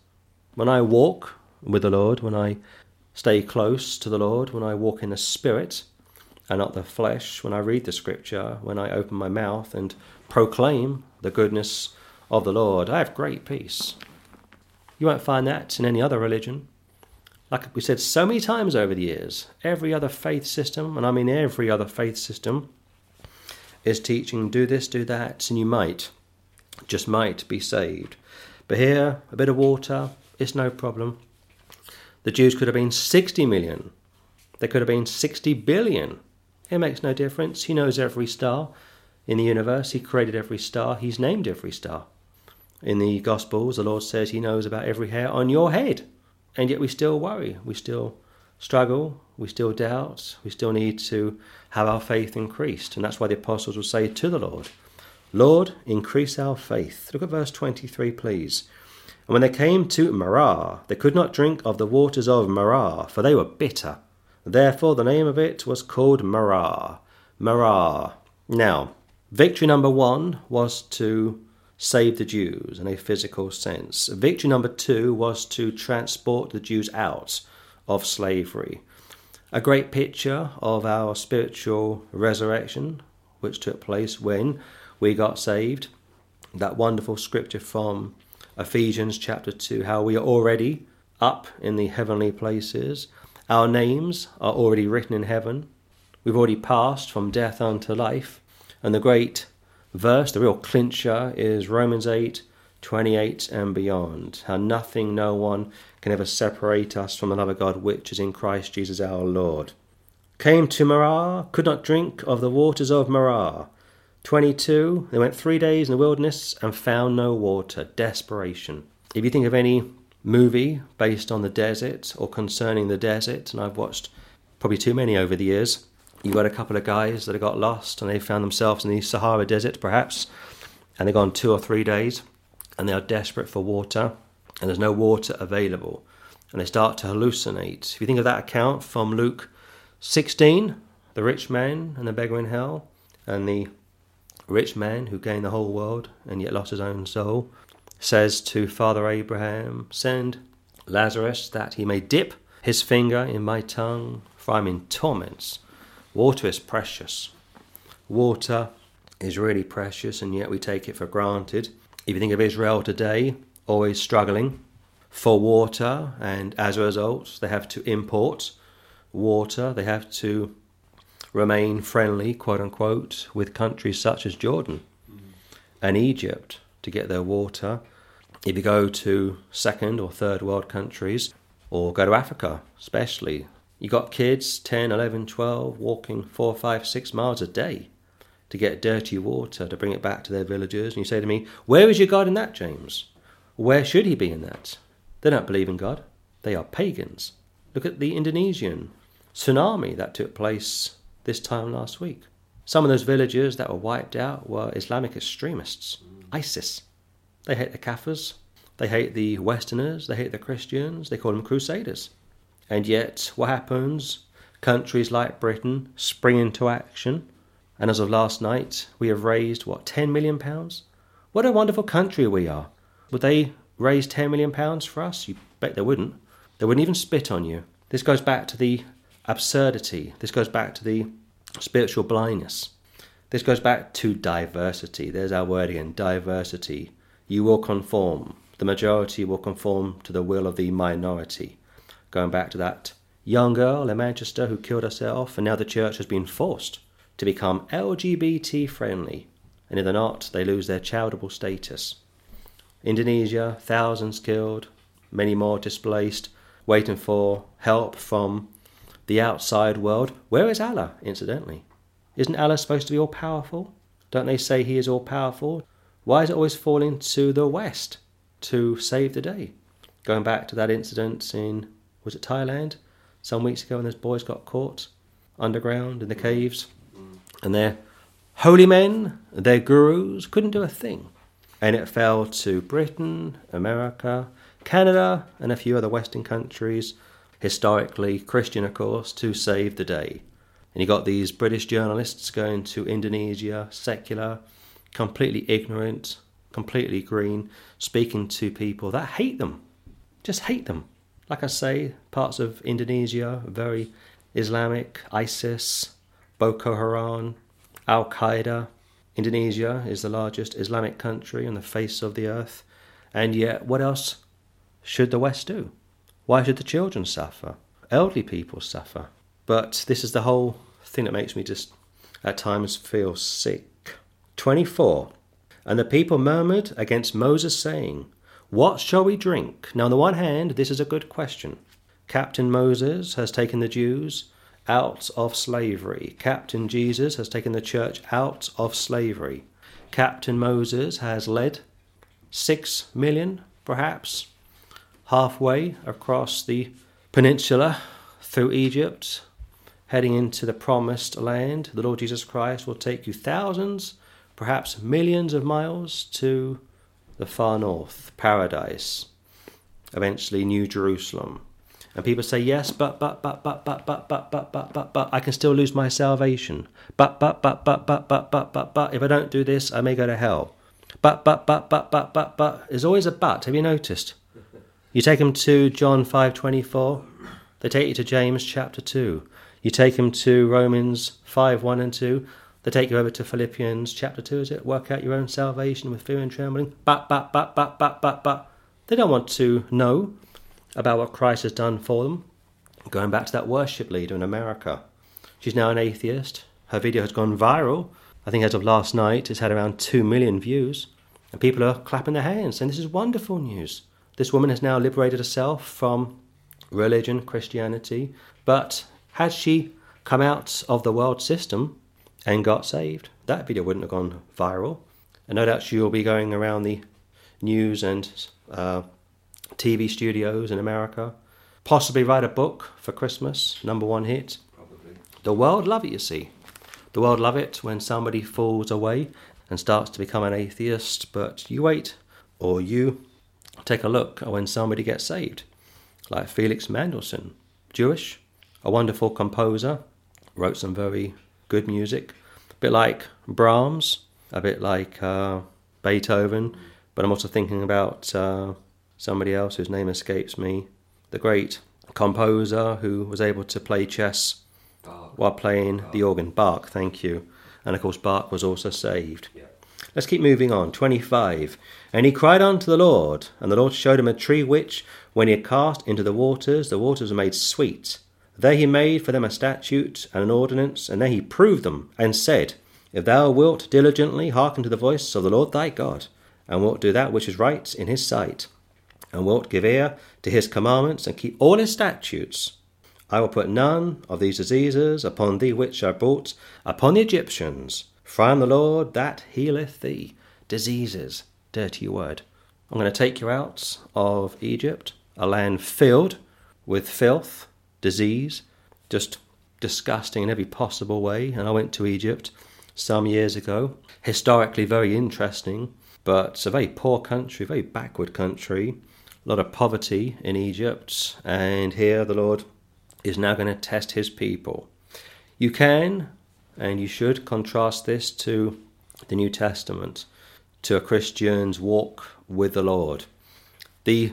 Speaker 1: When I walk with the Lord, when I stay close to the Lord, when I walk in the Spirit and not the flesh, when I read the Scripture, when I open my mouth and proclaim the goodness of the Lord, I have great peace. You won't find that in any other religion. Like we said so many times over the years, every other faith system, and I mean every other faith system, is teaching do this, do that, and you might, just might be saved. But here, a bit of water, it's no problem. The Jews could have been 60 million, they could have been 60 billion. It makes no difference. He knows every star in the universe, He created every star, He's named every star. In the Gospels, the Lord says He knows about every hair on your head. And yet we still worry, we still struggle, we still doubt, we still need to have our faith increased. And that's why the apostles will say to the Lord, Lord, increase our faith. Look at verse 23, please. And when they came to Marah, they could not drink of the waters of Marah, for they were bitter. Therefore, the name of it was called Marah. Marah. Now, victory number one was to save the Jews in a physical sense. Victory number two was to transport the Jews out of slavery. A great picture of our spiritual resurrection, which took place when we got saved. That wonderful scripture from Ephesians chapter 2 how we are already up in the heavenly places. Our names are already written in heaven. We've already passed from death unto life. And the great verse, the real clincher, is Romans 8 28 and beyond. How nothing, no one can ever separate us from the love of God which is in Christ Jesus our Lord. Came to Marah, could not drink of the waters of Marah. 22. They went three days in the wilderness and found no water. Desperation. If you think of any movie based on the desert or concerning the desert, and I've watched probably too many over the years, you've got a couple of guys that have got lost and they found themselves in the Sahara Desert, perhaps, and they've gone two or three days and they are desperate for water and there's no water available and they start to hallucinate. If you think of that account from Luke 16, the rich man and the beggar in hell, and the rich man who gained the whole world and yet lost his own soul, says to Father Abraham, Send Lazarus that he may dip his finger in my tongue, for I'm in torments. Water is precious. Water is really precious, and yet we take it for granted. If you think of Israel today, always struggling for water, and as a result, they have to import water, they have to remain friendly, quote unquote, with countries such as Jordan and Egypt to get their water. If you go to second or third world countries, or go to Africa, especially, you got kids 10, 11, 12 walking four, five, six miles a day to get dirty water to bring it back to their villages. And you say to me, Where is your God in that, James? Where should he be in that? They don't believe in God. They are pagans. Look at the Indonesian tsunami that took place this time last week. Some of those villages that were wiped out were Islamic extremists, ISIS. They hate the Kafirs, they hate the Westerners, they hate the Christians, they call them crusaders. And yet, what happens? Countries like Britain spring into action, and as of last night, we have raised, what, 10 million pounds? What a wonderful country we are. Would they raise 10 million pounds for us? You bet they wouldn't. They wouldn't even spit on you. This goes back to the absurdity. This goes back to the spiritual blindness. This goes back to diversity. There's our word again diversity. You will conform. The majority will conform to the will of the minority. Going back to that young girl in Manchester who killed herself, and now the church has been forced to become LGBT friendly. And if they're not, they lose their charitable status. Indonesia, thousands killed, many more displaced, waiting for help from the outside world. Where is Allah, incidentally? Isn't Allah supposed to be all powerful? Don't they say He is all powerful? Why is it always falling to the West to save the day? Going back to that incident in, was it Thailand? Some weeks ago when those boys got caught underground in the caves. And their holy men, their gurus, couldn't do a thing. And it fell to Britain, America, Canada, and a few other Western countries historically Christian, of course, to save the day. And you got these British journalists going to Indonesia, secular, completely ignorant, completely green, speaking to people that hate them, just hate them. Like I say, parts of Indonesia very Islamic, ISIS, Boko Haram, Al Qaeda. Indonesia is the largest Islamic country on the face of the earth, and yet, what else should the West do? Why should the children suffer? Elderly people suffer. But this is the whole thing that makes me just at times feel sick. 24. And the people murmured against Moses, saying, What shall we drink? Now, on the one hand, this is a good question. Captain Moses has taken the Jews out of slavery. Captain Jesus has taken the church out of slavery. Captain Moses has led six million, perhaps, halfway across the peninsula through Egypt, heading into the promised land. The Lord Jesus Christ will take you thousands, perhaps millions of miles to the far north, paradise, eventually New Jerusalem. And people say, yes, but, but, but, but, but, but, but, but, but, but, but, I can still lose my salvation. But, but, but, but, but, but, but, but, but, if I don't do this, I may go to hell. But, but, but, but, but, but, but, there's always a but. Have you noticed? You take them to John 5:24, they take you to James chapter 2. You take them to Romans 5 1 and 2, they take you over to Philippians chapter 2, is it? Work out your own salvation with fear and trembling. But, but, but, but, but, but, but. They don't want to know about what Christ has done for them. Going back to that worship leader in America. She's now an atheist. Her video has gone viral. I think as of last night, it's had around 2 million views. And people are clapping their hands, saying, This is wonderful news. This woman has now liberated herself from religion, Christianity. But had she come out of the world system and got saved, that video wouldn't have gone viral. And no doubt she'll be going around the news and uh, TV studios in America. Possibly write a book for Christmas, number one hit.
Speaker 2: Probably.
Speaker 1: The world love it, you see. The world love it when somebody falls away and starts to become an atheist, but you wait or you take a look at when somebody gets saved, like Felix Mendelssohn, Jewish, a wonderful composer, wrote some very good music, a bit like Brahms, a bit like uh, Beethoven, but I'm also thinking about uh, somebody else whose name escapes me, the great composer who was able to play chess
Speaker 2: Bach.
Speaker 1: while playing
Speaker 2: Bach.
Speaker 1: the organ. Bach, thank you. And of course, Bach was also saved.
Speaker 2: Yeah.
Speaker 1: Let's keep moving on. 25. And he cried unto the Lord, and the Lord showed him a tree which, when he had cast into the waters, the waters were made sweet. There he made for them a statute and an ordinance, and there he proved them, and said, If thou wilt diligently hearken to the voice of the Lord thy God, and wilt do that which is right in his sight, and wilt give ear to his commandments, and keep all his statutes, I will put none of these diseases upon thee which are brought upon the Egyptians, am the Lord that healeth thee. Diseases, dirty word. I'm going to take you out of Egypt, a land filled with filth, disease, just disgusting in every possible way. And I went to Egypt some years ago. Historically, very interesting, but it's a very poor country, very backward country. A lot of poverty in Egypt, and here the Lord is now going to test his people. You can and you should contrast this to the New Testament, to a Christian's walk with the Lord. The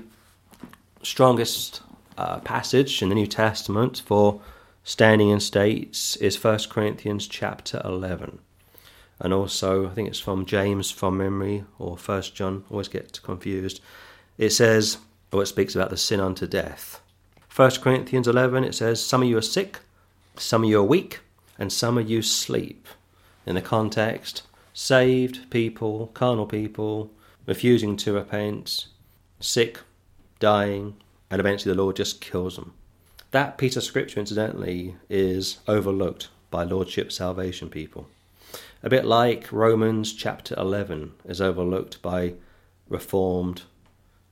Speaker 1: strongest uh, passage in the New Testament for standing in states is 1 Corinthians chapter 11. And also, I think it's from James from memory, or 1 John, always get confused. It says, or it speaks about the sin unto death. 1 Corinthians 11, it says, Some of you are sick, some of you are weak, and some of you sleep. In the context, saved people, carnal people, refusing to repent, sick, dying, and eventually the Lord just kills them. That piece of scripture, incidentally, is overlooked by Lordship Salvation people. A bit like Romans chapter 11 is overlooked by Reformed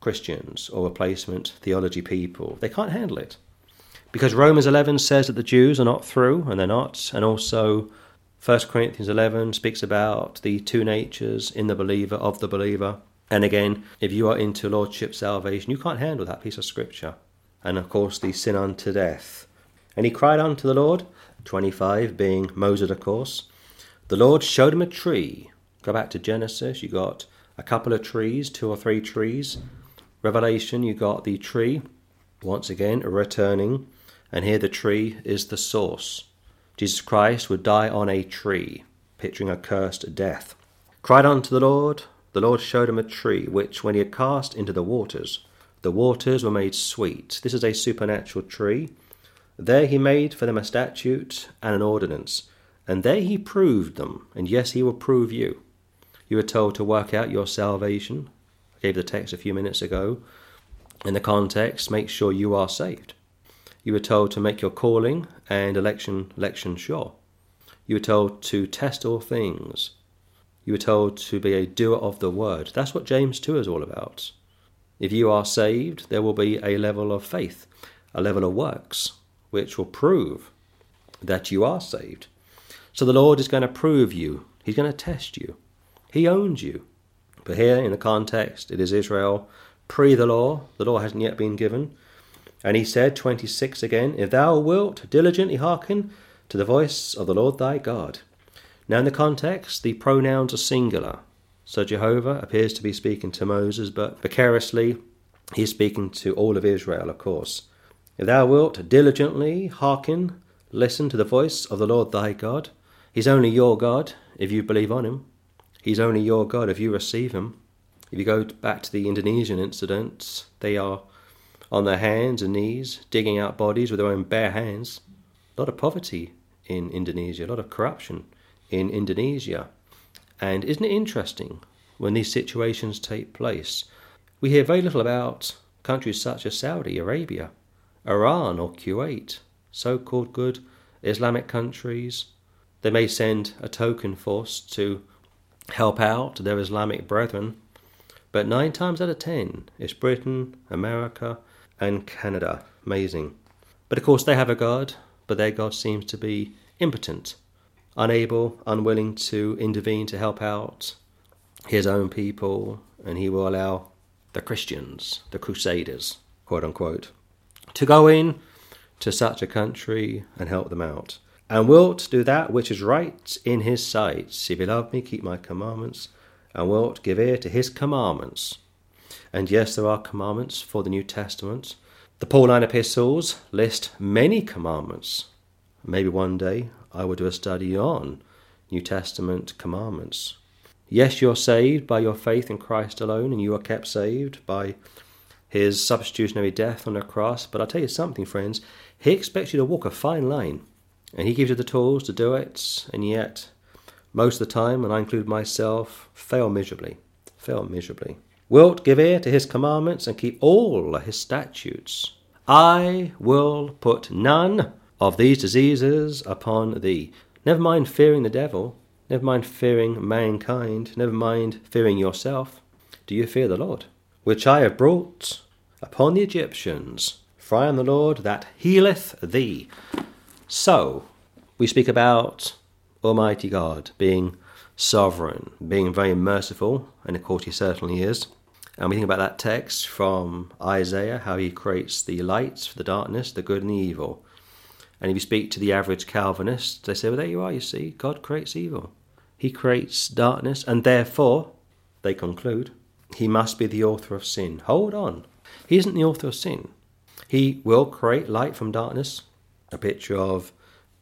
Speaker 1: Christians or replacement theology people. They can't handle it. Because Romans 11 says that the Jews are not through, and they're not, and also 1 Corinthians 11 speaks about the two natures in the believer, of the believer. And again, if you are into Lordship salvation, you can't handle that piece of scripture. And of course, the sin unto death. And he cried unto the Lord, 25 being Moses, of course. The Lord showed him a tree. Go back to Genesis, you got a couple of trees, two or three trees. Revelation, you got the tree, once again returning, and here the tree is the source. Jesus Christ would die on a tree, picturing a cursed death. Cried unto the Lord, the Lord showed him a tree, which when he had cast into the waters, the waters were made sweet. This is a supernatural tree. There he made for them a statute and an ordinance, and there he proved them, and yes, he will prove you. You were told to work out your salvation. I gave the text a few minutes ago. In the context, make sure you are saved. You were told to make your calling and election election sure. You were told to test all things. You were told to be a doer of the word. That's what James 2 is all about. If you are saved, there will be a level of faith, a level of works, which will prove that you are saved. So the Lord is going to prove you, He's going to test you. He owns you. But here, in the context, it is Israel pre the law. The law hasn't yet been given. And he said, 26 again, If thou wilt diligently hearken to the voice of the Lord thy God. Now, in the context, the pronouns are singular. So Jehovah appears to be speaking to Moses, but vicariously, he's speaking to all of Israel, of course. If thou wilt diligently hearken, listen to the voice of the Lord thy God. He's only your God if you believe on him. He's only your God if you receive him. If you go back to the Indonesian incident, they are on their hands and knees, digging out bodies with their own bare hands. A lot of poverty in Indonesia, a lot of corruption in Indonesia. And isn't it interesting when these situations take place. We hear very little about countries such as Saudi Arabia, Iran, or Kuwait, so called good Islamic countries. They may send a token force to help out their Islamic brethren, but nine times out of ten it's Britain, America, and Canada. Amazing. But of course, they have a God, but their God seems to be impotent, unable, unwilling to intervene to help out his own people, and he will allow the Christians, the Crusaders, quote unquote, to go in to such a country and help them out. And wilt do that which is right in his sight. If you love me, keep my commandments, and wilt give ear to his commandments. And yes, there are commandments for the New Testament. The Pauline epistles list many commandments. Maybe one day I will do a study on New Testament commandments. Yes, you're saved by your faith in Christ alone, and you are kept saved by his substitutionary death on the cross. But I'll tell you something, friends, he expects you to walk a fine line, and he gives you the tools to do it, and yet, most of the time, and I include myself, fail miserably. Fail miserably. Wilt give ear to his commandments and keep all his statutes. I will put none of these diseases upon thee. Never mind fearing the devil, Never mind fearing mankind, never mind fearing yourself. Do you fear the Lord, which I have brought upon the Egyptians? For I am the Lord that healeth thee. So, we speak about Almighty God being sovereign, being very merciful, and of course, He certainly is. And we think about that text from Isaiah, how He creates the lights for the darkness, the good and the evil. And if you speak to the average Calvinist, they say, Well, there you are, you see, God creates evil. He creates darkness, and therefore, they conclude, he must be the author of sin. Hold on. He isn't the author of sin. He will create light from darkness, a picture of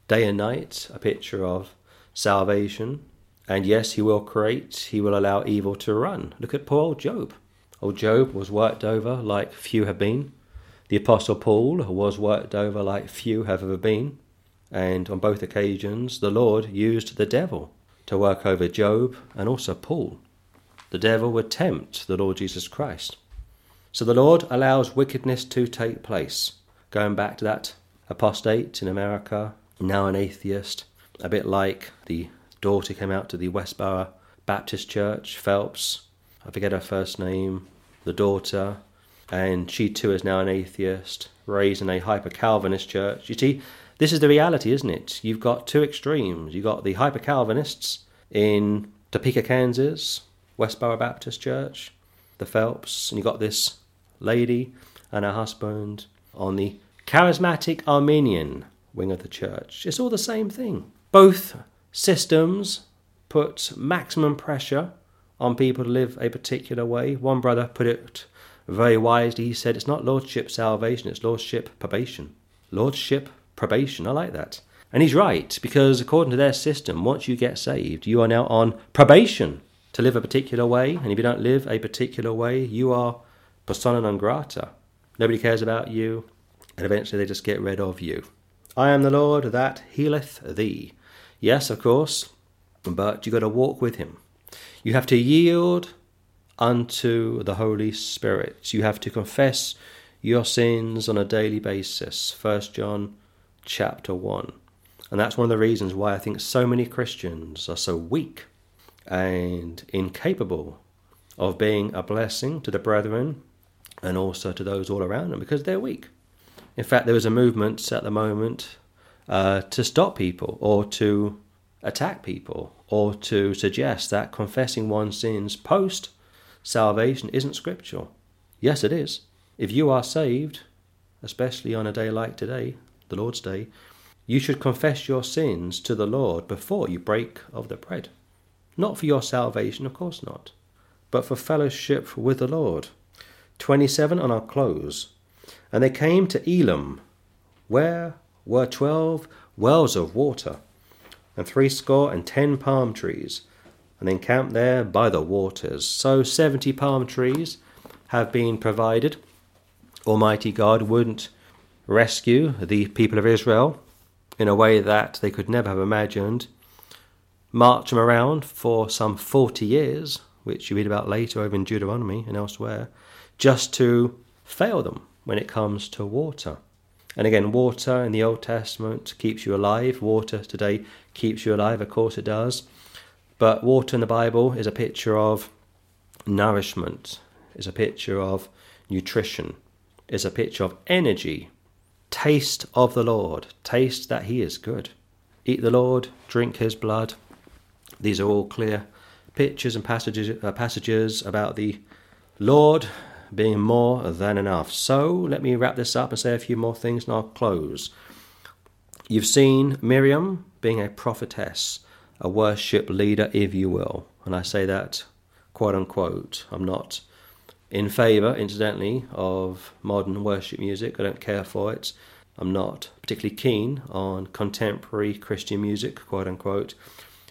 Speaker 1: day and night, a picture of salvation. And yes, he will create, he will allow evil to run. Look at poor old Job. Old Job was worked over like few have been. The Apostle Paul was worked over like few have ever been. And on both occasions, the Lord used the devil to work over Job and also Paul. The devil would tempt the Lord Jesus Christ. So the Lord allows wickedness to take place. Going back to that apostate in America, now an atheist, a bit like the daughter came out to the Westboro Baptist Church, Phelps, I forget her first name, the daughter, and she too is now an atheist, raised in a hyper Calvinist church. You see, this is the reality, isn't it? You've got two extremes. You've got the hyper Calvinists in Topeka, Kansas, Westboro Baptist Church, the Phelps, and you've got this lady and her husband on the charismatic Arminian wing of the church. It's all the same thing. Both systems put maximum pressure on people to live a particular way. One brother put it very wisely. He said, It's not lordship salvation, it's lordship probation. Lordship probation. I like that. And he's right, because according to their system, once you get saved, you are now on probation to live a particular way. And if you don't live a particular way, you are persona non grata. Nobody cares about you, and eventually they just get rid of you. I am the Lord that healeth thee. Yes, of course, but you've got to walk with him. You have to yield unto the Holy Spirit. You have to confess your sins on a daily basis. First John chapter 1. And that's one of the reasons why I think so many Christians are so weak and incapable of being a blessing to the brethren and also to those all around them because they're weak. In fact, there is a movement at the moment uh, to stop people or to attack people or to suggest that confessing one's sins post salvation isn't scriptural. Yes, it is. If you are saved, especially on a day like today, the Lord's Day, you should confess your sins to the Lord before you break of the bread. Not for your salvation, of course not, but for fellowship with the Lord. 27 on our close. And they came to Elim, where were twelve wells of water, and threescore and ten palm trees, and they encamped there by the waters. So seventy palm trees have been provided. Almighty God wouldn't rescue the people of Israel in a way that they could never have imagined, march them around for some 40 years which you read about later over in Deuteronomy and elsewhere, just to fail them when it comes to water. And again, water in the Old Testament keeps you alive. Water today keeps you alive, of course it does. But water in the Bible is a picture of nourishment, is a picture of nutrition, is a picture of energy. Taste of the Lord, taste that He is good. Eat the Lord, drink His blood. These are all clear pictures and passages, uh, passages about the Lord being more than enough. So let me wrap this up and say a few more things and I'll close. You've seen Miriam being a prophetess, a worship leader, if you will. And I say that quote unquote. I'm not in favour, incidentally, of modern worship music. I don't care for it. I'm not particularly keen on contemporary Christian music, quote unquote.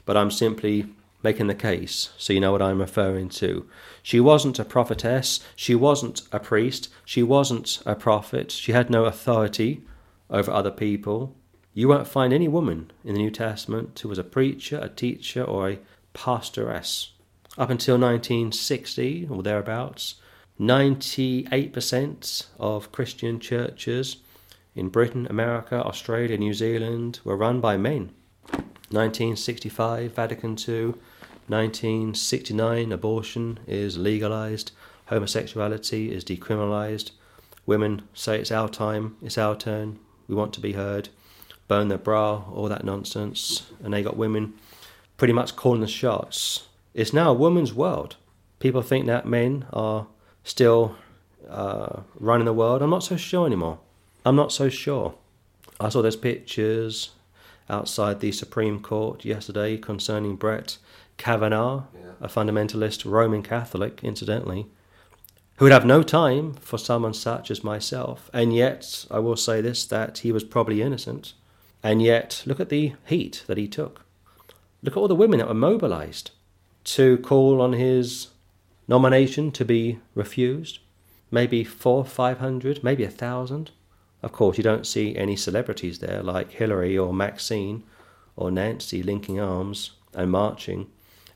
Speaker 1: But I'm simply making the case so you know what I'm referring to. She wasn't a prophetess, she wasn't a priest, she wasn't a prophet, she had no authority over other people. You won't find any woman in the New Testament who was a preacher, a teacher, or a pastoress. Up until 1960 or thereabouts, 98% of Christian churches in Britain, America, Australia, New Zealand were run by men. 1965, Vatican II, 1969, abortion is legalized, homosexuality is decriminalized. Women say it's our time, it's our turn, we want to be heard, burn their bra, all that nonsense. And they got women pretty much calling the shots. It's now a woman's world. People think that men are still uh, running the world. I'm not so sure anymore. I'm not so sure. I saw those pictures outside the Supreme Court yesterday concerning Brett Kavanaugh, yeah. a fundamentalist Roman Catholic, incidentally, who would have no time for someone such as myself. And yet, I will say this that he was probably innocent. And yet, look at the heat that he took. Look at all the women that were mobilized to call on his nomination to be refused. Maybe four, five hundred, maybe a thousand. Of course, you don't see any celebrities there like Hillary or Maxine or Nancy linking arms and marching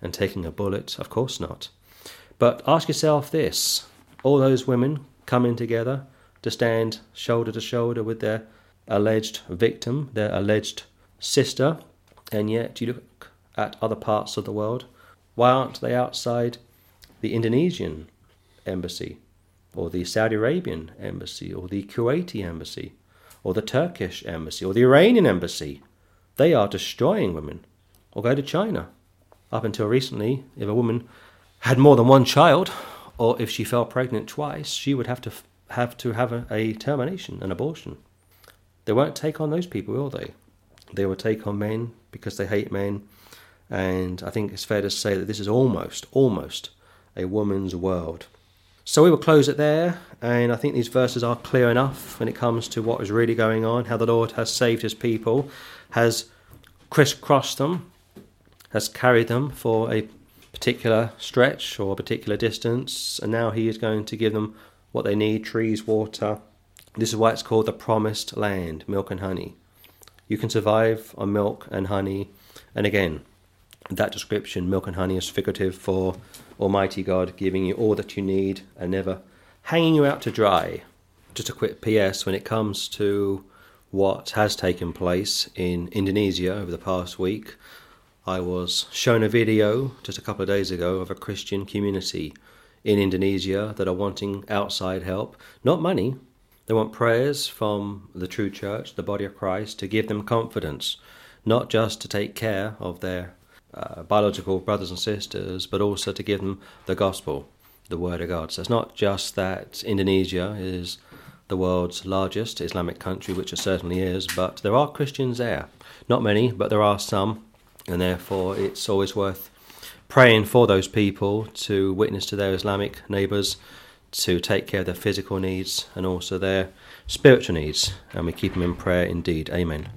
Speaker 1: and taking a bullet. Of course not. But ask yourself this all those women coming together to stand shoulder to shoulder with their alleged victim, their alleged sister, and yet you look at other parts of the world. Why aren't they outside the Indonesian embassy? Or the Saudi Arabian embassy, or the Kuwaiti embassy, or the Turkish embassy, or the Iranian embassy. They are destroying women. Or go to China. Up until recently, if a woman had more than one child, or if she fell pregnant twice, she would have to have to have a, a termination, an abortion. They won't take on those people, will they? They will take on men because they hate men. And I think it's fair to say that this is almost, almost a woman's world. So we will close it there, and I think these verses are clear enough when it comes to what is really going on, how the Lord has saved his people, has crisscrossed them, has carried them for a particular stretch or a particular distance, and now he is going to give them what they need trees, water. This is why it's called the promised land, milk and honey. You can survive on milk and honey, and again, that description, milk and honey, is figurative for Almighty God giving you all that you need and never hanging you out to dry. Just a quick PS when it comes to what has taken place in Indonesia over the past week. I was shown a video just a couple of days ago of a Christian community in Indonesia that are wanting outside help, not money. They want prayers from the true church, the body of Christ, to give them confidence, not just to take care of their uh, biological brothers and sisters, but also to give them the gospel, the word of God. So it's not just that Indonesia is the world's largest Islamic country, which it certainly is, but there are Christians there. Not many, but there are some, and therefore it's always worth praying for those people to witness to their Islamic neighbours, to take care of their physical needs and also their spiritual needs. And we keep them in prayer indeed. Amen.